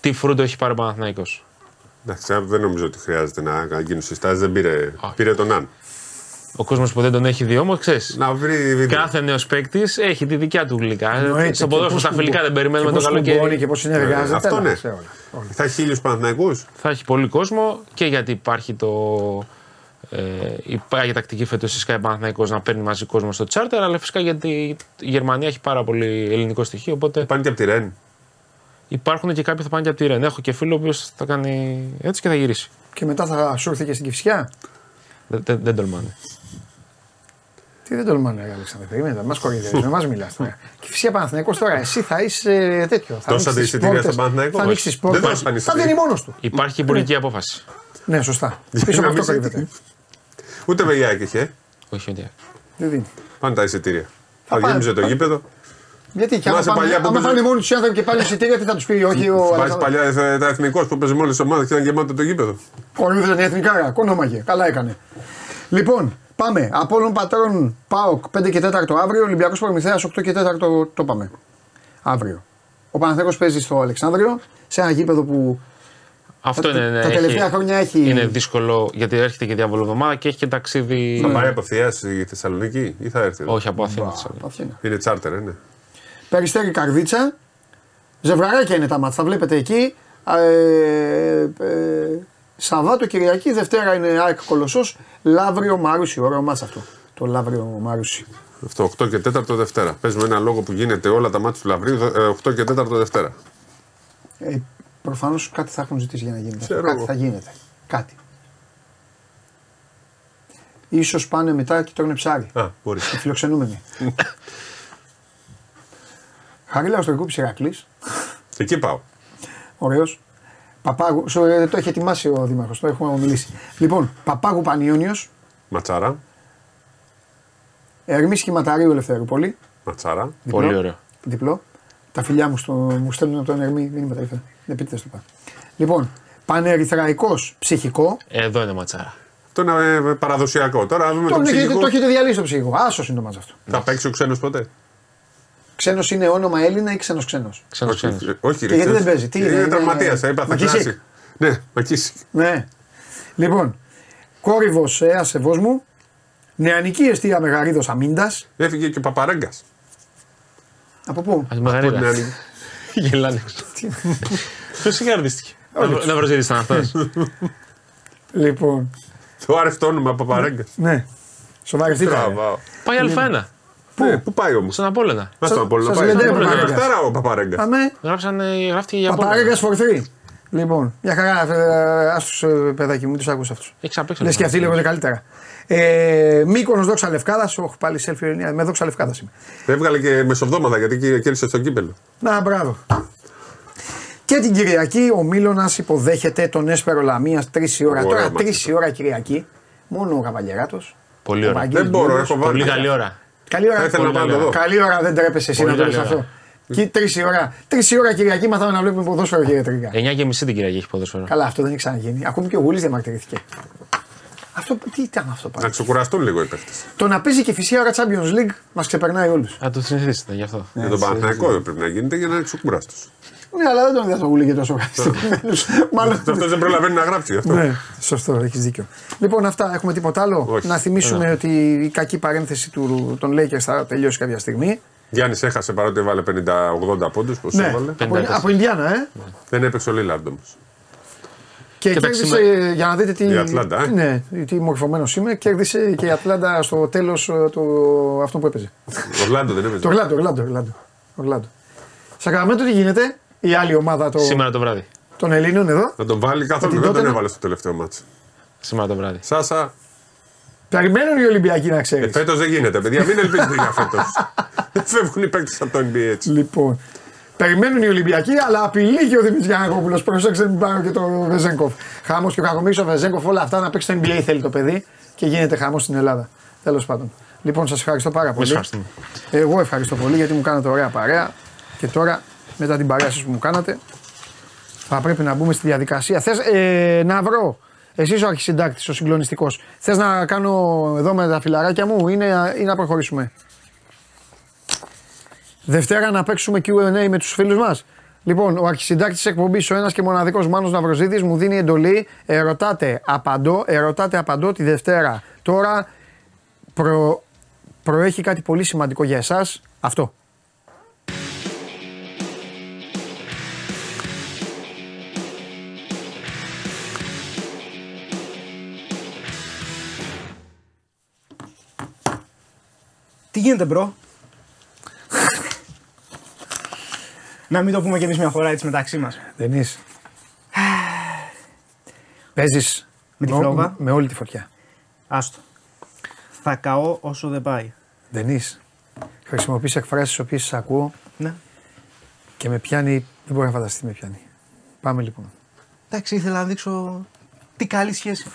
τι φρούτο έχει πάρει ο Παναθηναϊκός. Εντάξει, δεν νομίζω ότι χρειάζεται να γίνουν συστάσεις. Δεν πήρε, πήρε τον Αν. Ο κόσμος που δεν τον έχει δει όμως, ξέρεις. Να βρει βίντεο. Κάθε νέος παίκτης έχει τη δικιά του γλυκά. Εννοείται. Στο Και ποδόσφαιρο, πώς στα φιλικά κουμπώ- δεν περιμένουμε και το πώς κουμπώνει καλοκαίρι. και πώς συνεργάζεται. αυτό όλα, ναι. σε όλα. Όλα. Θα έχει χίλιους Παναθηναϊκούς. Θα έχει πολύ κόσμο και γιατί υπάρχει το. Ε, υπάρχει τακτική φέτος η Sky Παναθηναϊκός να παίρνει μαζί κόσμο στο charter, αλλά φυσικά γιατί η Γερμανία έχει πάρα πολύ ελληνικό στοιχείο. Οπότε Πάνε και από τη Ρεν. υπάρχουν και κάποιοι που θα πάνε και από τη Ρεν. Έχω και φίλο ο οποίος θα κάνει έτσι και θα γυρίσει. Και μετά θα σου έρθει και στην Κυφσιά. Δεν, δεν, δεν τολμάνε. Τι δεν τολμάνε, ρε Αλέξανδρε. Περιμένετε, μας κοροϊδεύεις, με εμά μιλάς τώρα. Και φυσικά Παναθηναϊκός τώρα, εσύ θα είσαι τέτοιο. Θα Τόσα ανοίξεις τις εισιτήρια πόρτες, στον Παναθηναϊκό, Θα όχι. ανοίξεις τις Δεν πόρτε. δώσει Θα πανεισιτήρια. δίνει μόνος του. Υπάρχει υπουργική απόφαση. Ναι, σωστά. Για Πίσω να από αυτό μην κρύβεται. Ούτε με Ιάκ είχε. Όχι, όχι. Δεν δίνει. Πάνε τα εισιτήρια. Θα πάνε. γέμιζε το γήπεδο. Γιατί και άμα Θυμάσαι πάνε, παλιά που άμα παίζε- πάνε μόνοι τους οι άνθρωποι και πάνε εισιτήρια, τι θα τους πει, όχι ο Βάζει Αλέξανδρος. παλιά ε, τα εθνικός που παίζει με όλε τι ομάδε και ήταν γεμάτο το γήπεδο. Κοροϊδεύει την εθνικά, κονόμαγε. Καλά έκανε. Λοιπόν, πάμε. Απόλλων Πατρών ΠΑΟΚ 5 και 4 αύριο. Ολυμπιακός Προμηθέας 8 και 4 το, το πάμε. Αύριο. Ο Παναθηναϊκός παίζει στο Αλεξάνδριο σε ένα γήπεδο που Αυτό Τα- είναι. ναι, τα τελευταία χρόνια έχει- Είναι δύσκολο γιατί έρχεται και διαβολοβδομάδα και έχει και ταξίδι. Θα πάει από Θεία στη Θεσσαλονίκη ή θα έρθει εδώ; Όχι από Αθήνα. Θεσσαλονίκη. Αθήνα. Είναι τσάρτερ, ε, ναι. Περιστέρι Καρδίτσα. Ζευγαράκια είναι τα μάτια, τα βλέπετε εκεί. Ε, ε, Σαββάτο Κυριακή, Δευτέρα είναι ΑΕΚ Κολοσσός, Λαύριο Μάρουσι. Ωραίο μάτς αυτό. Το Λαύριο Μάρουσι. Αυτό 8 και 4 Δευτέρα. Παίζουμε ένα λόγο που γίνεται όλα τα μάτια του Λαβρίου ε, 8 και 4 Δευτέρα. Ε, Προφανώς κάτι θα έχουν ζητήσει για να γίνει. αυτό. Ξέρω Κάτι εγώ. θα γίνεται. Κάτι. Ίσως πάνε μετά και τρώνε ψάρι. Α, μπορείς. Οι φιλοξενούμενοι. Χαρίλα στο Ερκούπη Ηρακλή. Εκεί πάω. Ωραίος. Παπάγου, σο- ε, το έχει ετοιμάσει ο Δήμαρχος, το έχουμε μιλήσει. Λοιπόν, Παπάγου Πανιόνιος, Ματσάρα. Ερμή Σχηματαρίου Ελευθερούπολη. Ματσάρα. Διπλό. Πολύ ωραίο. Διπλό. Τα φιλιά μου, στο, μου στέλνουν από τον Ερμή μήνυματα. ήρθε. Επίτηδε το πάω. Λοιπόν, Πανερυθραϊκό Ψυχικό. Εδώ είναι ματσάρα. Αυτό είναι ε, παραδοσιακό. Τώρα να δούμε το, Το, έχετε, ψυχικό. το έχετε διαλύσει το ψυχικό. Άσος είναι το μάτς αυτό. Θα παίξει ο ξένος ποτέ; Ξένος είναι όνομα Έλληνα ή ξένος ξένος; Ξένος ξένος. Όχι, όχι, Και γιατί δεν παίζει, τι είναι, είναι. είναι- τραυματία, θα έπαθε Μακίσικ. κλάση. Ναι, Μακίσικ. Ναι. Λοιπόν, κόρυβος Έα μου. Νεανική αιστεία Μεγαρίδος Αμίντα. Έφυγε και ο Παπαρέγκα. Από πού; Α μεγαλύτερα. Από την άλλη. Γελάνε. Ποιος είχε αρνηστηκε. Να προσζήτησαν αυτό. Λοιπόν, Του άρεσε το όνομα Παπαρέγκα. ναι. Σοβαρευτείτε. Τραβάω. Πάει Α1. Πού, πού πάει όμως; Στον Απόλαινα. Να στον Απόλλωνα σας πάει. λεντεύει ο Είναι Παπαρέγκας. Λαχτάρα ο Παπαρέγκα. Αμέ. Γράψανε, γράφτηκε για Παπαρέγκα Απόλαινα. for free. Λοιπόν, μια χαρά. Ε, Άστου ε, παιδάκι μου, μην τους άκουσα αυτούς. Έχει ξαπέξει. Λες και αυτοί λέγονται καλύτερα. Ε, Μήκονο δόξα Λευκάδας. Όχι πάλι selfie ερμηνεία. Με δόξα Λευκάδας είμαι. Έβγαλε και μεσοβδόμαδα γιατί κέρδισε στο κύπελο. Να, μπράβο. Και την Κυριακή ο Μίλωνα υποδέχεται τον Έσπερο Λαμία 3 η ώρα. Ωραίο Τώρα μάτς 3 η ώρα Κυριακή. Μόνο ο Καβαλιεράτος. Πολύ ωραία. Δεν μπορώ, έχω βάλει. Πολύ καλή ώρα. Καλή ώρα. Θα ήθελα να Πολύ πάω να το καλή δω. Καλή ώρα δεν τρέπεσαι εσύ Πολύ να το λες καλή ώρα. αυτό. Και τρεις ώρα, τρεις η ώρα Κυριακή μάθαμε να βλέπουμε ποδόσφαιρο κύριε Τρίγκα. 9 και μισή την Κυριακή έχει ποδόσφαιρο. Καλά, αυτό δεν έχει ξαναγίνει. Ακόμη και ο Γούλη διαμαρτυρήθηκε. Αυτό τι ήταν αυτό Να πάλι. ξεκουραστούν λίγο οι παίχτε. Το να παίζει και φυσικά ώρα Champions League μας ξεπερνάει όλους. Α, το συνηθίσετε γι' αυτό. Για τον Παναθηναϊκό πρέπει να γίνεται για να είναι ξεκουράστος. Ναι, αλλά δεν τον είδα το Γούλη και τόσο ευχαριστημένου. Μάλλον. Αυτό δεν προλαβαίνει να γράψει γι' αυτό. Ναι, σωστό, έχεις δίκιο. Λοιπόν, αυτά έχουμε τίποτα άλλο; Όχι. Να θυμίσουμε ότι η κακή παρένθεση του, των Lakers θα τελειώσει κάποια στιγμή. Γιάννης έχασε παρότι έβαλε 50-80 πόντους. Πώς Ναι, έβαλε. από, 54. από Ινδιάνα, ε. Δεν έπαιξε ο Λίλαρντ όμως. Και Κοίταξε, κέρδισε, για να δείτε τι, Η Ατλάντα, ε. ναι, τι μορφωμένος είμαι, κέρδισε και η Ατλάντα στο τέλος του αυτό που έπαιζε. Ορλάντο δεν έπαιζε. Το Γλάντο, Γλάντο, Γλάντο. Γλάντο. Σακραμέντο τι γίνεται, η άλλη ομάδα το, Σήμερα το βράδυ. των Ελλήνων εδώ. Θα τον βάλει καθόλου. την Δεν τον Tottenham. έβαλε στο τελευταίο μάτσο. Σήμερα το βράδυ. Σάσα, Περιμένουν οι Ολυμπιακοί να ε, ξέρει. φέτος δεν γίνεται, παιδιά. Μην ελπίζετε για φέτος. Δεν φεύγουν οι παίκτες από το NBA έτσι. Λοιπόν, περιμένουν οι Ολυμπιακοί, αλλά απειλεί και ο Δημήτρης Γιανακόπουλος. Πρόσεξε, μην πάρω και το Βεζέγκοφ. Χάμο και ο Κακομίρη, ο Βεζέγκοφ, όλα αυτά να παίξει στο NBA θέλει το παιδί και γίνεται χάμο στην Ελλάδα. Τέλος πάντων. Λοιπόν, σας ευχαριστώ πάρα πολύ. ευχαριστούμε. Εγώ ευχαριστώ πολύ γιατί μου κάνατε ωραία παρέα. Και τώρα, μετά την παρέα σας που μου κάνατε, θα πρέπει να μπούμε στη διαδικασία. Θες ε, να βρω, εσύ ο αρχισυντάκτης, ο συγκλονιστικός, θες να κάνω εδώ με τα φιλαράκια μου ή να, ή να προχωρήσουμε; Δευτέρα να παίξουμε Q&A με τους φίλους μας. Λοιπόν, ο αρχισυντάκτης της εκπομπής, ο ένας και μοναδικός Μάνος Ναυροζίδης μου δίνει εντολή, ερωτάτε, απαντώ, ερωτάτε, απαντώ τη Δευτέρα. Τώρα προ, προέχει κάτι πολύ σημαντικό για εσάς, αυτό. Τι γίνεται, bro. Να μην το πούμε κι εμείς μια φορά έτσι μεταξύ μας. Δεν είσαι. Παίζεις Με τη φλόγα; με όλη τη φωτιά. Άστο. Θα καώ όσο δεν πάει. Δεν είσαι. Χρησιμοποιείς εκφράσεις τις οποίες τις ακούω Ναι. και με πιάνει, δεν μπορεί να φανταστεί με πιάνει. Πάμε λοιπόν. Εντάξει, ήθελα να δείξω τι καλή σχέση.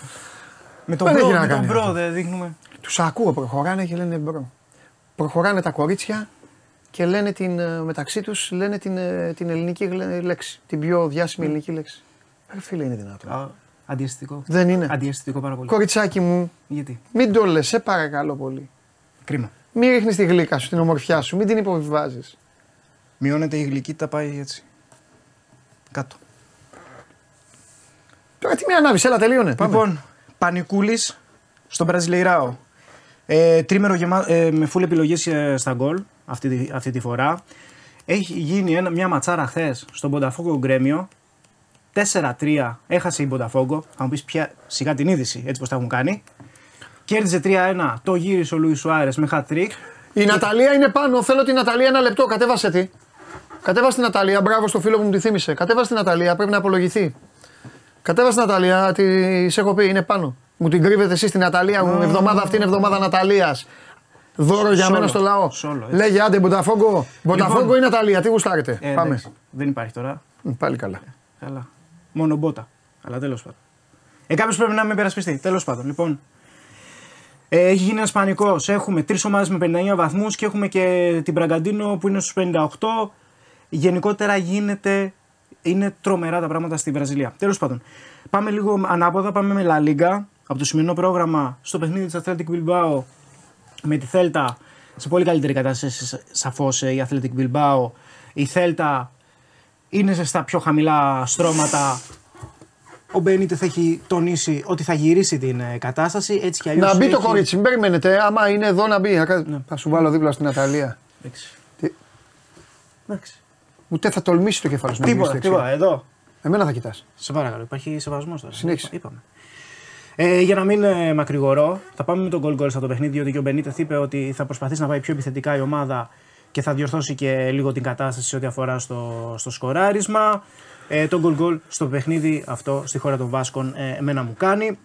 Με τον Δεν bro, έχει να με τον κάνει bro αυτό. δεν δείχνουμε. Τους ακούω, προχωράνε και λένε bro. Προχωράνε τα κορίτσια και λένε την, ε, μεταξύ τους λένε την, ε, την ελληνική γλε- λέξη. Την πιο διάσημη ελληνική λέξη. Ρε φίλε είναι δυνατόν. Α, Αντιαισθητικό. Δεν είναι. Αντιαισθητικό πάρα πολύ. Κοριτσάκι μου, Γιατί; μην το λες, σε παρακαλώ πολύ. Κρίμα. Μην ρίχνεις τη γλύκα σου, την ομορφιά σου, μην την υποβιβάζεις. Μειώνεται η γλυκύτητα, πάει έτσι. Κάτω. Τώρα τι με ανάβεις, έλα τελείωνε. Πάμε. Λοιπόν, Πανικούλης στον Μπραζιλεϊράο. Ε, τρίμερο γεμα... ε, με full επιλογές στα γκολ αυτή, τη- αυτή τη φορά. Έχει γίνει ένα, μια ματσάρα χθες στον Πονταφόγκο Γκρέμιο. 4-3 έχασε η Πονταφόγκο. Θα μου πεις πια σιγά την είδηση, έτσι πώ τα έχουν κάνει. Κέρδισε 3-1, το γύρισε ο Λουίς Σουάρες με hat trick. Η Ναταλία είναι πάνω. Θέλω την Ναταλία ένα λεπτό. Κατέβασε τη. Κατέβασε την Ναταλία. Μπράβο στο φίλο που μου τη θύμισε. Κατέβασε την Ναταλία. Πρέπει να απολογηθεί. Κατέβασε την Ναταλία. Τη σε έχω πει. Είναι πάνω. Μου την κρύβετε εσείς την Ναταλία. μου. Εβδομάδα αυτή είναι εβδομάδα Ναταλίας. Δώρο για Σόλο. μένα στο λαό. Σόλο, έτσι. Λέγε άντε Μποταφόγκο. Μποταφόγκο ή Ναταλία. Τι γουστάρετε. Ε, Πάμε. εντάξει, δεν υπάρχει τώρα. Μ, Πάλι καλά. Καλά. Μόνο μπότα. Αλλά τέλος πάντων. Ε, κάποιος πρέπει να με υπερασπιστεί. Τέλος πάντων. Λοιπόν, ε, έχει γίνει ένας πανικός. Έχουμε τρεις ομάδες με 59 βαθμούς και έχουμε και την Μπραγκαντίνο που είναι στους 58. Γενικότερα γίνεται. Είναι τρομερά τα πράγματα στη Βραζιλία. Τέλος πάντων. Πάμε λίγο ανάποδα. Πάμε με La Liga. Από το σημερινό πρόγραμμα στο παιχνίδι της Athletic Bilbao με τη Θέλτα σε πολύ καλύτερη κατάσταση σαφώς η Athletic Bilbao. Η Θέλτα είναι στα πιο χαμηλά στρώματα. Ο Μπενίτε θα έχει τονίσει ότι θα γυρίσει την ε, κατάσταση. Έτσι κι αλλιώς Να μπει το έχει- κορίτσι. Μην περιμένετε. Άμα είναι εδώ να μπει. να κα- Θα σου βάλω δίπλα στην Ναταλία. Εντάξει. Τι- Εντάξει. Ούτε θα τολμήσει το κεφάλι σου να γυρίσει Τίποτα, δεξιά. τίποτα. Εδώ. Εμένα θα κοιτάς. Σε παρακαλώ, υπάρχει σεβασμός τώρα. Συνέχισε. Είπαμε. Ε, για να μην ε, μακρηγορώ, θα πάμε με τον goal goal στο παιχνίδι, διότι και ο Μπενίτε είπε ότι θα προσπαθήσει να πάει πιο επιθετικά η ομάδα και θα διορθώσει και λίγο την κατάσταση σε ό,τι αφορά στο, στο σκοράρισμα. Ε, το goal goal στο παιχνίδι αυτό στη χώρα των Βάσκων ε, εμένα μου κάνει.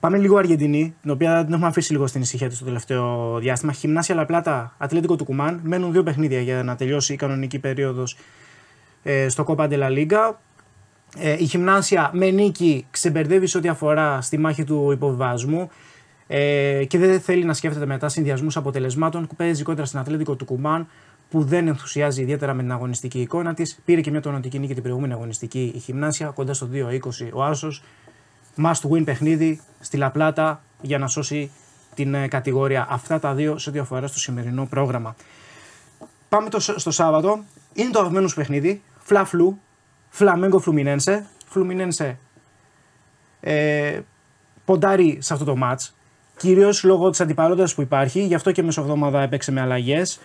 Πάμε λίγο Αργεντινή, την οποία την έχουμε αφήσει λίγο στην ησυχία της το τελευταίο διάστημα. Χιμνάσια Λαπλάτα, Ατλέτικο του Κουμάν. Μένουν δύο παιχνίδια για να τελειώσει η κανονική περίοδος ε, στο Copa de la Liga. Ε, η Γυμνάσια με νίκη ξεμπερδεύει σε ό,τι αφορά στη μάχη του υποβιβασμού ε, και δεν θέλει να σκέφτεται μετά συνδυασμούς αποτελεσμάτων που παίζει κόντρα στην Ατλέτικο του Κουμάν που δεν ενθουσιάζει ιδιαίτερα με την αγωνιστική εικόνα της. Πήρε και μια τονοτική νίκη την προηγούμενη αγωνιστική η Γυμνάσια, κοντά στο 2-20 ο Άσος. Must win παιχνίδι στη Λαπλάτα για να σώσει την ε, κατηγορία. Αυτά τα δύο σε ό,τι αφορά στο σημερινό πρόγραμμα. Πάμε το, στο Σάββατο. Είναι το αγαπημένος σου παιχνίδι. Φλαφλού. Φλαμέγκο Φλουμινένσε. Φλουμινένσε ε, ποντάρει σε αυτό το μάτς. Κυρίως λόγω της αντιπαλότητας που υπάρχει, γι' αυτό και μεσοβδόμαδα έπαιξε με αλλαγές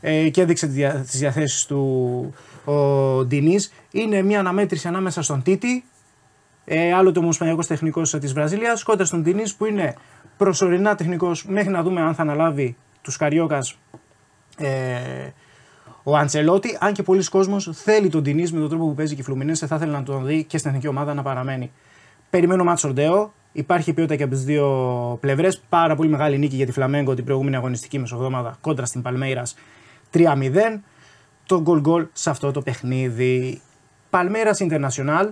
ε, και έδειξε τις διαθέσεις του ο Ντινής. Είναι μια αναμέτρηση ανάμεσα στον Τίτη, ε, άλλο το ομοσπονδιακός τεχνικός της Βραζιλίας, κόντρα στον Ντινής που είναι προσωρινά τεχνικός μέχρι να δούμε αν θα αναλάβει τους Καριόκας ε, ο Αντσελότη. Αν και πολλοί κόσμος θέλει τον Ντινή με τον τρόπο που παίζει και η Φλουμινένse, θα ήθελε να τον δει και στην εθνική ομάδα να παραμένει. Περιμένω μάτσο Ορντέο. Υπάρχει ποιότητα και από τις δύο πλευρές. Πάρα πολύ μεγάλη νίκη για τη Φλαμέγκο την προηγούμενη αγωνιστική μεσοβδόμαδα κόντρα στην Παλμέιρα 3-0. Το γκολ γκολ σε αυτό το παιχνίδι. Παλμέιρα International.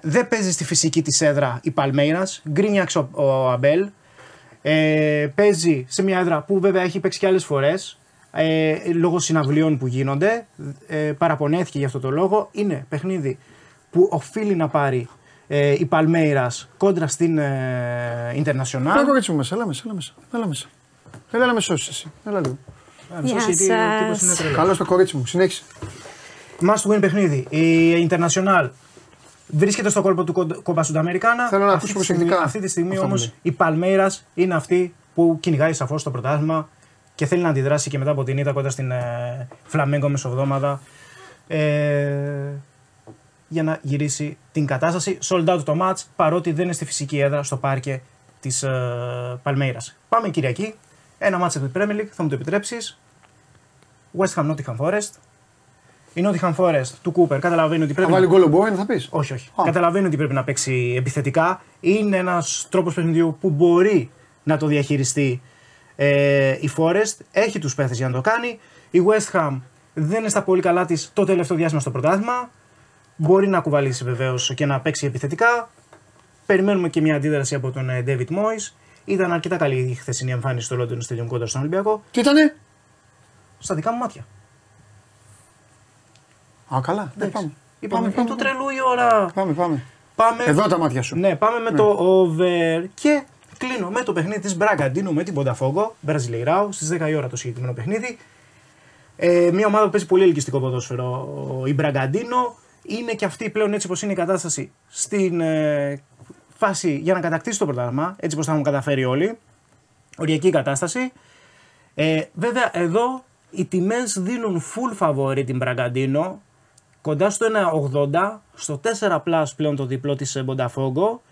Δεν παίζει στη φυσική της έδρα η Παλμέιρα. Γκρίνιαξ ο, ο Αμπέλ. Ε, παίζει σε μια έδρα που βέβαια έχει παίξει και άλλες φορές. Ε, λόγω συναυλίων που γίνονται. Ε, παραπονέθηκε για αυτό το λόγο. Είναι παιχνίδι που οφείλει να πάρει ε, η Παλμέιρας κόντρα στην ε, International. Έλα κορίτσι μου μέσα, έλα μέσα, έλα μέσα. Έλα μέσα. Έλα να με σώσεις εσύ. Έλα λίγο. Γεια σας. Καλό το κορίτσι μου, συνέχισε. Must win παιχνίδι. Η International βρίσκεται στο κόλπο του Κόμπα Σουνταμερικάνα. Θέλω να Αυτή ακούσω τη στιγμή- προσεκτικά Αυτή τη στιγμή αυτά που όμω λέει. η Παλμέιρα είναι αυτή που κυνηγάει σαφώς το πρωτάθλημα και θέλει να αντιδράσει και μετά από την ήττα κοντά στην ε, Φλαμέγκο μεσοβδόμαδα. Ε, για να γυρίσει την κατάσταση. Sold out το match παρότι δεν είναι στη φυσική έδρα στο πάρκε της ε, Παλμέιρας. Πάμε Κυριακή. Ένα match από την Premier League, θα μου το επιτρέψεις. West Ham Nottingham Forest. Η Nottingham Forest του Cooper καταλαβαίνει ότι Θα πρέπει βάλει να... γκολ ο Μπόεν, θα πεις; Όχι, όχι. Α. Καταλαβαίνει ότι πρέπει να παίξει επιθετικά. Είναι ένας τρόπος παιχνιδιού που μπορεί να το διαχειριστεί ε, η Forest. Έχει τους παίχτες για να το κάνει. Η West Ham δεν είναι στα πολύ καλά της το τελευταίο διάστημα στο πρωτάθλημα. Μπορεί να κουβαλήσει βεβαίως και να παίξει επιθετικά. Περιμένουμε και μια αντίδραση από τον ε, David Moyes. Ήταν αρκετά καλή η χθεσινή εμφάνιση στο London Stadium κόντρα στον Ολυμπιακό. Τι ήτανε; Στα δικά μου μάτια. Α, καλά. Ναι, Εντάξει. πάμε. Είπαμε, Πάμε, είναι πάμε, του τρελού η ώρα. Πάμε, πάμε. Πάμε. Εδώ τα μάτια σου. Ναι, πάμε με το over και κλείνω με το παιχνίδι της Μπραγκαντίνου με την Πονταφόγκο, Μπραζιλεϊράου, στις 10 η ώρα το συγκεκριμένο παιχνίδι. Ε, μια ομάδα που παίζει πολύ ελκυστικό ποδόσφαιρο. Η Μπραγκαντίνο είναι και αυτή πλέον έτσι όπως είναι η κατάσταση στην ε, φάση για να κατακτήσει το πρωτάθλημα, έτσι όπως θα έχουν καταφέρει όλοι. Οριακή κατάσταση. Ε, βέβαια εδώ οι τιμές δίνουν full favori την Μπραγκαντίνο κοντά στο 1,80, στο 4 plus πλέον το διπλό της Μπονταφόγκο.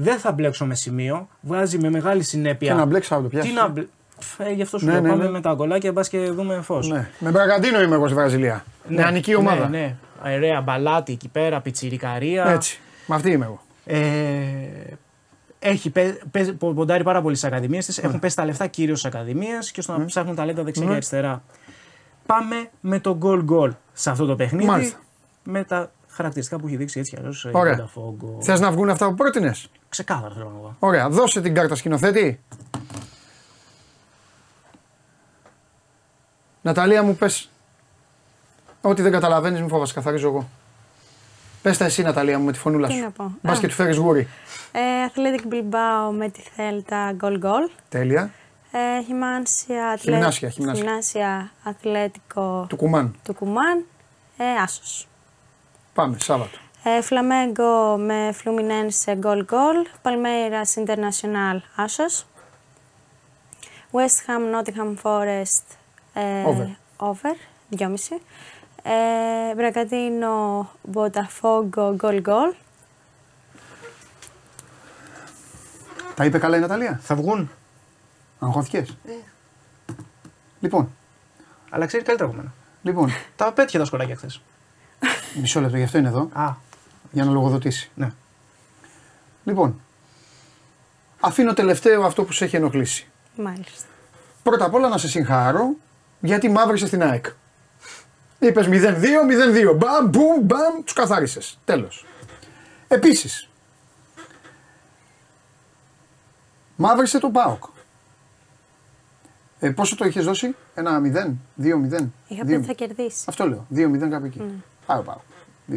Δεν θα μπλέξω με σημείο, βγάζει με μεγάλη συνέπεια. Τι να μπλέξει, θα το πιάσεις. Τι να μπλε... Ε, γι' αυτό σου Ναι, λέω, ναι, πάμε ναι. με τα αγκολάκια, μπας και δούμε φως. Ναι. Με Μπραγκαντίνο είμαι εγώ στη Βραζιλία. Νεανική ομάδα. Ναι, ναι. Αερέα μπαλάτι εκεί πέρα, πιτσιρικαρία. Έτσι. Με αυτή είμαι εγώ. Ε, έχει πε- παίζει- πο- ποντάρει πάρα πολύ στις ακαδημίες της. Ναι. Έχουν πέσει τα λεφτά κυρίως στις ακαδημίες και στο να ψάχνουν ταλέντα δεξιά και αριστερά. Πάμε με το goal goal σε αυτό το παιχνίδι. Μάλιστα. Με τα χαρακτηριστικά που έχει δείξει έτσι κι αλλιώς η Ωραία. Botafogo. Θες να βγουν αυτά που πρότεινες; Ξεκάθαρα θέλω να πω. Ωραία. Δώσε την κάρτα σκηνοθέτη. Ναταλία μου πες. Ό,τι δεν καταλαβαίνεις μην φόβασαι, καθαρίζω εγώ. Πες τα εσύ Ναταλία μου με τη φωνούλα Τι σου. να πω. Μπας Α. και του φέρεις γούρι. Ε, Athletic Bilbao με τη Θέλτα γκολ γκολ. Τέλεια. Ε, Χιμάνσια, Ατλέ- Γυμνάσια, γυμνάσια. Γυμνάσια Αθλέτικο Του κουμάν. του Κουμάν. Ε, Άσος. Πάμε, Σάββατο. Ε, Φλαμέγκο με Φλουμινένσε γκολ γκολ. Παλμέιρας International Άσος. West Ham Nottingham Forest ε, Over. over 2,5. Ε, Μπρακατίνο Botafogo γκολ γκολ. Τα είπε καλά η Ναταλία. Θα βγουν, Αγχώθηκες; Ε. Λοιπόν, αλλά ξέρει καλύτερα από μένα. λοιπόν, Τα πέτυχε τα σκολάκια χθες. μισό λεπτό, γι' αυτό είναι εδώ, Α, για να λογοδοτήσει. ναι. Λοιπόν, αφήνω τελευταίο αυτό που σε έχει ενοχλήσει. Μάλιστα. Πρώτα απ' όλα να σε συγχαρώ γιατί μαύρησες στην ΑΕΚ. Είπες 0-2, 0-2. Μπαμ, μπουμ, μπαμ, τους καθάρισες. Τέλος. Επίσης, μαύρησε το ΠΑΟΚ. Ε, πόσο το είχες δώσει, ένα 0, 2-0. Είχα πει ότι θα κερδίσει. Αυτό λέω. 2-0 κάπου εκεί. Πάω, πάω. 2-2.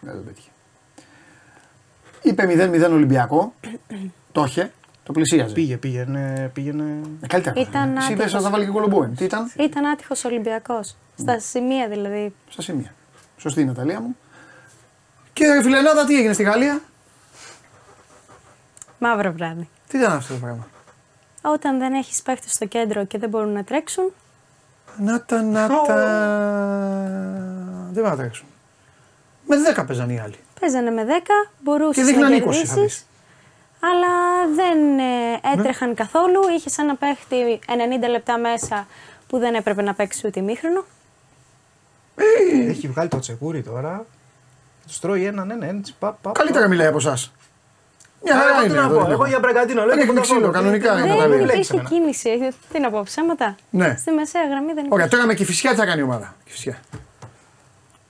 Δεν το πέτυχε. Είπε 0-0 Ολυμπιακό. το είχε. Το πλησίαζε. Πήγε, πήγαινε. πήγαινε... Ε, καλύτερα. Ήταν Εσύ είπες άτυχος. ότι θα βάλει και κολομπόεν. Τι ήταν, Ήταν άτυχος Ολυμπιακός. Στα σημεία δηλαδή. στα σημεία. Σωστή η Ναταλία μου. Και ρε φίλε Ελλάδα, τι έγινε στη Γαλλία; Μαύρο βράδυ. Τι ήταν αυτό το πράγμα; Όταν δεν έχεις παίχτες στο κέντρο και δεν μπορούν να τρέξουν, Να τα, να τα. Δεν va να τρέξουν. Με 10 παίζαν οι άλλοι. Παίζανε με 10, μπορούσες Και να δείχναν 20 θα κερδίσεις. δεις. Αλλά δεν Ναι. ε, έτρεχαν καθόλου. Είχε ένα παίχτη 90 λεπτά μέσα που δεν έπρεπε να παίξει ούτε ημίχρονο. Έχει βγάλει το τσεκούρι τώρα. Τους τρώει έναν, έναν, έτσι. Πα, πα, Καλύτερα μιλάει από εσάς. Μια Εγώ χαρά τι είναι. να εδώ, πω, εδώ. εγώ για Μπραγκαντίνο λέω. Ρίχνει και ξύλο, Βοταφόνο. κανονικά Τι- είναι, τι- τα τι λέει. Δεν λέξεις υπήρχε εμένα. κίνηση. Ε, Τι να πω, ψέματα. Ναι. Στη μεσαία γραμμή δεν Ωραία, υπήρχε. τώρα με Κηφισιά τι θα κάνει η ομάδα. Κηφισιά.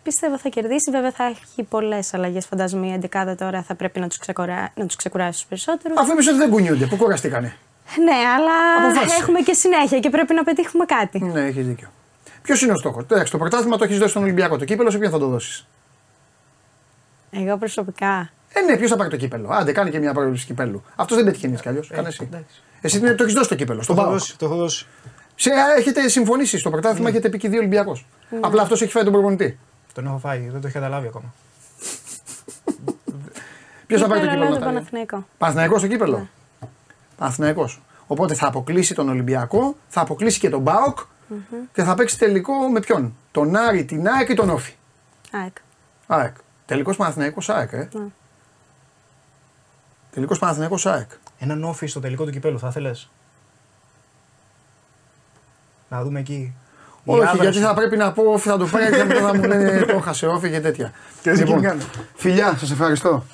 Πιστεύω θα κερδίσει. Βέβαια θα έχει πολλές αλλαγές. Φαντάζομαι η 11 τώρα θα πρέπει να τους ξεκουρά... να τους ξεκουράσει τους περισσότερους. Αφού είπε ότι δεν κουνιούνται, που κουραστήκανε. Ναι, αλλά Αποφάσισε. έχουμε και συνέχεια και πρέπει να πετύχουμε κάτι. Ναι, έχεις δίκιο. Ποιος είναι ο στόχος; Εντάξει, το πρωτάθλημα το έχεις δώσει στον Ολυμπιακό. Το κύπελο σε ποιον θα το δώσεις; Εγώ προσωπικά. Ε, ναι, ποιος θα πάρει το κύπελο; Άντε, κάνει και μια παρόλυση κυπέλου. Αυτός δεν πετυχαίνει κι αλλιώς. Κάνε εσύ. εντάξει. Εσύ την- το έχεις δώσει το κύπελο. Το Στον έχω Πάο. δώσει. Το έχω δώσει. Σε, έχετε συμφωνήσει στο πρωτάθλημα, έχετε πει και δύο Ολυμπιακό. Απλά αυτός έχει φάει τον προπονητή. Τον έχω φάει, δεν το έχει καταλάβει ακόμα. Ποιος θα πάρει το Κύπελλο, κύπελο. λέω, το Νατάλια; Παναθηναϊκό. Παναθηναϊκός στο κύπελο; Ναι. Παναθηναϊκός. Οπότε θα αποκλείσει τον Ολυμπιακό, θα αποκλείσει και τον Μπάοκ και θα παίξει τελικό με ποιον; Τον Άρη, την ΑΕΚ ή τον Όφη. ΑΕΚ. ΑΕΚ. Τελικός Παναθηναϊκός ΑΕΚ, ε. Ναι. Τελικός Παναθηναϊκός ΑΕΚ. Έναν όφη στο τελικό του κυπέλου, θα ήθελε. Να δούμε εκεί. Η Όχι, άβραση. γιατί θα πρέπει να πω όφη θα το πάρει και μετά θα μου λένε το έχασε όφη και τέτοια. Και εσύ λοιπόν, τι κάνει. φιλιά, σας ευχαριστώ.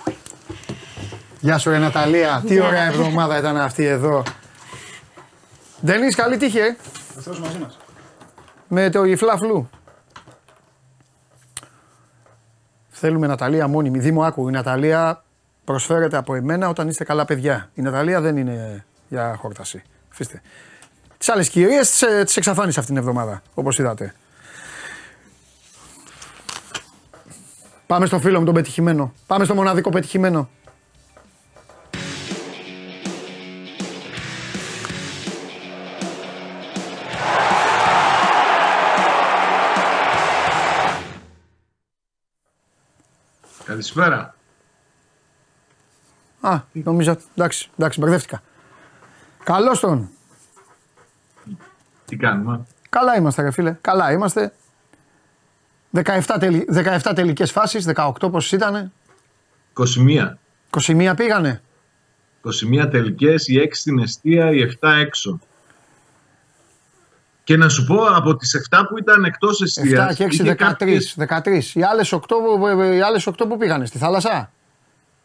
Γεια σου, ρε Ναταλία. Τι Γεια. ωραία εβδομάδα ήταν αυτή εδώ. Ντενή, καλή τύχη, ε. Αυτός μαζί μας. με το Ιφλαφλού. Θέλουμε Ναταλία μόνιμη. Δήμο, άκου. Η Ναταλία προσφέρεται από εμένα όταν είστε καλά παιδιά. Η Ναταλία δεν είναι για χόρταση. Αφήστε. Τις άλλες κυρίες τις εξαφάνισε αυτήν την εβδομάδα, όπως είδατε. Πάμε στο φίλο μου τον πετυχημένο. Πάμε στο μοναδικό πετυχημένο. Καλησπέρα. Α, νομίζω. Εντάξει, εντάξει, μπερδεύτηκα. Καλώς τον. Τι κάνουμε; Καλά είμαστε, ρε φίλε. Καλά είμαστε. 17, τελι... 17 τελικές φάσεις, 18 πόσες ήτανε. 21. 21 πήγανε. 21 τελικές, οι 6 στην αιστεία, οι 7 έξω. Και να σου πω από τις 7 που ήταν εκτός 7 αιστείας... και 6, είχε 13. κάποιες- 13. Οι άλλες 8, που- οι άλλες 8 που πήγανε, στη θάλασσα;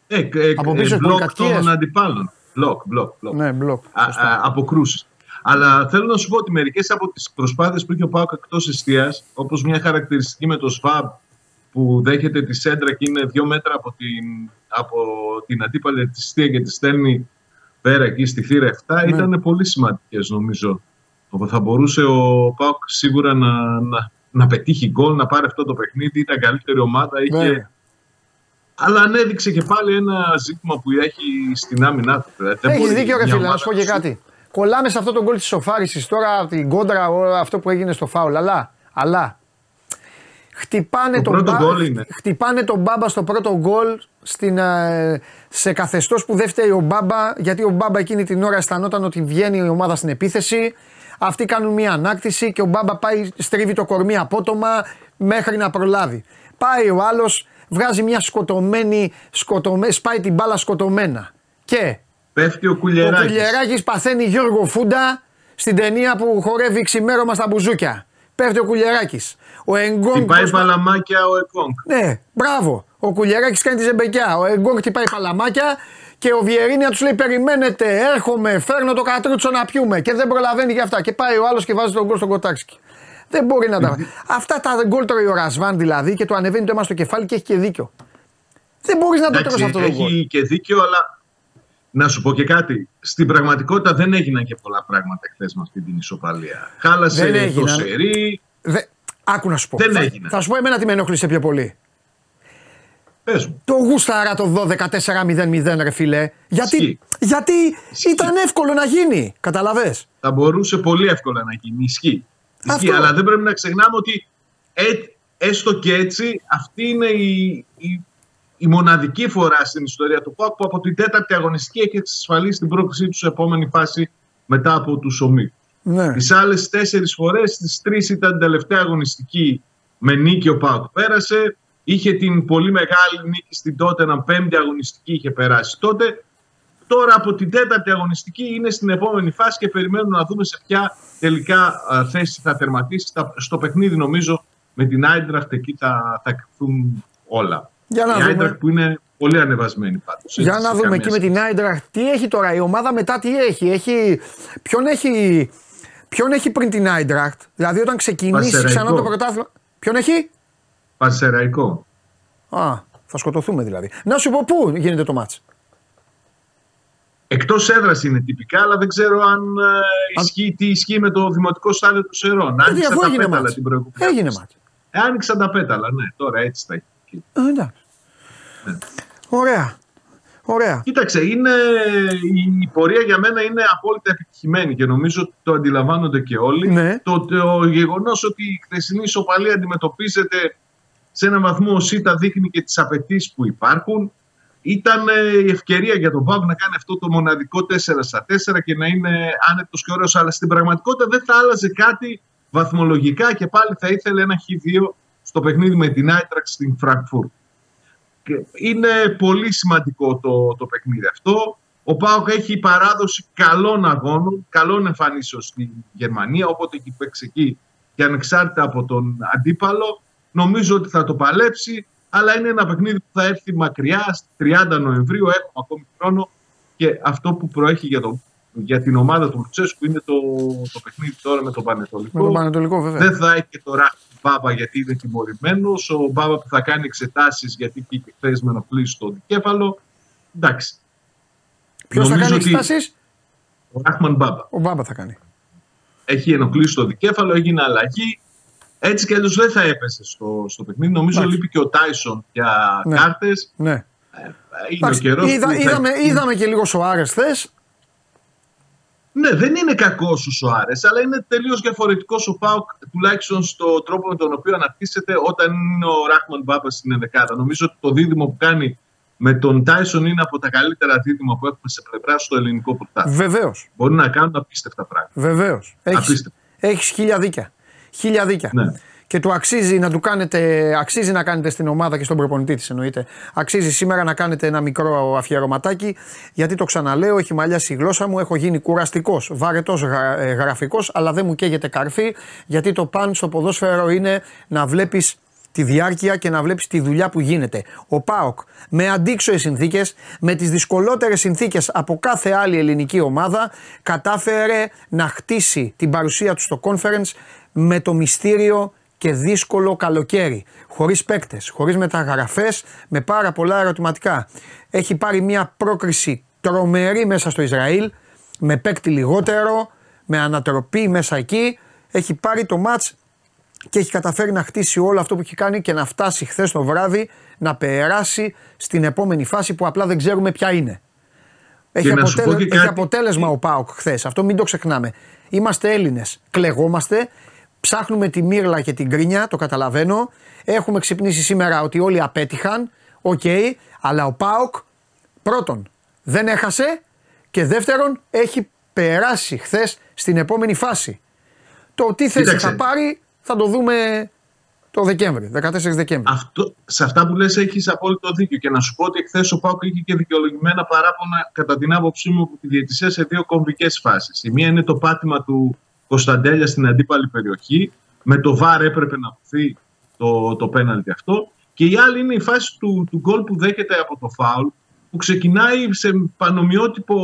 Ε, ε, Από ε, πίσω μπλοκ πολυκατοικίες. των αντιπάλων. Μπλοκ, μπλοκ, μπλοκ. Ναι, μπλοκ. Α, Σωστά. α, αποκρούσεις. Αλλά θέλω να σου πω ότι μερικές από τις προσπάθειες που είχε ο Πάοκ εκτός αιστείας, όπως μια χαρακτηριστική με το ΣΒΑΜ που δέχεται τη σέντρα και είναι δύο μέτρα από την, από την αντίπαλη της αιστεία και τη στέλνει πέρα εκεί στη θύρα 7, Ναι. ήταν πολύ σημαντικές νομίζω. Όπου θα μπορούσε ο Πάοκ σίγουρα να, να, να πετύχει γκολ, να πάρει αυτό το παιχνίδι, ήταν καλύτερη ομάδα, είχε, Βέβαια. αλλά ανέδειξε και πάλι ένα ζήτημα που έχει στην άμυνά του. Δηλαδή, δεν Έχει μπορεί δίκιο, ρε μια φίλε, να ομάδα σου πω και σου- κάτι. Κολλάμε σε αυτό το γκολ της σοφάρισης τώρα, την κόντρα, όλο αυτό που έγινε στο φάουλ. Αλλά, αλλά χτυπάνε Το τον, πρώτο μπα- γκολ είναι. χτυπάνε τον μπάμπα στο πρώτο γκολ στην, ε, σε καθεστώς που δεν φταίει ο μπάμπα, γιατί ο μπάμπα εκείνη την ώρα αισθανόταν ότι βγαίνει η ομάδα στην επίθεση. Αυτοί κάνουν μια ανάκτηση και ο μπάμπα πάει, στρίβει το κορμί απότομα μέχρι να προλάβει. Πάει ο άλλος, βγάζει μια σκοτωμένη, σκοτωμέ, σπάει την μπάλα σκοτωμένα. Και Πέφτει ο ο Κουλιεράκης. Κουλιεράκη παθαίνει Γιώργο Φούντα στην ταινία που χορεύει ξημέρωμα στα μπουζούκια. Πέφτει ο Κουλιεράκη. Ο Εγκόγκ. Χτυπάει πώς- παλαμάκια ο Εκόνγκ. Ναι, μπράβο. Ο Κουλιεράκη κάνει τη ζεμπεκιά. Ο Εγκόγκ χτυπάει παλαμάκια και ο Βιερίνια τους λέει: Περιμένετε, έρχομαι, φέρνω το κατρούτσο να πιούμε. Και δεν προλαβαίνει για αυτά. Και πάει ο άλλος και βάζει τον γκολ στον Κοτάξικη. Δεν μπορεί να τα. αυτά τα γκολ τρώει ο Ρασβάν δηλαδή και του ανεβαίνει το αίμα στο κεφάλι και έχει και δίκιο. Δεν μπορείς να το τρώσει Εντάξει, αυτό το γκολ. έχει και δίκιο, αλλά να σου πω και κάτι. Στην πραγματικότητα δεν έγιναν και πολλά πράγματα χθες με αυτή την ισοπαλία. Χάλασε Δεν το έγιναν. σερί. Δε... Άκου να σου πω. Δεν θα, έγινε. θα σου πω εμένα τι με ενόχλησε πιο πολύ. Πες μου. Το γούσταρα το 12-4-0-0 ρε φίλε. Γιατί, Ισχύει. γιατί ήταν εύκολο να γίνει. Καταλαβες; Θα μπορούσε πολύ εύκολα να γίνει. Ισχύει. Ισχύει, Αυτό. αλλά δεν πρέπει να ξεχνάμε ότι ε, έστω και έτσι αυτή είναι η, η, η μοναδική φορά στην ιστορία του ΠΑΟΚ που από την τέταρτη αγωνιστική έχει εξασφαλίσει την πρόκλησή του σε επόμενη φάση μετά από τους ομίλου. Ναι. Τις άλλες τέσσερις φορές, τις τρεις ήταν την τελευταία αγωνιστική με νίκη ο Πάοκ πέρασε. Είχε την πολύ μεγάλη νίκη στην τότε, ένα πέμπτη αγωνιστική είχε περάσει τότε. Τώρα από την τέταρτη αγωνιστική είναι στην επόμενη φάση και περιμένουμε να δούμε σε ποια τελικά α, θέση θα τερματίσει. Στα- Στο παιχνίδι νομίζω με την Άιντραχτ εκεί θα, θα κρυφθούν όλα. Για να η δούμε. Άιντραχτ που είναι πολύ ανεβασμένη πάντως. Για έτσι, να σε δούμε καμία εκεί με σχέση. την Άιντραχτ τι έχει τώρα. Η ομάδα μετά τι έχει. έχει... Ποιον έχει. Ποιον έχει πριν την Άιντραχτ; Δηλαδή όταν ξεκινήσει Πανσεραϊκό. ξανά το πρωτάθλημα. Ποιον έχει; Πανσεραϊκό. Α, θα σκοτωθούμε δηλαδή. Να σου πω πού γίνεται το μάτς. Εκτός έδρας είναι τυπικά, αλλά δεν ξέρω αν ε, ισχύει, τι ισχύει με το δημοτικό στάδιο του Σερών. Γιατί Άνοιξαν αφού τα έγινε πέταλα μάτς. την προηγούμενη. Έγινε αγωνιστική. μάτς. Ε, άνοιξαν τα πέταλα, ναι, τώρα έτσι θα έχει. Ε, εντάξει. Ωραία. Ωραία. Κοίταξε, είναι, η πορεία για μένα είναι απόλυτα επιτυχημένη και νομίζω ότι το αντιλαμβάνονται και όλοι. Ναι. Το, το γεγονός ότι η χθεσινή ισοπαλία αντιμετωπίζεται σε έναν βαθμό ο ΣΥΤΑ δείχνει και τις απαιτήσεις που υπάρχουν. Ήταν ε, η ευκαιρία για τον Πάουκ να κάνει αυτό το μοναδικό 4 στα 4 και να είναι άνετος και ωραίος. Αλλά στην πραγματικότητα δεν θα άλλαζε κάτι βαθμολογικά και πάλι θα ήθελε ένα χ2 στο παιχνίδι με την Άιτραξ στην Φραγκφούρτη. Και Είναι πολύ σημαντικό το, το παιχνίδι αυτό. Ο Πάοκ έχει παράδοση καλών αγώνων, καλών εμφανίσεων στην Γερμανία, οπότε έχει παίξει εκεί και ανεξάρτητα από τον αντίπαλο. Νομίζω ότι θα το παλέψει, αλλά είναι ένα παιχνίδι που θα έρθει μακριά, στις 30 Νοεμβρίου, έχουμε ακόμη χρόνο και αυτό που προέχει για, το, για την ομάδα του Λουτσέσκου είναι το, το παιχνίδι τώρα με τον Πανετολικό. Με τον Πανετολικό βέβαια. Δεν θα έχει και το Ράχ Μπάμπα γιατί είναι τιμωρημένος. Ο Μπάμπα που θα κάνει εξετάσεις γιατί πήγε χθες με ενοχλήσει στο δικέφαλο. Εντάξει. Ποιος θα νομίζω κάνει ότι- εξετάσεις; Ο Ράχμαν Μπάμπα. Ο Μπάμπα θα κάνει. Έχει ενοχλήσει το δικέφαλο, έγινε αλλαγή. Έτσι κι αλλιώς δεν θα έπεσε στο, στο παιχνίδι. Νομίζω Εντάξει. λείπει και ο Τάισον για Ναι. κάρτες. Ναι. Είναι ο Εντάξει, καιρός. είδα, είδαμε, είδαμε και λίγο Σοάρες χθες. Ναι, δεν είναι κακός ο Σοάρε, αλλά είναι τελείως διαφορετικός ο Πάουκ, τουλάχιστον στο τρόπο με τον οποίο αναπτύσσεται όταν είναι ο Ράχμαν Μπάμπας στην ενδεκάδα. Νομίζω ότι το δίδυμο που κάνει με τον Τάισον είναι από τα καλύτερα δίδυμα που έχουμε σε πλευρά στο ελληνικό πρωτάθλημα. Βεβαίως. Μπορεί να κάνουν απίστευτα πράγματα. Βεβαίως. Έχει Απίστευτο. έχεις χίλια δίκια. Χίλια δίκια. Ναι. Και του αξίζει να του κάνετε, αξίζει να κάνετε στην ομάδα και στον προπονητή της εννοείται. Αξίζει σήμερα να κάνετε ένα μικρό αφιερωματάκι, γιατί το ξαναλέω, έχει μαλλιάσει η γλώσσα μου, έχω γίνει κουραστικός, βαρετός γραφικός, αλλά δεν μου καίγεται καρφί, γιατί το παν στο ποδόσφαιρο είναι να βλέπεις τη διάρκεια και να βλέπεις τη δουλειά που γίνεται. Ο Πάοκ με αντίξωες συνθήκες, με τις δυσκολότερες συνθήκες από κάθε άλλη ελληνική ομάδα, κατάφερε να χτίσει την παρουσία του στο conference με το μυστήριο και δύσκολο καλοκαίρι. Χωρίς παίκτες, χωρίς μεταγραφές, με πάρα πολλά ερωτηματικά. Έχει πάρει μια πρόκριση τρομερή μέσα στο Ισραήλ, με παίκτη λιγότερο, με ανατροπή μέσα εκεί. Έχει πάρει το ματς και έχει καταφέρει να χτίσει όλο αυτό που έχει κάνει και να φτάσει χθες το βράδυ να περάσει στην επόμενη φάση που απλά δεν ξέρουμε ποια είναι. Έχει, να σου πω αποτέλε- και έχει κάτι. αποτέλεσμα ο Πάοκ χθες. Αυτό μην το ξεχνάμε. Είμαστε Έλληνες. Κλαιγόμαστε. Ψάχνουμε τη μίρλα και την γκρίνια, το καταλαβαίνω. Έχουμε ξυπνήσει σήμερα ότι όλοι απέτυχαν. Οκ. αλλά ο Πάοκ πρώτον δεν έχασε και δεύτερον έχει περάσει χθες στην επόμενη φάση. Το τι θέση Κοίταξε. θα πάρει θα το δούμε το Δεκέμβρη, 14 Δεκέμβρη. Αυτό, σε αυτά που λες έχεις απόλυτο δίκιο και να σου πω ότι χθες ο Πάουκ είχε και δικαιολογημένα παράπονα κατά την άποψή μου από τη διαιτησία σε δύο κομβικές φάσεις. Η μία είναι το πάτημα του Κωνσταντέλια στην αντίπαλη περιοχή. Με το βάρ έπρεπε να δοθεί το, το πέναλτι αυτό. Και η άλλη είναι η φάση του, του γκολ που δέχεται από το φάουλ που ξεκινάει σε πανομοιότυπο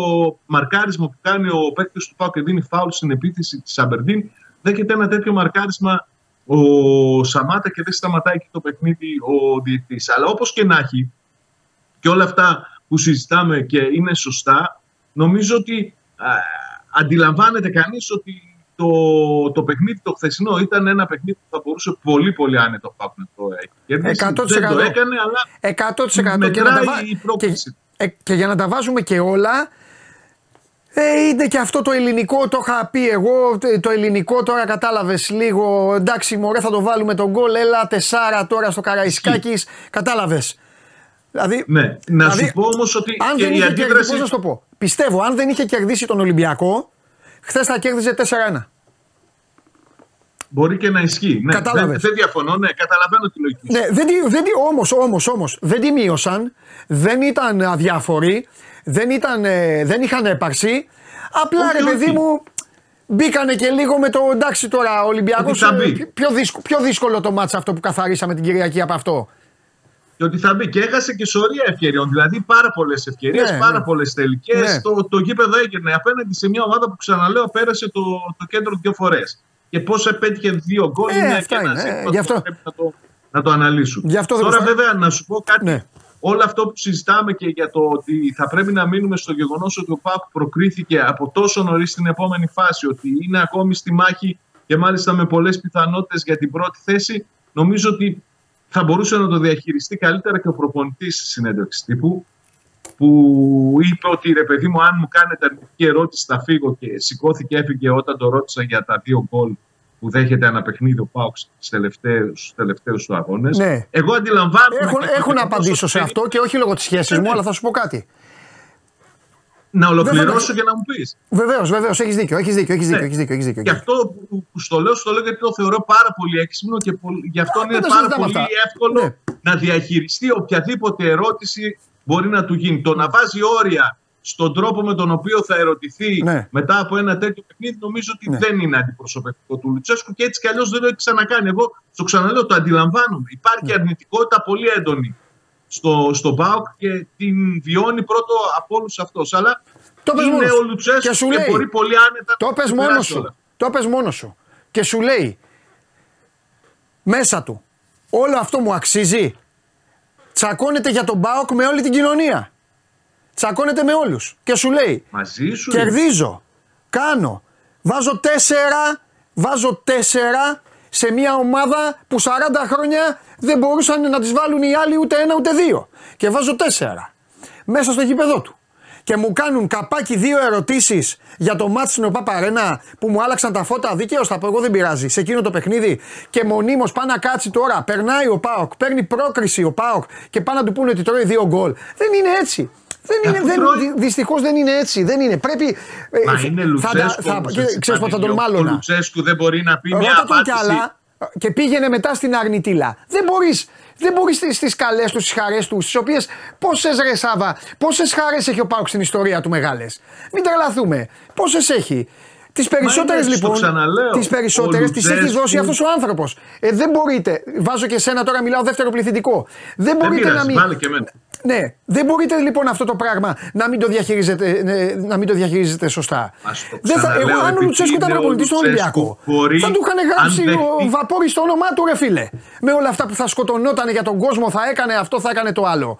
μαρκάρισμα που κάνει ο παίκτης του Πάουκ και δίνει φάουλ στην επίθεση της Αμπερντίν. Δέχεται ένα τέτοιο μαρκάρισμα ο Σαμάτα και δεν σταματάει και το παιχνίδι ο διαιτητής. Αλλά όπως και να έχει και όλα αυτά που συζητάμε και είναι σωστά, νομίζω ότι α, αντιλαμβάνεται κανείς ότι το, το παιχνίδι το χθεσινό ήταν ένα παιχνίδι που θα μπορούσε πολύ πολύ άνετο ο να το έχει. κερδίσει. 100%. Δεν το έκανε, αλλά 100% και, να τα, βα- μετράει η πρόκληση. και, ε, και για να τα βάζουμε και όλα, ε, είναι και αυτό το ελληνικό, το είχα πει εγώ. τε- Το ελληνικό τώρα κατάλαβες λίγο. Εντάξει, μωρέ, θα το βάλουμε τον γκολ. Έλα, τεσσάρα τώρα στο Καραϊσκάκης. Κατάλαβες. Δηλαδή, Ναι, να δηλαδή, σου πω όμως ότι αν και δεν η είχε αντίδραση- κερδίσει, πώς να σου το πω; Πιστεύω, αν δεν είχε κερδίσει τον Ολυμπιακό, χθες θα κέρδιζε 4-1. Μπορεί και να ισχύει. Ναι, Κατάλαβες. δεν, δεν διαφωνώ, ναι, καταλαβαίνω τη λογική. σου. Ναι, δεν, τη- δεν, τη- όμως, όμως, όμως, δεν τη μείωσαν, δεν ήταν αδιάφοροι, δεν, ήταν, ε, δεν είχαν έπαρση. Απλά Όχι, ρε παιδί όχι. μου, μπήκανε και λίγο με το εντάξει τώρα ο Ολυμπιακός, Ότι θα ε, μπει. πιο, δύσκολο, πιο δύσκολο το μάτς αυτό που καθαρίσαμε την Κυριακή από αυτό. Και ότι θα μπει και έχασε και σωρία ευκαιριών. Δηλαδή πάρα πολλές ευκαιρίες, Ναι, πάρα ναι. πολλές τελικές. Ναι. Το, το γήπεδο έγινε απέναντι σε μια ομάδα που ξαναλέω πέρασε το, το κέντρο δύο φορές. Και πώς επέτυχε δύο γκολ Ε, είναι αυτά και ένα είναι, ε, ζήτημα γι' που αυτό. πρέπει να το, να το αναλύσουν. Γι' αυτό δεν Τώρα, προσπα- βέβαια, να σου πω κάτι. Ναι. Όλο αυτό που συζητάμε και για το ότι θα πρέπει να μείνουμε στο γεγονός ότι ο ΠΑΟΚ προκρίθηκε από τόσο νωρίς στην επόμενη φάση, ότι είναι ακόμη στη μάχη και μάλιστα με πολλές πιθανότητες για την πρώτη θέση, νομίζω ότι θα μπορούσε να το διαχειριστεί καλύτερα και ο προπονητής στη συνέντευξης τύπου, που είπε ότι ρε παιδί μου, αν μου κάνετε αρνητική ερώτηση, θα φύγω και σηκώθηκε, έφυγε όταν το ρώτησα για τα δύο γκολ που δέχεται ένα παιχνίδι ο Πάουξ στους τελευταίους, τελευταίους του αγώνες. Ναι. Εγώ αντιλαμβάνομαι... Έχω, και το έχω να γεγονός απαντήσω σε ότι αυτό και όχι λόγω της σχέσης μου, αλλά θα σου πω κάτι. Να ολοκληρώσω Δεν θα- και να μου πεις. Βεβαίως, βεβαίως, έχεις δίκιο, έχεις δίκιο, έχεις δίκιο, Ναι. έχεις δίκιο, έχεις δίκιο. Και αυτό που, που στο λέω, στο λέω γιατί το θεωρώ πάρα πολύ έξυπνο και πολ- γι' αυτό Α, είναι δεν τα πάρα συζητάμε πολύ αυτά. εύκολο Ναι. να διαχειριστεί οποιαδήποτε ερώτηση μπορεί να του γίνει. Το να βάζει όρια στον τρόπο με τον οποίο θα ερωτηθεί Ναι. μετά από ένα τέτοιο παιχνίδι, νομίζω ότι Ναι. δεν είναι αντιπροσωπευτικό του Λουτσέσκου και έτσι κι αλλιώς δεν το έχει ξανακάνει. Εγώ στο ξαναλέω, το αντιλαμβάνομαι. Υπάρχει Ναι. αρνητικότητα πολύ έντονη στο, στο ΠΑΟΚ και την βιώνει πρώτο από όλους αυτό. Αλλά Το πες είναι μόνος σου. ο Λουτσέσκου Και και, σου λέει, μπορεί πολύ άνετα Το να πες περάσει μόνος σου. όλα. Το πες μόνος σου. Και σου λέει μέσα του όλο αυτό μου αξίζει. Τσακώνεται για τον Μπάοκ με όλη την κοινωνία. Τσακώνεται με όλους. Και σου λέει Μαζί σου. είναι. κερδίζω, κάνω, βάζω τέσσερα, βάζω τέσσερα σε μια ομάδα που 40 χρόνια δεν μπορούσαν να τις βάλουν οι άλλοι ούτε ένα ούτε δύο. Και βάζω τέσσερα μέσα στο γήπεδό του. Και μου κάνουν καπάκι δύο ερωτήσεις για το μάτι στην ΟΠΑ Παρένα που μου άλλαξαν τα φώτα. Δικαίω θα πω, εγώ δεν πειράζει. Σε εκείνο το παιχνίδι και μονίμως πάει να κάτσει τώρα. Περνάει ο Πάοκ, παίρνει πρόκριση ο Πάοκ και πάει να του πούνε ότι τρώει δύο γκολ. Δεν είναι έτσι. Δεν είναι, Αφού δεν, τρώει- Δυστυχώς δεν είναι έτσι. Δεν είναι. Πρέπει. ε, Μα θα- είναι θα, Λουτσέσκου. θα, όμως, και- έτσι, ξέρεις πότε θα τον Παντελή. Ο μάλωνα. Λουτσέσκου δεν μπορεί να πει μια Ρώτα τον κι απάντηση. άλλα και πήγαινε μετά στην Αρνητήλα. Δεν μπορείς δεν μπορείς στις, στις καλές τους, στις χαρές τους, στις οποίες πόσες ρε Σάβα, πόσες χαρές έχει ο Πάουκ στην ιστορία του μεγάλες. Μην τρελαθούμε. Πόσες έχει. Τις περισσότερες είναι, στο λοιπόν, ξαναλέω, τις περισσότερες ο τις έχεις Λουτσέσκου- δώσει αυτός ο άνθρωπος. Ε, δεν μπορείτε, βάζω και εσένα τώρα μιλάω δεύτερο πληθυντικό. Δεν Δεν μπορείτε να πειράζει, μην... βάλε και εμένα. Ναι, δεν μπορείτε λοιπόν αυτό το πράγμα να μην το διαχειρίζετε, ε, να μην το διαχειρίζετε σωστά. Ας το Δεν θα, ξαναλέω, εγώ, αν ο επειδή Λουτσέσκου ήταν είναι ο προπονητή στον Λουτσέσκου, Ολυμπιακό, μπορεί, θα του είχαν γράψει αν ο δεχτεί- βαπόρι στο όνομά του, ρε φίλε. Με όλα αυτά που θα σκοτωνόταν για τον κόσμο, θα έκανε αυτό, θα έκανε το άλλο.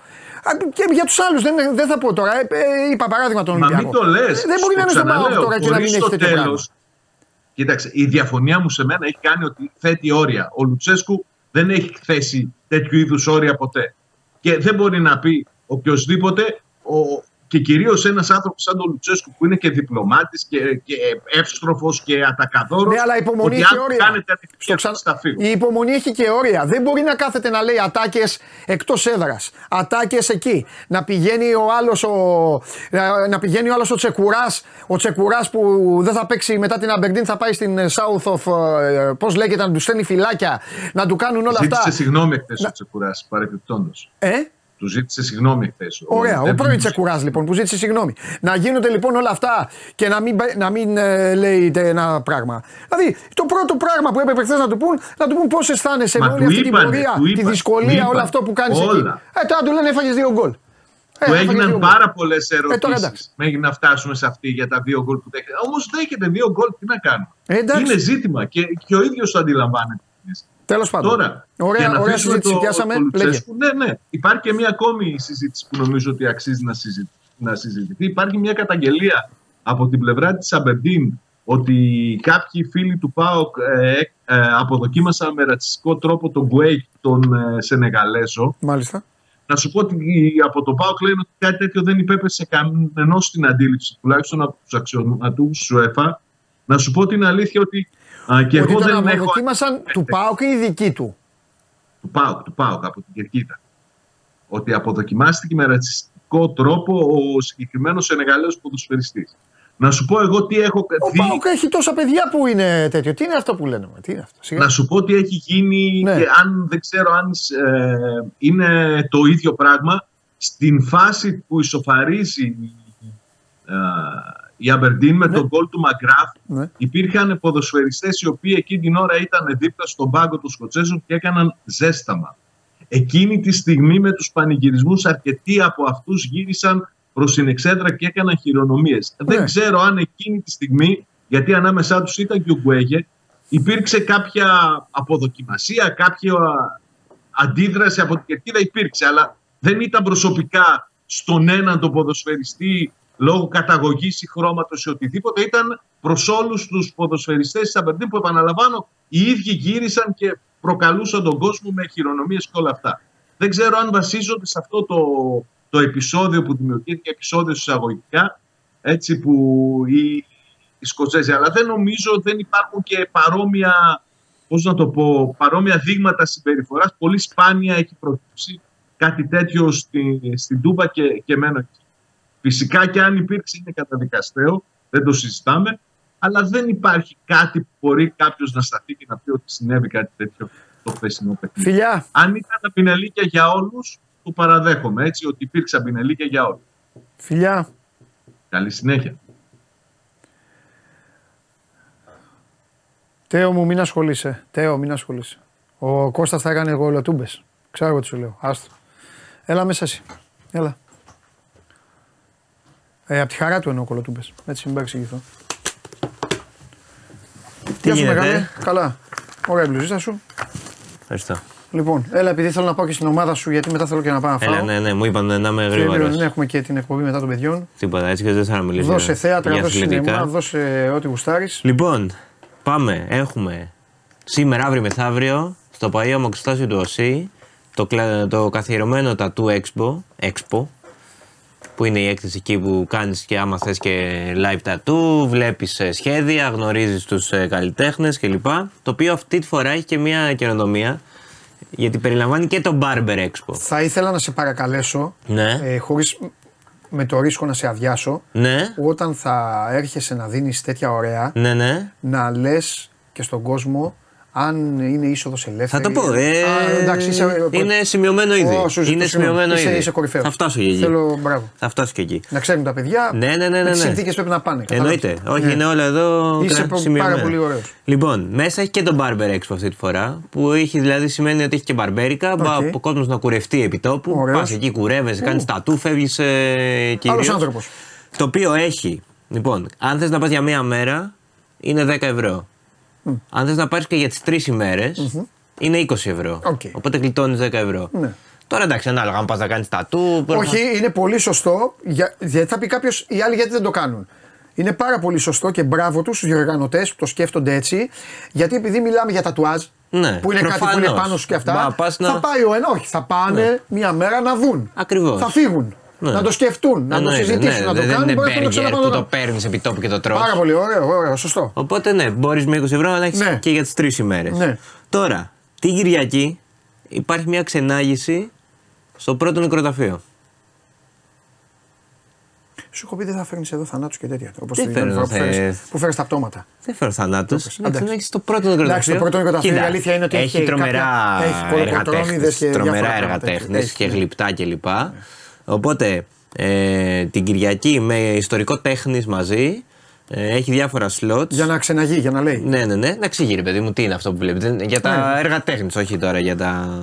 Α, Και για τους άλλους δεν, δεν θα πω τώρα. Ε, ε, είπα παράδειγμα τον Μα Ολυμπιακό. μην το λες. Ε, Δεν μπορεί να είναι στον Πάοκ τώρα και να μην έχει τέτοιο πράγμα. Κοίταξε, η διαφωνία μου σε μένα έχει κάνει ότι θέτει όρια. Ο Λουτσέσκου δεν έχει θέσει τέτοιου είδους όρια ποτέ. Και δεν μπορεί να πει οποιοδήποτε, ο, και κυρίως ένας άνθρωπος σαν τον Λουτσέσκου που είναι και διπλωμάτης και, και εύστροφος και ατακαδόρος. Ναι, αλλά η υπομονή ότι έχει αν όρια. κάνετε Στο αντιπλοκή, ξα- θα φύγω. Η υπομονή έχει και όρια. Δεν μπορεί να κάθεται να λέει ατάκες εκτός έδρας. Ατάκες εκεί. Να πηγαίνει ο άλλος ο, να- να πηγαίνει ο, άλλος ο Τσεκουράς. Ο Τσεκουράς που δεν θα παίξει μετά την Αμπερντίν, θα πάει στην ε, South of. Πώς λέγεται, να του στέλνει φυλάκια. Να του κάνουν όλα Ζήτησε αυτά. συγγνώμη εχθές ο Τσεκουράς, παρεπιπτόντως. Ε; Του ζήτησε συγγνώμη χθες. Ωραία, ο πρώην Τσεκουράς λοιπόν που ζήτησε συγγνώμη. Να γίνονται λοιπόν όλα αυτά και να μην, να μην ε, λέει ένα πράγμα. Δηλαδή το πρώτο πράγμα που έπρεπε χθες να του πούν, να του πούν πώς αισθάνεσαι Μα με όλη του αυτή την είπανε, πορεία, του τη είπανε, δυσκολία, του όλο είπανε. αυτό που κάνεις εκεί. Όλα. Ε, τώρα του λένε έφαγες δύο γκολ. Ε, Του έφαγες δύο έγιναν γκολ. πάρα πολλές Ε, τώρα ερωτήσεις εντάξει. μέχρι να φτάσουμε σε αυτή για τα δύο γκολ που δέχεται. Όμως δέχεται δύο γκολ, τι να κάνουμε; Ε, εντάξει. Είναι ζήτημα και, και ο ίδιος το αντιλαμβάνεται. Τέλος πάντων. Τώρα, ωραία, για να ωραία αφήσουμε συζήτηση. το- Πιάσαμε. το Λέγε. Λουτσέσκου, ναι, ναι. Υπάρχει και μια ακόμη συζήτηση που νομίζω ότι αξίζει να, συζη- να συζητηθεί. Υπάρχει μια καταγγελία από την πλευρά της Αμπερντίν ότι κάποιοι φίλοι του ΠΑΟΚ ε, ε, αποδοκίμασαν με ρατσιστικό τρόπο τον Γκουέικ, τον ε, Σενεγαλέζο. Μάλιστα. Να σου πω ότι από το ΠΑΟΚ λένε ότι κάτι τέτοιο δεν υπέπεσε κανενό στην αντίληψη, τουλάχιστον από τους αξιωματούχους του ΕΦΑ. Να σου πω την αλήθεια ότι α, και ότι εγώ τον δεν έχω. αποδοκίμασαν του ΠΑΟΚ ή δική του. Του ΠΑΟΚ, του ΠΑΟΚ από την Κερκίδα. Ότι αποδοκιμάστηκε με ρατσιστικό τρόπο ο συγκεκριμένος Σενεγαλέος ποδοσφαιριστής. Να σου πω εγώ τι έχω Ο δει. ΠΑΟΚ έχει τόσα παιδιά που είναι τέτοιο. Τι είναι αυτό που λένε, μα, τι είναι αυτό. Σιγά. Να σου πω τι έχει γίνει Ναι. και αν δεν ξέρω αν ε, είναι το ίδιο πράγμα. Στην φάση που ισοφαρίζει ε, η Αμπερντίν με τον γκολ του Μαγκράφ Ναι. υπήρχαν ποδοσφαιριστές οι οποίοι εκείνη την ώρα ήταν δίπλα στον πάγκο των Σκοτσέζων και έκαναν ζέσταμα. Εκείνη τη στιγμή με τους πανηγυρισμούς αρκετοί από αυτούς γύρισαν προς την εξέδρα και έκαναν χειρονομίες. Δεν ξέρω αν εκείνη τη στιγμή, γιατί ανάμεσά τους ήταν και ο Γκουέγε, υπήρξε κάποια αποδοκιμασία, κάποια αντίδραση από την κερκίδα υπήρξε, αλλά δεν ήταν προσωπικά στον έναν τον ποδοσφαιριστή λόγω καταγωγής ή χρώματος ή οτιδήποτε. Ήταν προς όλους τους ποδοσφαιριστές της Αμπερντίν που επαναλαμβάνω οι ίδιοι γύρισαν και προκαλούσαν τον κόσμο με χειρονομίες και όλα αυτά. Δεν ξέρω αν βασίζονται σε αυτό το, το επεισόδιο που δημιουργήθηκε, επεισόδιο εισαγωγικά, έτσι που οι, οι Σκοτσέζοι, αλλά δεν νομίζω δεν υπάρχουν και παρόμοια, πώς να το πω, παρόμοια δείγματα συμπεριφοράς. Πολύ σπάνια έχει προκύψει κάτι τέτοιο στη, στην Τούμπα και, και μένω εκεί. Φυσικά και αν υπήρξε είναι καταδικαστέο, δεν το συζητάμε, αλλά δεν υπάρχει κάτι που μπορεί κάποιος να σταθεί και να πει ότι συνέβη κάτι τέτοιο το χθεσινό παιχνίδι. Φιλιά. Αν ήταν απεινελίκια για όλους, το παραδέχομαι έτσι, ότι υπήρξε απεινελίκια για όλους. Φιλιά. Καλή συνέχεια. Τέο μου, μην ασχολείσαι. Τέο, μην ασχολείσαι. Ο Κώστας θα έκανε γολοτούμπες. Ξέρω εγώ τι σου λέω. Άστο. Έλα μέσα εσύ. Έλα. Ε, απ' τη χαρά του εννοώ κολοτούμπες. Έτσι μην παρεξηγηθώ. Τι Γεια σου γίνεται; μεγάλε. Καλά. Ωραία η μπλουζίτσα σου. Ευχαριστώ. Λοιπόν, έλα επειδή θέλω να πάω και στην ομάδα σου γιατί μετά θέλω και να πάω να φάω. Έλα, ναι, ναι, μου είπαν να είμαι Και γρήγορος. δεν έχουμε και την εκπομπή μετά των παιδιών. Τίποτα, έτσι και δεν θα μιλήσω. Δώσε θέατρα, για δώσε αθλητικά. σινεμά, δώσε ό,τι γουστάρεις. Λοιπόν, πάμε. Έχουμε σήμερα, αύριο μεθαύριο, στο παλιό μοξιστάσιο του ΟΣΥ, το, κλα- το καθιερωμένο Tattoo Expo, Expo, που είναι η έκθεση εκεί που κάνεις και άμα θες και live tattoo, βλέπεις ε, σχέδια, γνωρίζεις τους ε, καλλιτέχνες κλπ. Το οποίο αυτή τη φορά έχει και μια καινοτομία, γιατί περιλαμβάνει και το Barber Expo. Θα ήθελα να σε παρακαλέσω, Ναι. ε, χωρίς με το ρίσκο να σε αδειάσω, Ναι, όταν θα έρχεσαι να δίνεις τέτοια ωραία, ναι, ναι. να λες και στον κόσμο αν είναι είσοδος Θα ελεύθερη. το πω. Ε, Α, εντάξει, είσαι, είναι σημειωμένο ήδη. Ω, σου ζητώ είναι συγγνώμη. σημειωμένο είσαι, ήδη. Είσαι κορυφαίος. Θα φτάσω και εκεί. Θέλω, μπράβο. Θα φτάσω και εκεί. Να ξέρουν τα παιδιά. Ναι, ναι, ναι. ναι, με τις ναι. συνθήκες πρέπει να πάνε. Εννοείται. κατάλαβες. Όχι, Ναι. είναι όλα εδώ Είσαι κρα- πο- σημειωμένα. πάρα πολύ ωραίος. Λοιπόν, μέσα έχει και το Barber Expo αυτή τη φορά. Που έχει, δηλαδή σημαίνει ότι έχει και μπαρμπέρικα. Οκ. Okay. Ο κόσμος να κουρευτεί επί τόπου. Ωραίος. Πας εκεί, κουρεύεσαι, κάνεις τατού, φεύγεις ε, Άλλος κυρίως. άνθρωπος. Το οποίο έχει. Λοιπόν, αν θες να πας για μία μέρα, είναι 10 ευρώ. Αν θες να πάρεις και για τις τρεις ημέρες, είναι 20 ευρώ. Οκ. Οπότε γλιτώνεις 10 ευρώ. Ναι. Τώρα εντάξει, ανάλογα αν πας να κάνεις τατού. Όχι, είναι πολύ σωστό. Για, γιατί θα πει κάποιος, οι άλλοι γιατί δεν το κάνουν. Είναι πάρα πολύ σωστό και μπράβο τους στους διοργανωτές που το σκέφτονται έτσι. Γιατί επειδή μιλάμε για τατουάζ, Ναι, που είναι κάτι που είναι προφανώς. πάνω σου και αυτά, Μα, πας να- θα πάει ο ένας, όχι, θα πάνε μία μέρα να δουν. Ακριβώς. Θα φύγουν. Ναι. Να το σκεφτούν, να το Εννοείται, συζητήσουν, ναι, να το δεν κάνουν. είναι μπορεί να το μπέργκερ ξαναπάνε που το να- παίρνεις επί τόπου και το τρως. Πάρα πολύ ωραίο, ωραίο, σωστό. Οπότε ναι, μπορείς με 20 ευρώ να έχεις Ναι. και για τις τρεις ημέρες. Ναι. Τώρα, την Κυριακή υπάρχει μια ξενάγηση στο πρώτο νεκροταφείο. Σου έχω πει δεν θα φέρνεις εδώ θανάτους και τέτοια. Όπως Τι την άλλη φέρνω, φορά που φέρνεις- θες. που φέρνεις τα πτώματα. Δεν φέρω θανάτους. Εντάξει. Ξενάγηση στο πρώτο νεκροταφείο. Εντάξει, το πρώτο νεκροταφείο, Κοίτα, η αλήθεια είναι ότι έχει έχει τρομερά κάποια- έχει κολοκοτρώνιδες εργατέχνες, και τρομερά διάφορα πράγματα. εργατέχνες Έχει, και ναι. γλυπτά κλπ. Οπότε ε, την Κυριακή με ιστορικό τέχνης μαζί ε, έχει διάφορα σλότ. Για να ξεναγεί, για να λέει. Ναι, ναι, ναι. Να εξηγεί, ρε παιδί μου, τι είναι αυτό που βλέπετε. Για τα Ναι. έργα τέχνης, όχι τώρα για τα.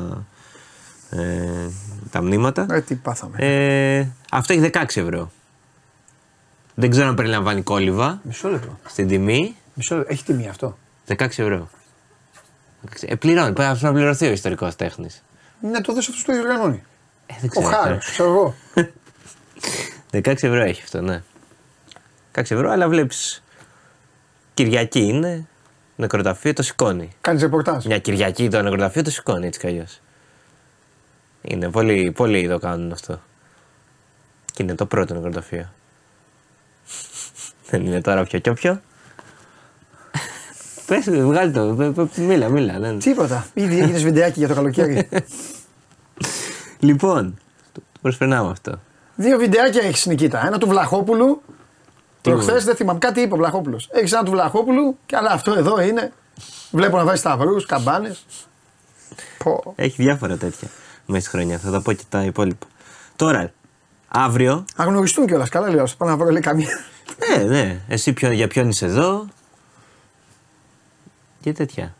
Ε, τα μνήματα. Ε, τι πάθαμε. Ε, αυτό έχει 16 ευρώ. Δεν ξέρω αν περιλαμβάνει κόλληβα Μισό λεπτό. στην τιμή. Μισό λεπτό. Έχει τιμή αυτό. 16 ευρώ. Ε, πληρώνει. Πρέπει να πληρωθεί ο ιστορικός τέχνης. Ναι, το δες αυτός που το διοργανώνει. Ε, δεν Ο ξέρω. Χάρος, ξέρω εγώ. 16 ευρώ έχει αυτό, ναι. 16 ευρώ, αλλά βλέπεις. Κυριακή είναι. Νεκροταφείο το σηκώνει. Κάνεις ρεπορτάζ. Μια Κυριακή το νεκροταφείο το σηκώνει έτσι κι αλλιώς. Είναι πολύ, πολύ το κάνουν αυτό. Και είναι το πρώτο νεκροταφείο. Δεν είναι τώρα πιο και πιο. Πες, βγάλει το, πε- πε- μίλα, μίλα. ναι. Τίποτα. Ήδη έγινες βιντεάκι για το καλοκαίρι. Λοιπόν, το το προσπερνάμε αυτό. Δύο βιντεάκια έχεις Νικήτα. Ένα του Βλαχόπουλου. Προχθές δεν θυμάμαι κάτι είπε ο Βλαχόπουλος. Έχεις ένα του Βλαχόπουλου και αλλά αυτό εδώ είναι. Βλέπω να βάζει σταυρούς, καμπάνες. Πω. Έχει διάφορα τέτοια μέσα στη χρονιά. Θα τα πω και τα υπόλοιπα. Τώρα, αύριο. Να γνωριστούν κιόλας. Καλά λέω. Πάω να βρω λέει καμία. Ναι, ναι. Εσύ ποιο, για ποιον είσαι εδώ. Και τέτοια.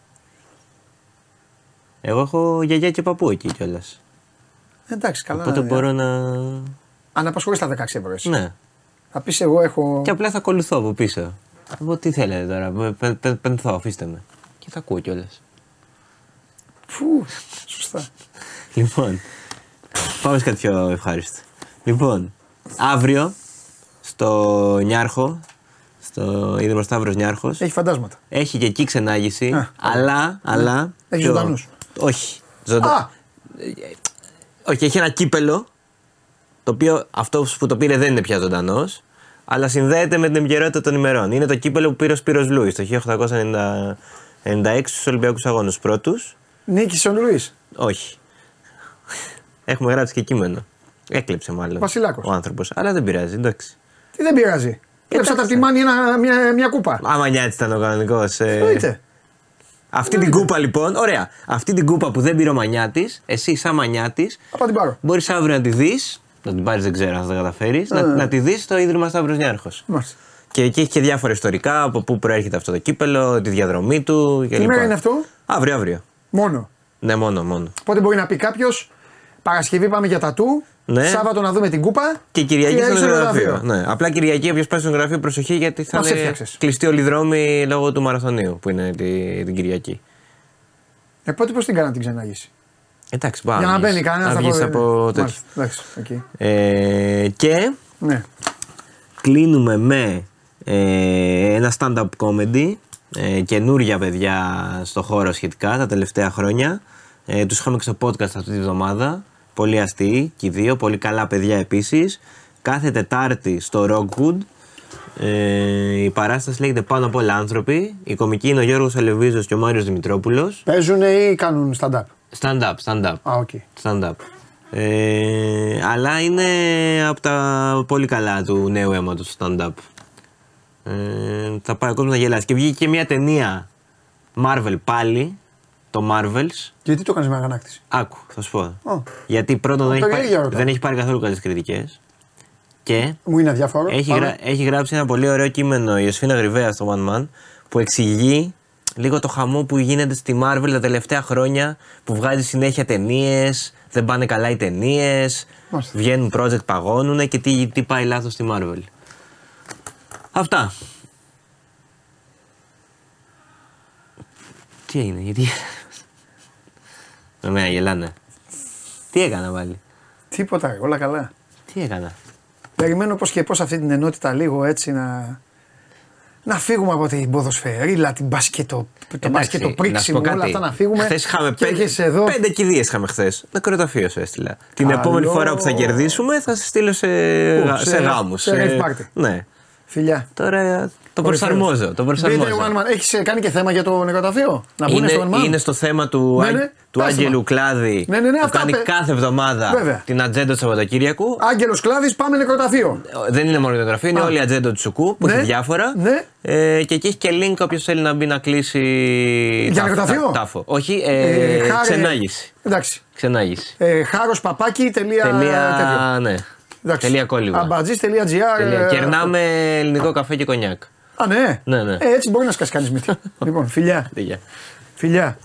Εγώ έχω γιαγιά και παππού εκεί κιόλας. Εντάξει, καλά. Οπότε ναι. μπορώ να. Αν απασχολεί τα 16 ευρώ. εσύ. Ναι. Θα πεις εγώ έχω. Και απλά θα ακολουθώ από πίσω. Εγώ τι θέλετε τώρα, πε- πε- πε- πενθώ, αφήστε με. Και θα ακούω κιόλας. Φου, σωστά. Λοιπόν, πάμε σε κάτι πιο ευχάριστο. Λοιπόν, αύριο στο Νιάρχο, στο Ίδρυμα Σταύρος Νιάρχος, Έχει φαντάσματα. έχει και εκεί ξενάγηση, Α, αλλά, αλλά... Έχει πιο- ζωντανούς. Όχι. Ζωντα... Α, Όχι, έχει ένα κύπελο, το οποίο αυτό που το πήρε δεν είναι πια ζωντανός, αλλά συνδέεται με την επικαιρότητα των ημερών. Είναι το κύπελο που πήρε ο Σπύρος Λούις το 1896 στους Ολυμπιακούς Αγώνες πρώτους. νίκησε ο Λουί. Όχι. Έχουμε γράψει και κείμενο. Έκλεψε μάλλον. Βασιλάκος. Ο άνθρωπος. Αλλά δεν πειράζει, εντάξει. Τι δεν πειράζει. Κλέψατε από τη μάνη ένα, μια, μια κούπα. Άμα νιάτη ήταν ο κανονικός. Εννοείται. Αυτή την κούπα λοιπόν, ωραία. Αυτή την κούπα που δεν πήρε ο Μανιάτης, εσύ σαν Μανιάτης, Θα πάω την πάρω. μπορείς αύριο να τη δεις. Να την πάρεις, δεν ξέρω αν θα τα καταφέρεις. Να, να τη δεις στο ίδρυμα Σταύρος Νιάρχος. Μάλιστα. Και εκεί έχει και διάφορα ιστορικά από πού προέρχεται αυτό το κύπελο, τη διαδρομή του κλπ. Τι μέρα είναι αυτό, Αύριο, αύριο. μόνο; Ναι, μόνο, μόνο. Οπότε μπορεί να πει κάποιος Παρασκευή πάμε για τατού. Ναι. Σάββατο να δούμε την κούπα. Και Κυριακή στο στο νεκροταφείο. Ναι. Απλά Κυριακή, όποιος πάει στο νεκροταφείο, προσοχή γιατί θα Μας είναι έφτιαξες; κλειστή όλη η δρόμη λόγω του μαραθωνίου που είναι τη, την Κυριακή. Ε, πότε πώς την κάνανε την ξενάγηση. Εντάξει, πάμε. για να μπαίνει κανένας να βγεις από τέτοιο. Εντάξει, οκ. Ε, και Ναι. κλείνουμε με ε, ένα stand-up comedy. Ε, καινούρια παιδιά στο χώρο σχετικά τα τελευταία χρόνια. Ε, τους είχαμε και στο podcast αυτή τη βδομάδα. Πολύ αστείοι και οι δύο, πολύ καλά παιδιά επίσης. Κάθε Τετάρτη στο Rockwood. Ε, η παράσταση λέγεται Πάνω από όλα άνθρωποι. Οι κωμικοί είναι ο Γιώργος Αλεβίζος και ο Μάριος Δημητρόπουλος. Παίζουν ή κάνουν stand-up; Stand-up, stand-up. Α, οκ. Stand-up. Ε, αλλά είναι από τα πολύ καλά του νέου αίματος stand-up. Ε, θα πάει ο κόσμος να γελάσει. Και βγήκε και μια ταινία Marvel πάλι, το Marvels. Γιατί το κάνεις με αγανάκτηση; Άκου, θα σου πω. Ω. Γιατί πρώτον δεν έχει, περίεργα πάρει, ρωτάω. δεν έχει πάρει καθόλου καλές κριτικές. Και Μου είναι αδιάφορο. έχει, Πάμε. γρα- έχει γράψει ένα πολύ ωραίο κείμενο η Ιωσηφίνα Γριβέα στο One Man που εξηγεί λίγο το χαμό που γίνεται στη Marvel τα τελευταία χρόνια που βγάζει συνέχεια ταινίες, δεν πάνε καλά οι ταινίες, Μάλιστα. βγαίνουν project, παγώνουν και τι, τι πάει λάθος στη Marvel. Αυτά. Τι έγινε, γιατί. Με μένα γελάνε. Τι έκανα πάλι; Τίποτα, ρε, όλα καλά. Τι έκανα; Περιμένω πώς και πώς αυτή την ενότητα λίγο έτσι να. Να φύγουμε από την ποδοσφαιρίλα, την μπασκετο, το Εντάξει, μπασκετο να σου πρίξιμο, πω όλα κάτι. αυτά να φύγουμε. Χθες είχαμε και πέντε, έρχεσαι εδώ. πέντε κηδείες είχαμε χθες. Νεκροταφείο σου έστειλα. Την Καλό. επόμενη φορά που θα κερδίσουμε θα σε στείλω σε, Πού, γα- σε- σε γάμους. σε rave party. Ναι. Φιλιά. Τώρα το προσαρμόζω. Το προσαρμόζω. Έχεις κάνει και θέμα για το νεκροταφείο; Να μπουν Είναι, στο One Man. είναι στο θέμα του, Ναι, Άγ- ναι, του πες Άγγελου μα. Κλάδη Ναι, ναι, ναι, που αυτά κάνει πε- κάθε εβδομάδα Βέβαια. την ατζέντα του Σαββατοκύριακου. Άγγελος Κλάδης, πάμε νεκροταφείο. Δεν είναι μόνο η γραφείο, είναι Α. όλη η ατζέντα του Σουκού που Ναι, έχει διάφορα. ναι. Ε, και εκεί έχει και link όποιος θέλει να μπει να κλείσει. Για τάφο- νεκροταφείο; τά- Τάφο. Όχι, ε, χάρε- ξενάγηση. Εντάξει. Ξενάγηση. Ε, Χάρος παπάκι. Τελεία, Τελεία, τέτοιο. ναι. Εντάξει. Τελεία κόλλημα. Αμπατζής.gr. Τελεία. ε, Κερνάμε ελληνικό καφέ και κονιάκ. Α, ναι. Ναι, ναι. Ε, έτσι μπορεί να σκάσει κανείς μύτη. λοιπόν, φιλιά. Τελεία. Φιλιά.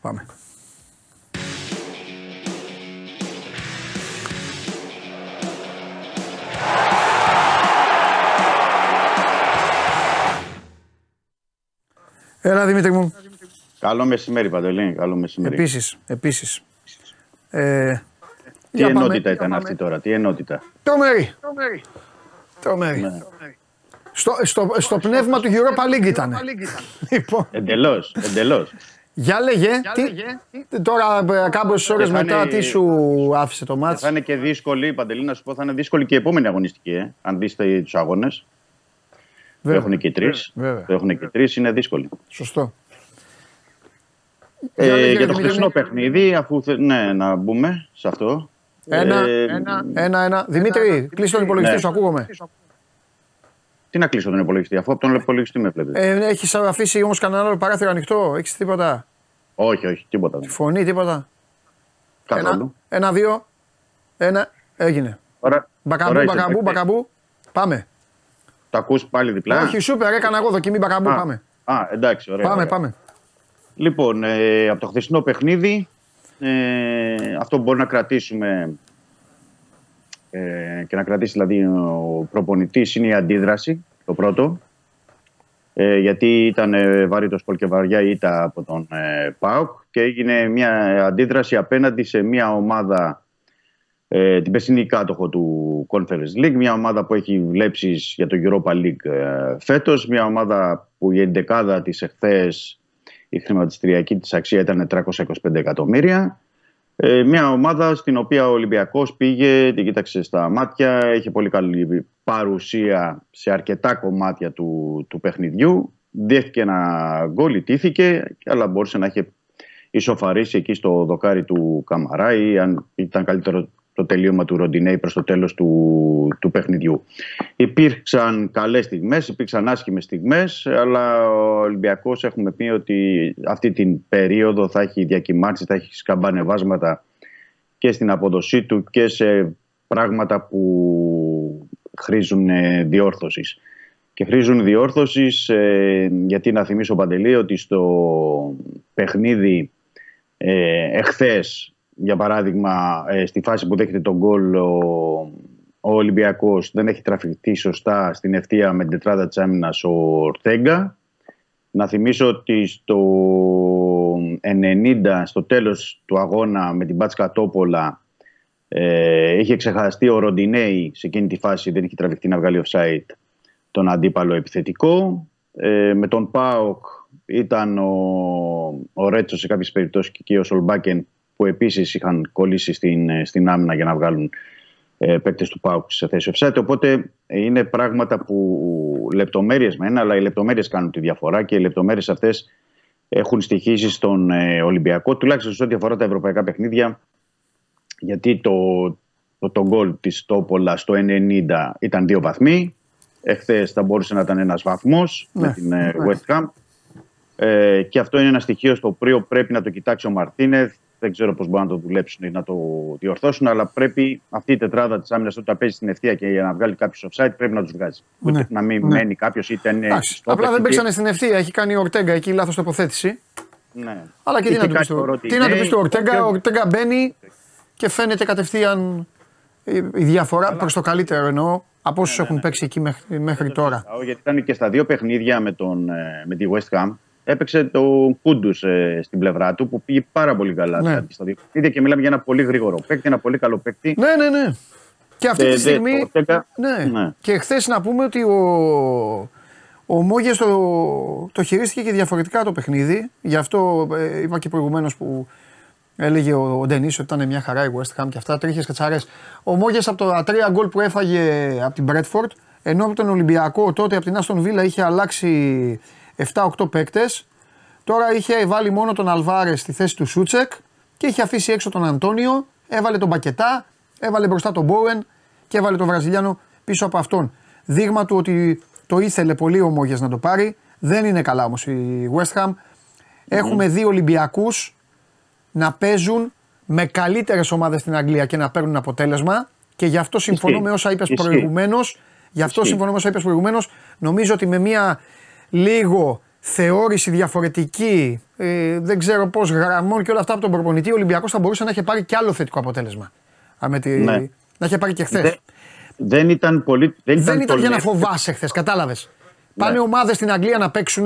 Πάμε. Έλα Δημήτρη μου. Καλό μεσημέρι, Παντελή. Καλό μεσημέρι. Επίσης, επίσης. Ε, Τι για πάμε. ενότητα ήταν αυτή τώρα, τι ενότητα; Τρομερή. Τρομερή. Ναι. Στο, στο, στο πνεύμα του Europa League ήταν. λοιπόν, Εντελώς, εντελώς. για λέγε, τι, τώρα ε, κάποιες ώρες Και θα μετά είναι- τι σου άφησε το μάτς; Θα είναι και δύσκολη, Παντελή, να σου πω, θα είναι δύσκολη και η επόμενη αγωνιστική. Ε. Αν δεις τους αγώνες. Το Βέβαια. έχουν και τρεις. Βέβαια. Το έχουν και τρεις, είναι δύσκολη. Σωστό. Ε, Για λέγε, για το Δημήτρη χθεσινό μου. παιχνίδι, αφού θε- ναι, να μπούμε σε αυτό. Ένα, Ε, ένα, ένα. Δημήτρη, κλείσει τον υπολογιστή Ναι. σου, ακούγομαι. Τι να κλείσω τον υπολογιστή, αφού από τον υπολογιστή με βλέπετε. Ε, έχεις αφήσει όμως κανένα άλλο παράθυρο ανοιχτό, έχεις τίποτα; όχι, όχι, τίποτα. δεν. Φωνή, τίποτα; Ένα, Καθόλου. ένα, δύο, ένα, έγινε. Ωραία. Μπακαμπού, Ωραία, είσαι, μπακαμπού, εντάξει. μπακαμπού. Πάμε. Το ακούς πάλι διπλά; Όχι, σούπερ, έκανα εγώ δοκιμή μπακαμπού. Α, Πάμε. Α, εντάξει, ωραία. Πάμε, ωραία. πάμε. Λοιπόν, ε, από το χθεσινό παιχνίδι, ε, αυτό που μπορεί να κρατήσουμε ε, και να κρατήσει δηλαδή ο προπονητής είναι η αντίδραση, το πρώτο. Ε, γιατί ήταν ε, βαρύτος πολύ και βαριά ήττα από τον ε, ΠΑΟΚ και έγινε μια αντίδραση απέναντι σε μια ομάδα ε, την περσινή κάτοχο του Conference League, μια ομάδα που έχει βλέψεις για το Europa League ε, φέτος, μια ομάδα που η εντεκάδα της εχθές η χρηματιστηριακή της αξία ήταν 325 εκατομμύρια. Ε, μια ομάδα στην οποία ο Ολυμπιακός πήγε, την κοίταξε στα μάτια, είχε πολύ καλή παρουσία σε αρκετά κομμάτια του, του παιχνιδιού. Δέχτηκε ένα γκολ, ιτήθηκε, αλλά μπορούσε να έχει ισοφαρίσει εκεί στο δοκάρι του Καμαρά ή αν ήταν καλύτερο το τελείωμα του Ροντινέη προς το τέλος του, του παιχνιδιού. Υπήρξαν καλές στιγμές, υπήρξαν άσχημες στιγμές, αλλά ο Ολυμπιακός έχουμε πει ότι αυτή την περίοδο θα έχει διακυμάνσεις, θα έχει σκαμπανεβάσματα και στην αποδοσή του και σε πράγματα που χρήζουν ε, διόρθωσης. Και χρήζουν διόρθωσης ε, γιατί να θυμίσω Παντελή ότι στο παιχνίδι ε, εχθές για παράδειγμα ε, στη φάση που δέχεται τον γκολ ο, ο Ολυμπιακός δεν έχει τραφηχτεί σωστά στην ευθεία με την τετράδα της άμυνας ο Ορτέγκα. Να θυμίσω ότι στο 90 στο τέλος του αγώνα με την Μπάτσκα Τόπολα ε, είχε ξεχαστεί ο Ροντινέη σε εκείνη τη φάση δεν είχε τραβηχτεί να βγάλει offside τον αντίπαλο επιθετικό. Ε, με τον ΠΑΟΚ ήταν ο, ο Ρέτσος σε κάποιες περιπτώσεις και εκεί ο Σολμπάκεν που επίσης είχαν κολλήσει στην, ε, στην άμυνα για να βγάλουν ε, παίκτες του ΠΑΟΚ σε θέση offside. Οπότε ε, είναι πράγματα που λεπτομέρειες μεν, αλλά οι λεπτομέρειες κάνουν τη διαφορά και οι λεπτομέρειες αυτές έχουν στοιχήσει στον ε, Ολυμπιακό, τουλάχιστον σε ό,τι αφορά τα ευρωπαϊκά παιχνίδια, γιατί το, το, το γκολ της Τόπολα στο 90 ήταν δύο βαθμοί. Εχθές θα μπορούσε να ήταν ένας βαθμός με Ναι, την ε, ναι. West Ham. Ε, και αυτό είναι ένα στοιχείο στο οποίο πρέπει να το κοιτάξει ο Μαρτίνεθ. Δεν ξέρω πώς μπορούν να το δουλέψουν ή να το διορθώσουν, αλλά πρέπει αυτή η τετράδα της άμυνας όταν παίζει στην ευθεία και για να βγάλει κάποιος offside πρέπει να τους βγάζει. Ναι, Ούτε να μην ναι. μένει κάποιος είτε είναι. Εντάξει, στο απλά δεν παιχνίδι. παίξανε στην ευθεία. Έχει κάνει ο Ορτέγκα εκεί λάθος τοποθέτηση. Ναι. Αλλά και τι Είχε να του πεις κάτι του ο τι να του πεις του Ροντινέη. Ορτέγκα. Ο Ορτέγκα μπαίνει και φαίνεται κατευθείαν η η διαφορά προς το καλύτερο εννοώ από Ναι, όσου έχουν παίξει εκεί μέχρι, μέχρι τώρα. συζητάω, Γιατί ήταν και στα δύο παιχνίδια με, τον, ε, με τη West Ham. Έπαιξε το Κούντου στην πλευρά του που πήγε πάρα πολύ καλά Ναι. στα δύο παιχνίδια και μιλάμε για ένα πολύ γρήγορο παίκτη, ένα πολύ καλό παίκτη. Ναι, ναι, ναι. Και αυτή Ε, τη δε- στιγμή. το Ορτέγκα- Ναι. ναι. Και χθες να πούμε ότι ο, ο Μόγες το, το χειρίστηκε και διαφορετικά το παιχνίδι. Γι' αυτό ε, είπα και προηγουμένως που έλεγε ο, ο Ντενή ότι ήταν μια χαρά η West Ham και αυτά. Τρίχες και τσαρέ. Ο Μόγες από τα τρία γκολ που έφαγε από την Μπρέτφορντ, ενώ από τον Ολυμπιακό τότε από την Άστον Βίλα είχε αλλάξει 7-8 παίκτες. Τώρα είχε βάλει μόνο τον Αλβάρες στη θέση του Σούτσεκ και είχε αφήσει έξω τον Αντώνιο. Έβαλε τον Μπακετά, έβαλε μπροστά τον Μπόεν και έβαλε τον Βραζιλιάνο πίσω από αυτόν. Δείγμα του ότι το ήθελε πολύ ο Μόγες να το πάρει. Δεν είναι καλά όμως η West Ham. Έχουμε δει Ολυμπιακούς να παίζουν με καλύτερες ομάδες στην Αγγλία και να παίρνουν αποτέλεσμα. Και γι' αυτό συμφωνώ Ισχύει. με όσα είπες Ισχύει. προηγουμένως. Γι' αυτό Ισχύει. συμφωνώ με όσα είπες προηγουμένως. Νομίζω ότι με μια λίγο θεώρηση διαφορετική, ε, δεν ξέρω πώς γραμμών και όλα αυτά από τον προπονητή, ο Ολυμπιακός θα μπορούσε να έχει πάρει και άλλο θετικό αποτέλεσμα. Α, με τη- Ναι. Να είχε πάρει και χθες. Δεν, δεν ήταν πολύ. Δεν ήταν, Δεν ήταν για να τολμηρό. φοβάσαι χθες, κατάλαβες. Πάνε ομάδες στην Αγγλία να παίξουν,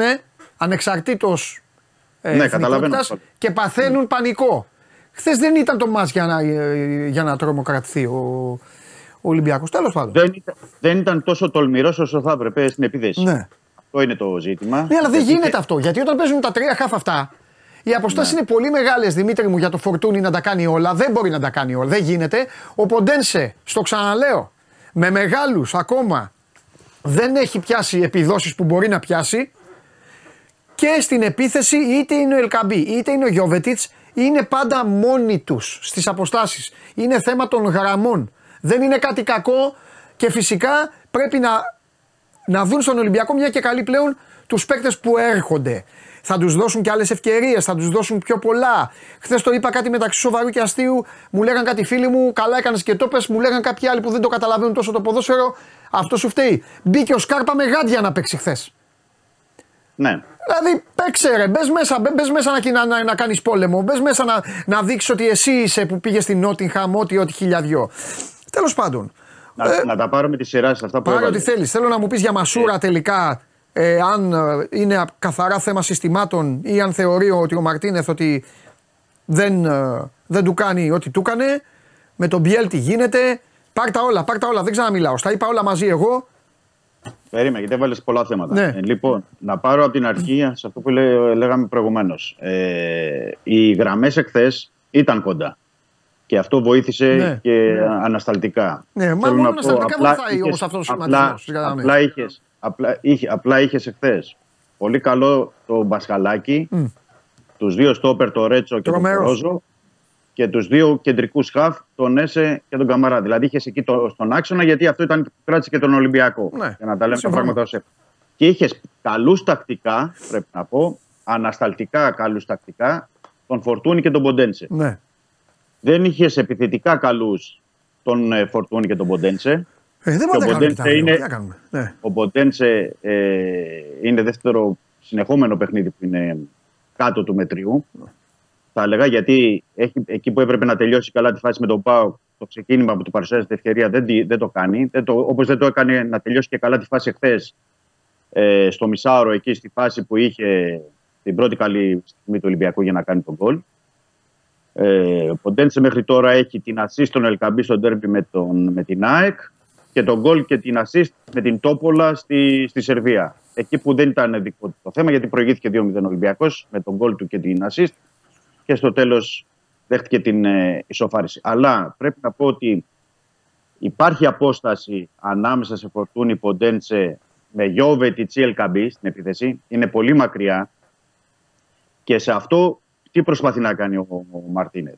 ανεξαρτήτως Ναι, καταλαβαίνω. και παθαίνουν πανικό. Χθες δεν ήταν το μάτς για να, ε, για να τρομοκρατηθεί ο, ο Ολυμπιακός. Τέλος πάντων. Δεν, ήταν- δεν ήταν τόσο τολμηρός όσο θα έπρεπε στην επίθεση. Ναι. Αυτό είναι το ζήτημα. Ναι, αλλά δεν Γιατί γίνεται αυτό. Γιατί όταν παίζουν τα τρία χάφ αυτά, οι αποστάσεις είναι πολύ μεγάλες, Δημήτρη μου, για το φορτούνι να τα κάνει όλα. Δεν μπορεί να τα κάνει όλα. Δεν γίνεται. Ο Ποντένσε, στο ξαναλέω, με μεγάλους ακόμα δεν έχει πιάσει επιδόσεις που μπορεί να πιάσει. Και στην επίθεση, είτε είναι ο Ελκαμπή, είτε είναι ο Γιώβετιτς, είναι πάντα μόνοι τους στις αποστάσεις. Είναι θέμα των γραμμών. Δεν είναι κάτι κακό και φυσικά πρέπει να να δουν στον Ολυμπιακό μια και καλή πλέον τους παίκτες που έρχονται. Θα τους δώσουν και άλλες ευκαιρίες, θα τους δώσουν πιο πολλά. Χθες το είπα κάτι μεταξύ σοβαρού και αστείου. Μου λέγαν κάτι φίλοι μου, καλά έκανες και το πες, Μου λέγαν κάποιοι άλλοι που δεν το καταλαβαίνουν τόσο το ποδόσφαιρο. Αυτό σου φταίει. Μπήκε ο Σκάρπα με γάντια να παίξει χθες. Ναι. Δηλαδή, παίξε ρε, μπες μέσα, μπε- μπες μέσα να, να, να, να κάνεις πόλεμο, μπες μέσα να, να δείξεις ότι εσύ είσαι που πήγες στην Νότιγχαμ, ό,τι, ό,τι χιλιαδιό. Τέλος πάντων, Να, να τα πάρω με τη σειρά σε αυτά που Πάρε έβαλες. ό,τι θέλεις. Θέλω να μου πεις για Μασούρα τελικά, ε, αν ε, είναι καθαρά θέμα συστημάτων ή αν θεωρεί ότι ο Μαρτίνεθ ότι δεν, ε, δεν του κάνει ό,τι του έκανε. Με τον Μπιέλ τι γίνεται. Πάρ τα όλα, πάρ τα όλα. Δεν ξαναμιλάω. Στα είπα όλα μαζί εγώ. Περίμενε, γιατί έβαλες πολλά θέματα. Ναι. Ε, λοιπόν, να πάρω από την αρχή σε αυτό που λέ- λέγαμε προηγουμένως. Ε, οι γραμμές εχθές ήταν κοντά. Και αυτό βοήθησε Ναι. και ανασταλτικά. Ναι, μα Θέλω μόνο να πω, ανασταλτικά απλά βοηθάει είχες- όμως αυτός ο απλά- σχηματισμός στις γραμμές. Απλά είχες, απλά, είχε, απλά είχες εχθές πολύ καλό το Μπασχαλάκι, Μμ. τους δύο στόπερ, το Ρέτσο και Τρομερός. τον Ρόζο και τους δύο κεντρικούς χαφ, τον Έσε και τον Καμαρά. Δηλαδή είχες εκεί το, στον άξονα γιατί αυτό ήταν που κράτησε και τον Ολυμπιακό. Ναι, Για να τα λέμε τα συμφωνώ. πράγματα ως έχουν. Και είχες καλούς τακτικά, πρέπει να πω, ανασταλτικά καλούς τακτικά, τον Φορτούνη και τον Ποντένσε. Ναι. Δεν είχες επιθετικά καλούς τον ε, Φορτούνη και τον Ποντένσε. Ε, δεν Και μπορεί ο να κάνουμε Ποντένσε τα δύο. είναι- Τι να κάνουμε. Ναι. Ο Μποντένσε ε, είναι δεύτερο συνεχόμενο παιχνίδι που είναι κάτω του μετριού. Θα έλεγα γιατί έχει, εκεί που έπρεπε να τελειώσει καλά τη φάση με τον Πάο, το ξεκίνημα που του παρουσιάζεται ευκαιρία δεν, τη- δεν το κάνει. Δεν το, όπως δεν το έκανε να τελειώσει και καλά τη φάση εχθές ε, στο μισάωρο εκεί στη φάση που είχε την πρώτη καλή στιγμή του Ολυμπιακού για να κάνει τον γκολ. Ε, ο Ποντένσε μέχρι τώρα έχει την assist στον Ελκαμπή στο ντέρμπι με, τον, με την ΑΕΚ και τον γκολ και την assist με την Τόπολα στη, στη Σερβία. Εκεί που δεν ήταν δικό του το θέμα γιατί προηγήθηκε 2-0 ο Ολυμπιακός με τον γκολ του και την assist και στο τέλος δέχτηκε την ε, ισοφάριση. Αλλά πρέπει να πω ότι υπάρχει απόσταση ανάμεσα σε Φορτούνη Ποντένσε με Γιώβε Τιτσί Ελκαμπή στην επίθεση. Είναι πολύ μακριά και σε αυτό τι προσπαθεί να κάνει ο, ο Μαρτίνετ;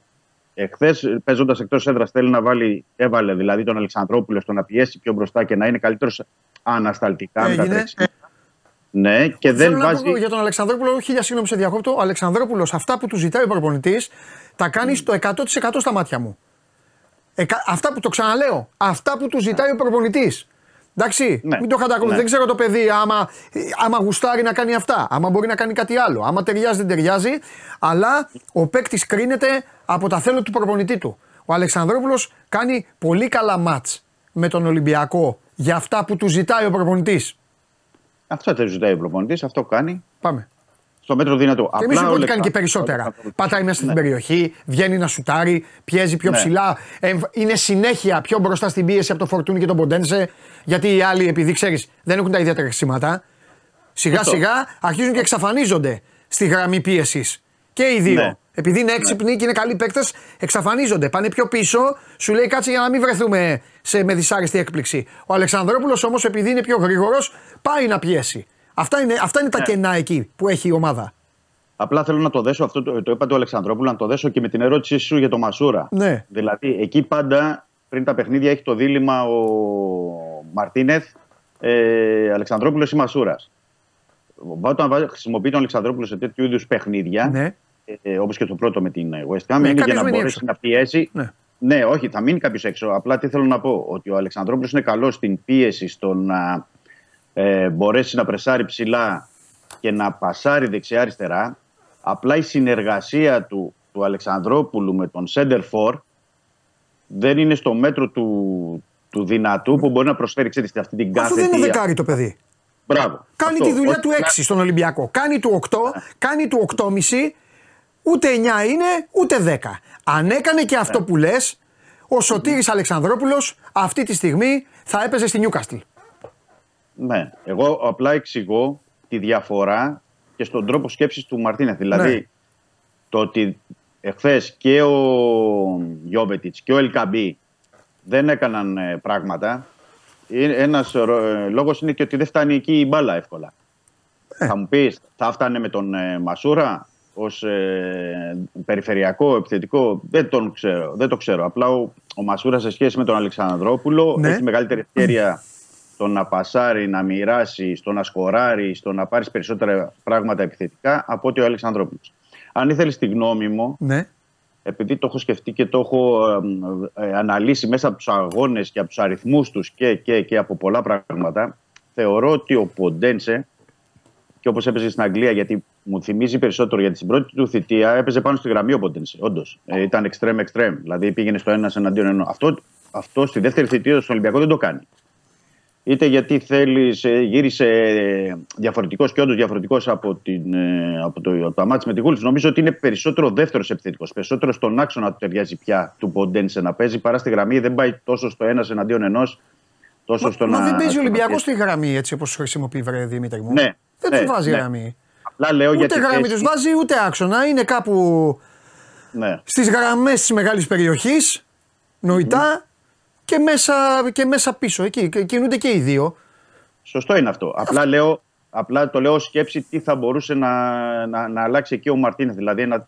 Εχθές, παίζοντας εκτός έδρας, θέλει να βάλει, έβαλε δηλαδή τον Αλεξανδρόπουλο στο να πιέσει πιο μπροστά και να είναι καλύτερος ανασταλτικά με τα Έγινε. τρέξιμα. Ναι, και δεν Θέλω να βάζει. πω για τον Αλεξανδρόπουλο, χίλια συγγνώμη σε διακόπτω. Ο Αλεξανδρόπουλος, αυτά που του ζητάει ο προπονητής, τα κάνει στο 100% στα μάτια μου. Εκα- αυτά που το ξαναλέω, αυτά που του ζητάει ο προπονητής. Εντάξει, Ναι. μην το χαντακούμε. Ναι. Δεν ξέρω το παιδί άμα, άμα γουστάρει να κάνει αυτά, άμα μπορεί να κάνει κάτι άλλο, άμα ταιριάζει δεν ταιριάζει. Αλλά ο παίκτης κρίνεται από τα θέλω του προπονητή του. Ο Αλεξανδρόπουλος κάνει πολύ καλά μάτς με τον Ολυμπιακό για αυτά που του ζητάει ο προπονητής. Αυτό δεν ζητάει ο προπονητής, αυτό κάνει. Πάμε. Στο μέτρο δυνατό. Και μην σου πω ότι ο κάνει και Αλεξανδρόπουλος- περισσότερα. Πατάει μέσα στην Ναι. περιοχή, βγαίνει να σουτάρει, πιέζει πιο Ναι. ψηλά. εμφ- είναι συνέχεια πιο μπροστά στην πίεση από το Φορτούνι και τον Ποντένσε. Γιατί οι άλλοι, επειδή ξέρεις, δεν έχουν τα ιδιαίτερα χρήματα. Σιγά Αυτό. σιγά αρχίζουν και εξαφανίζονται στη γραμμή πίεσης. Και οι δύο. Ναι. Επειδή είναι έξυπνοι και είναι καλοί παίκτες, εξαφανίζονται. Πάνε πιο πίσω, σου λέει κάτσε για να μην βρεθούμε σε, με δυσάρεστη έκπληξη. Ο Αλεξανδρόπουλος όμως, επειδή είναι πιο γρήγορος, πάει να πιέσει. Αυτά είναι, αυτά είναι τα Ναι. κενά εκεί που έχει η ομάδα. Απλά θέλω να το δέσω αυτό, το, το είπα του Αλεξανδρόπουλου, να το δέσω και με την ερώτησή σου για το Μασούρα. Ναι. Δηλαδή, εκεί πάντα πριν τα παιχνίδια έχει το δίλημα ο Μαρτίνεθ, ε, Αλεξανδρόπουλος ή Μασούρας. Όταν βάζει- χρησιμοποιεί τον Αλεξανδρόπουλο σε τέτοιου είδους παιχνίδια, Ναι. ε, όπως και το πρώτο με την West Ham, Ναι, είναι για κάποιος να μείνει μπορέσει έξω. να πιέσει. Ναι. Ναι, όχι, θα μείνει κάποιος έξω. Απλά τι θέλω να πω, ότι ο Αλεξανδρόπουλος είναι καλός στην πίεση, στο να ε, μπορέσει να πρεσάρει ψηλά και να πασάρει δεξιά-αριστερά. Απλά η συνεργασία του, του Αλεξανδρόπουλου με τον Σέντερ Φορ δεν είναι στο μέτρο του, του δυνατού που μπορεί να προσφέρει ξέρεις, αυτή την Αφού κάθε δεν είναι αιτία. δεκάρι το παιδί. Μπράβο. Κάνει Αυτό. τη δουλειά Όχι του να- 6 στον Ολυμπιακό. Κάνει του 8, κάνει του 8,5. Ούτε 9 είναι, ούτε 10. Αν έκανε και αυτό που λες, ο Σωτήρης Αλεξανδρόπουλος αυτή τη στιγμή θα έπαιζε στη Νιούκαστλ. Ναι. Εγώ απλά εξηγώ τη διαφορά και στον τρόπο σκέψης του Μαρτίνεθ. Δηλαδή, Ναι. το ότι εχθές και ο Γιώβετιτς και ο Ελκαμπή δεν έκαναν ε, πράγματα. Ε, Ένας ε, λόγος είναι και ότι δεν φτάνει εκεί η μπάλα εύκολα. Θα μου πεις, θα φτάνε με τον ε, Μασούρα ως ε, περιφερειακό, επιθετικό. Δεν, τον ξέρω, δεν το ξέρω. Απλά ο, ο Μασούρα σε σχέση με τον Αλεξανδρόπουλο Ναι. έχει μεγαλύτερη ευκαιρία στο να πασάρει, να μοιράσει, στο να σκοράρει, στο να πάρεις περισσότερα πράγματα επιθετικά από ότι ο Αλεξανδρόπουλος. Αν ήθελες τη γνώμη μου, Ναι. επειδή το έχω σκεφτεί και το έχω ε, ε, αναλύσει μέσα από τους αγώνες και από τους αριθμούς τους και, και, και από πολλά πράγματα, θεωρώ ότι ο Ποντένσε και όπως έπαιζε στην Αγγλία, γιατί μου θυμίζει περισσότερο, γιατί στην πρώτη του θητεία έπαιζε πάνω στη γραμμή ο Ποντένσε, όντως. Ε, ήταν extreme extreme, δηλαδή πήγαινε στο ένας εναντίον ενός. Αυτό, αυτό στη δεύτερη θητεία στον Ολυμπιακό δεν το κάνει. Είτε γιατί θέλεις, γύρισε διαφορετικός και όντως διαφορετικός από, την, ε, από, το, από τα μάτια με της Γούλφ. Νομίζω ότι είναι περισσότερο δεύτερος επιθετικός. Περισσότερο στον άξονα του ταιριάζει πια του Ποντένσε να παίζει παρά στη γραμμή. Δεν πάει τόσο στο ένας εναντίον ενός, τόσο στο Μα να. δεν παίζει ο στο να Ολυμπιακός πιέσει. στη γραμμή έτσι όπως χρησιμοποιεί βρε Δημήτρη μου. Ναι, Δεν ναι, του βάζει ναι. γραμμή. Απλά λέω Ούτε γιατί. γραμμή θέση- τους βάζει ούτε άξονα. Είναι κάπου Ναι. στις γραμμές της μεγάλης περιοχής, νοητά και, μέσα, και μέσα πίσω. Εκεί και- κινούνται και οι δύο. Σωστό είναι αυτό. Απλά, λέω, απλά το λέω ως σκέψη τι θα μπορούσε να, να, να αλλάξει εκεί ο Μαρτίνεθ. Δηλαδή να,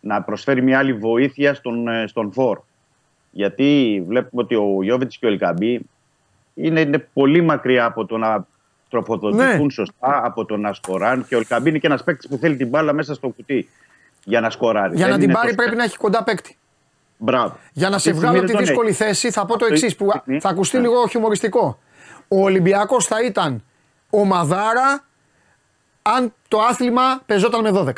να προσφέρει μια άλλη βοήθεια στον, ε, στον Φορ. Γιατί βλέπουμε ότι ο Γιώβετς και ο Ελκαμπή είναι, είναι πολύ μακριά από το να τροφοδοτηθούν Ναι. σωστά, από το να σκοράν. Και ο Ελκαμπή είναι και ένας παίκτης που θέλει την μπάλα μέσα στο κουτί για να σκοράρει. Για Δεν να την είναι πάρει τόσο- πρέπει να έχει κοντά παίκτη. Μπράβο. Για να Αυτή σε τη βγάλω στιγμή από τη δεν τον δύσκολη έχει. θέση, θα πω το Αυτό εξής που δείχνει. θα ακουστεί Ναι. λίγο χιουμοριστικό. Ο Ολυμπιακός θα ήταν ομαδάρα αν το άθλημα πεζόταν με 12.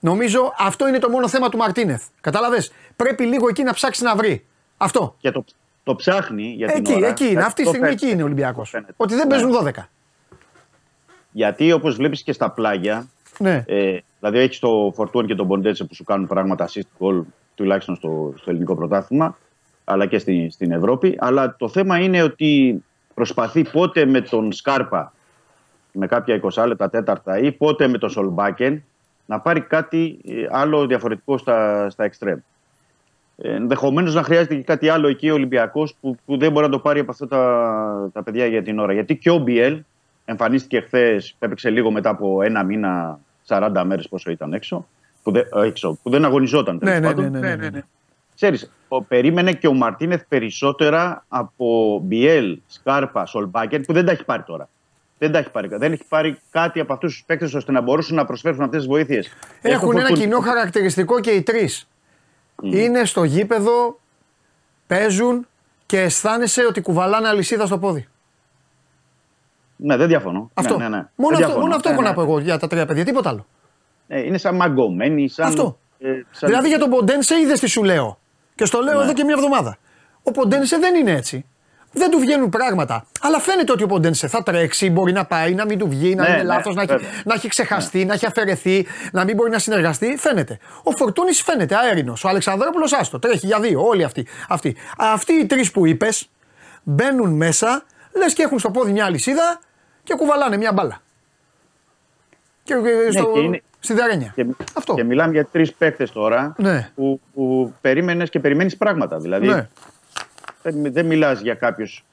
Νομίζω αυτό είναι το μόνο θέμα του Μαρτίνεθ. Κατάλαβε. Πρέπει λίγο εκεί να ψάξει να βρει. Αυτό. Και το, το ψάχνει για την Εκεί, ώρα. εκεί είναι. Δηλαδή, Αυτή τη το στιγμή φαίνεται. εκεί είναι ο Ολυμπιακός. Φαίνεται. Ότι δεν Ναι. παίζουν 12. Γιατί όπως βλέπεις και στα πλάγια, Ναι. Ε, δηλαδή έχεις το Φορτούν και τον Μποντέτσε που σου κάνουν πράγματα assist goal τουλάχιστον στο, στο ελληνικό πρωτάθλημα αλλά και στη, στην Ευρώπη. Αλλά το θέμα είναι ότι προσπαθεί πότε με τον Σκάρπα με κάποια 20 λεπτά τέταρτα ή πότε με τον Σολμπάκεν να πάρει κάτι ε, άλλο διαφορετικό στα, στα extreme. Ε, Ενδεχομένως να χρειάζεται και κάτι άλλο εκεί ο Ολυμπιακός που, που δεν μπορεί να το πάρει από αυτά τα, τα παιδιά για την ώρα. Γιατί και ο Μπιέλ εμφανίστηκε χθες, έπαιξε λίγο μετά από ένα μήνα, 40 μέρες πόσο ήταν έξω, που, δεν- ε, έξω, που δεν αγωνιζόταν. τέλος Ναι, ναι, πάντων. ναι, ναι, ναι, ναι. Ξέρεις, ο, περίμενε και ο Μαρτίνεθ περισσότερα από Μπιέλ, Σκάρπα, Σολμπάκερ που δεν τα έχει πάρει τώρα. Δεν τα έχει πάρει. Δεν έχει πάρει κάτι από αυτούς τους παίκτες ώστε να μπορούσαν να προσφέρουν αυτές τις βοήθειες. Έχουν ένα κοινό χαρακτηριστικό και οι τρεις. Είναι στο γήπεδο, παίζουν και αισθάνεσαι ότι κουβαλάνε αλυσίδα στο πόδι. Ναι, δεν διαφωνώ. Αυτό. Ναι, ναι, ναι. Μόνο Δεν αυτό, διαφωνώ. μόνο αυτό Ναι, έχω ναι. να πω εγώ για τα τρία παιδιά, τίποτα άλλο. Ε, είναι σαν μαγκωμένοι, σαν. Αυτό. ε, σαν- Δηλαδή για τον Ποντένσε είδες τι σου λέω. Και στο λέω Ναι. εδώ και μια εβδομάδα. Ο Ποντένσε δεν είναι έτσι. Δεν του βγαίνουν πράγματα. Αλλά φαίνεται ότι ο Ποντένσε θα τρέξει, μπορεί να πάει, να μην του βγει, να Ναι, είναι ναι, λάθος, να, έχει- βέβαια. να έχει ξεχαστεί, να έχει αφαιρεθεί, να μην μπορεί να συνεργαστεί. Φαίνεται. Ο Φορτούνης φαίνεται αέρινος. Ο Αλεξανδρόπουλος άστο. Τρέχει για δύο. Όλοι αυτοί. Αυτοί, αυτοί οι τρεις που είπες μπαίνουν μέσα, λες και έχουν στο πόδι μια αλυσίδα και κουβαλάνε μια μπάλα. Και, ε, στο, Ναι, και είναι- στη διαρρένια. Και, Αυτό. και μιλάμε για τρεις παίκτες τώρα Ναι. που, που περίμενες και περιμένεις πράγματα. Δηλαδή Ναι. δεν, δεν μιλάς για κάποιους.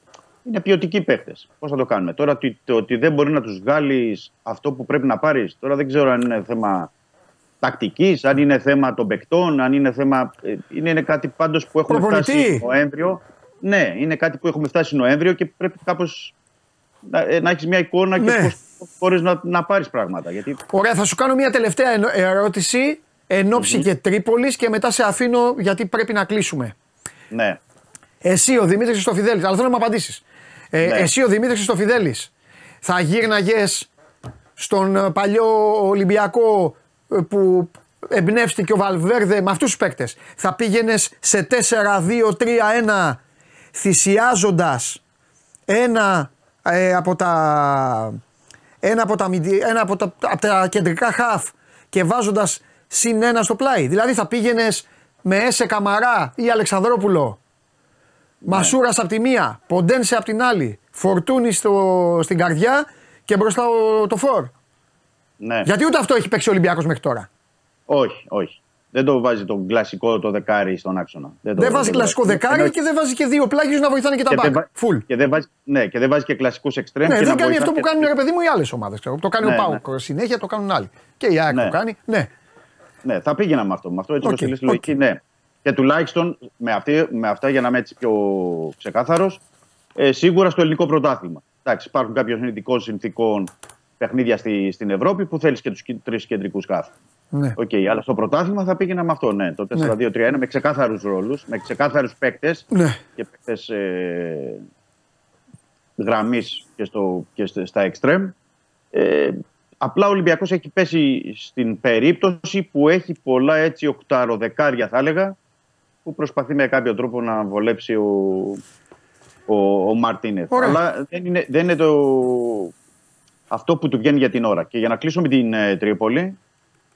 Είναι ποιοτικοί παίκτες. Πώς θα το κάνουμε; Τώρα ότι, το, ότι δεν μπορεί να τους βγάλεις αυτό που πρέπει να πάρεις. Τώρα δεν ξέρω αν είναι θέμα τακτικής, αν είναι θέμα των παικτών, αν είναι θέμα. ε, Είναι, είναι κάτι πάντως που έχουμε Προπονητή. φτάσει Νοέμβριο. Ναι, είναι κάτι που έχουμε φτάσει Νοέμβριο και πρέπει κάπως να, ε, να έχεις μια εικόνα Ναι. και πώς μπορείς να, να πάρεις πράγματα. Γιατί Ωραία, θα σου κάνω μια τελευταία ενο- ερώτηση εν ώψη και Τρίπολης και μετά σε αφήνω γιατί πρέπει να κλείσουμε. ναι. Εσύ ο Δημήτρης Χριστοφιδέλης, αλλά θέλω να μου απαντήσεις. Ε, Ναι. Εσύ ο Δημήτρης Χριστοφιδέλης θα γύρναγες στον ε, παλιό Ολυμπιακό ε, που εμπνεύστηκε ο Βαλβέρδε με αυτούς τους παίκτες. Θα πήγαινες σε 4-2-3-1 θυσιάζοντας ένα ε, από τα ένα από τα, μιντι- ένα από τα, από τα κεντρικά χαφ και βάζοντας συν ένα στο πλάι. Δηλαδή θα πήγαινες με Έσε Καμαρά ή Αλεξανδρόπουλο. Μασούρας από τη μία, Ποντένσε από την άλλη, Φορτούνη στο, στην καρδιά και μπροστά ο, το φορ. Ναι. Γιατί ούτε αυτό έχει παίξει ο Ολυμπιακός μέχρι τώρα. Όχι, όχι. Δεν το βάζει τον κλασικό το δεκάρι στον άξονα. το- Δεν βάζει κλασικό δεκάρι Ενώ- και δεν βάζει και δύο πλάγιους να βοηθάνε και τα και δεν μπακ. βα- Φουλ. Και δεν βάζει, ναι, και δεν βάζει και κλασικούς εξτρέμ. Ναι, και δεν να κάνει αυτό βοηθάει που και- κάνουν ρε παιδί μου οι άλλες ομάδες. Το κάνει Ναι, ο Πάουκ συνέχεια, το κάνουν άλλοι. Και η ΑΕΚ Ναι. το κάνει. Ναι. Ναι, θα πήγαινα με αυτό. Με αυτό έτσι Οκ, όπως λες οκ. λογική, ναι. Και τουλάχιστον με, αυτή, με αυτά, για να είμαι έτσι πιο ξεκάθαρος, ε, σίγουρα στο ελληνικό πρωτάθλημα. Εντάξει, υπάρχουν κάποιων ειδικών συνθήκων παιχνίδια στη, στην Ευρώπη που θέλεις και τους τρεις κεντρικούς χάφ. Ναι. Οκ, αλλά στο πρωτάθλημα θα πήγαινα με αυτό, ναι. Το 4-2-3-1 με ξεκάθαρους ρόλους, με ξεκάθαρους παίκτες ναι. και παίκτες ε, γραμμής και, στο, και στε- στα εξτρέμ. Ε, απλά ο Ολυμπιακός έχει πέσει στην περίπτωση που έχει πολλά έτσι οκταροδεκάρια θα έλεγα που προσπαθεί με κάποιο τρόπο να βολέψει ο, ο, ο Μαρτίνεθ. Ωραία. Αλλά δεν είναι, δεν είναι το, αυτό που του βγαίνει για την ώρα. Και για να κλείσω με την ε, Τρίπολη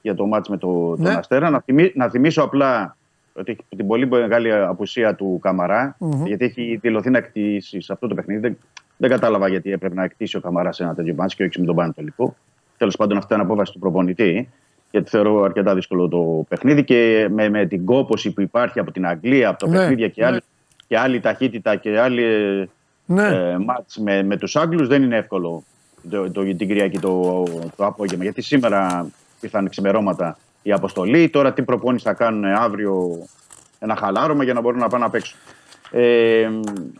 για το μάτς με το, Ναι. τον Αστέρα, να, θυμί- να θυμίσω απλά ότι έχει την πολύ μεγάλη απουσία του καμαρα Μμμ. γιατί έχει δηλωθεί να κτίσει σε αυτό το παιχνίδι. Δεν, δεν κατάλαβα γιατί έπρεπε να κτίσει ο Καμαρά σε ένα τέτοιο μάτς και όχι με τον Πανετολικό. Τέλος πάντων, αυτή είναι απόφαση του προπονητή. Γιατί θεωρώ αρκετά δύσκολο το παιχνίδι και με, με την κόποση που υπάρχει από την Αγγλία, από τα Ναι, παιχνίδια και, ναι. άλλη, και άλλη ταχύτητα και άλλη Ναι. ε, μάτς με, με τους Άγγλους δεν είναι εύκολο το, το, την Κυριακή το, το απόγευμα. Γιατί σήμερα ήρθαν ξημερώματα η αποστολή. Τώρα τι προπόνηση θα κάνουν αύριο ένα χαλάρωμα για να μπορούν να πάνε να παίξουν. Ε,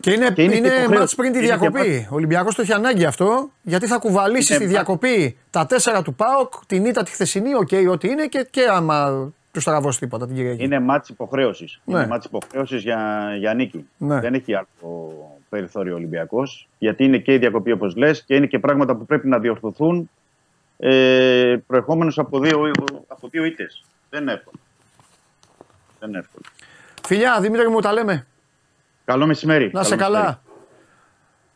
Και είναι, και είναι, και υποχρέωση. μάτς πριν τη Είναι και διακοπή. μάτς- Ο Ολυμπιακός το έχει ανάγκη αυτό, γιατί θα κουβαλήσει Είναι στη μάτς- διακοπή τα τέσσερα του ΠΑΟΚ, την ήττα τη χθεσινή, οκ, ό,τι είναι, και, και άμα τους στραβώσει τίποτα την Κυριακή. Είναι μάτς υποχρέωσης. Ναι. Είναι μάτς υποχρέωσης για, για νίκη. Ναι. Δεν έχει άλλο περιθώριο Ολυμπιακός. Γιατί είναι και η διακοπή, όπως λες, και είναι και πράγματα που πρέπει να διορθωθούν ε, προερχόμενος από δύο, από δύο ήττες. Δεν είναι εύκολο. Δεν είναι εύκολο. Φιλιά, Δημήτρη μου, τα λέμε. Καλό μεσημέρι. Να σε Καλό μεσημέρι. καλά.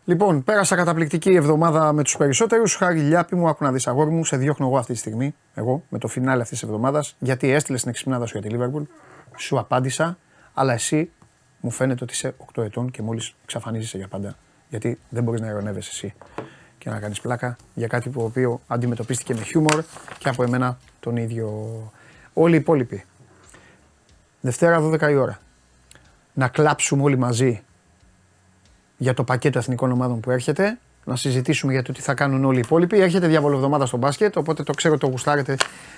Λοιπόν, πέρασα καταπληκτική εβδομάδα με τους περισσότερους. Χάρη Λιάπη μου, άκου να δεις αγόρι μου, σε διώχνω εγώ αυτή τη στιγμή. Εγώ, με το φινάλε αυτής της εβδομάδας, γιατί έστειλε την εξυπνάδα σου για τη Λίβερπουλ. Σου απάντησα, αλλά εσύ μου φαίνεται ότι είσαι 8 ετών και μόλις εξαφανίζεσαι για πάντα. Γιατί δεν μπορείς να ειρωνεύεσαι εσύ και να κάνεις πλάκα για κάτι που οποίο αντιμετωπίστηκε με χιούμορ και από εμένα τον ίδιο. Όλοι οι υπόλοιποι. Δευτέρα 12 η ώρα. Να κλάψουμε όλοι μαζί για το πακέτο εθνικών ομάδων που έρχεται. Να συζητήσουμε για το τι θα κάνουν όλοι οι υπόλοιποι. Έρχεται διάβολο εβδομάδα στο μπάσκετ, οπότε το ξέρω το γουστάρετε.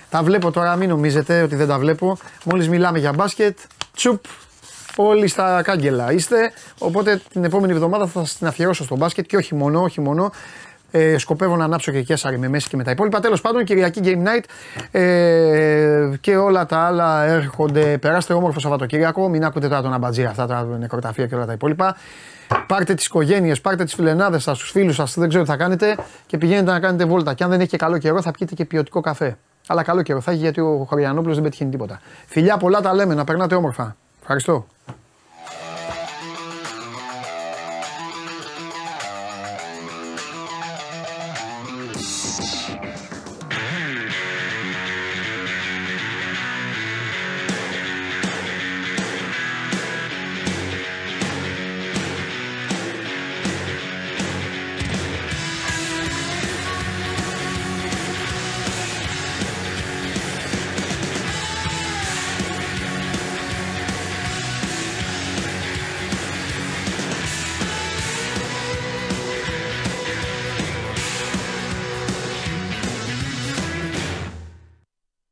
Τα βλέπω τώρα, μην νομίζετε ότι δεν τα βλέπω. Μόλις μιλάμε για μπάσκετ, τσουπ, όλοι στα κάγκελα είστε. Οπότε την επόμενη εβδομάδα θα σας την αφιερώσω στο μπάσκετ και όχι μόνο, όχι μόνο. Ε, σκοπεύω να ανάψω και Κέσσαρη με μέση και με τα υπόλοιπα. Τέλος πάντων, Κυριακή Game Night ε, και όλα τα άλλα έρχονται. Περάστε όμορφο Σαββατοκύριακο. Μην ακούτε τώρα τον αμπατζή, αυτά τα νεκροταφεία και όλα τα υπόλοιπα. Πάρτε τις οικογένειες, πάρτε τις φιλενάδες σας, τους φίλους σας, δεν ξέρω τι θα κάνετε και πηγαίνετε να κάνετε βόλτα. Και αν δεν έχει και καλό καιρό, θα πιείτε και ποιοτικό καφέ. Αλλά καλό καιρό θα έχει γιατί ο Χωριανόπουλος δεν πετυχαίνει τίποτα. Φιλιά πολλά τα λέμε, να περνάτε όμορφα. Ευχαριστώ.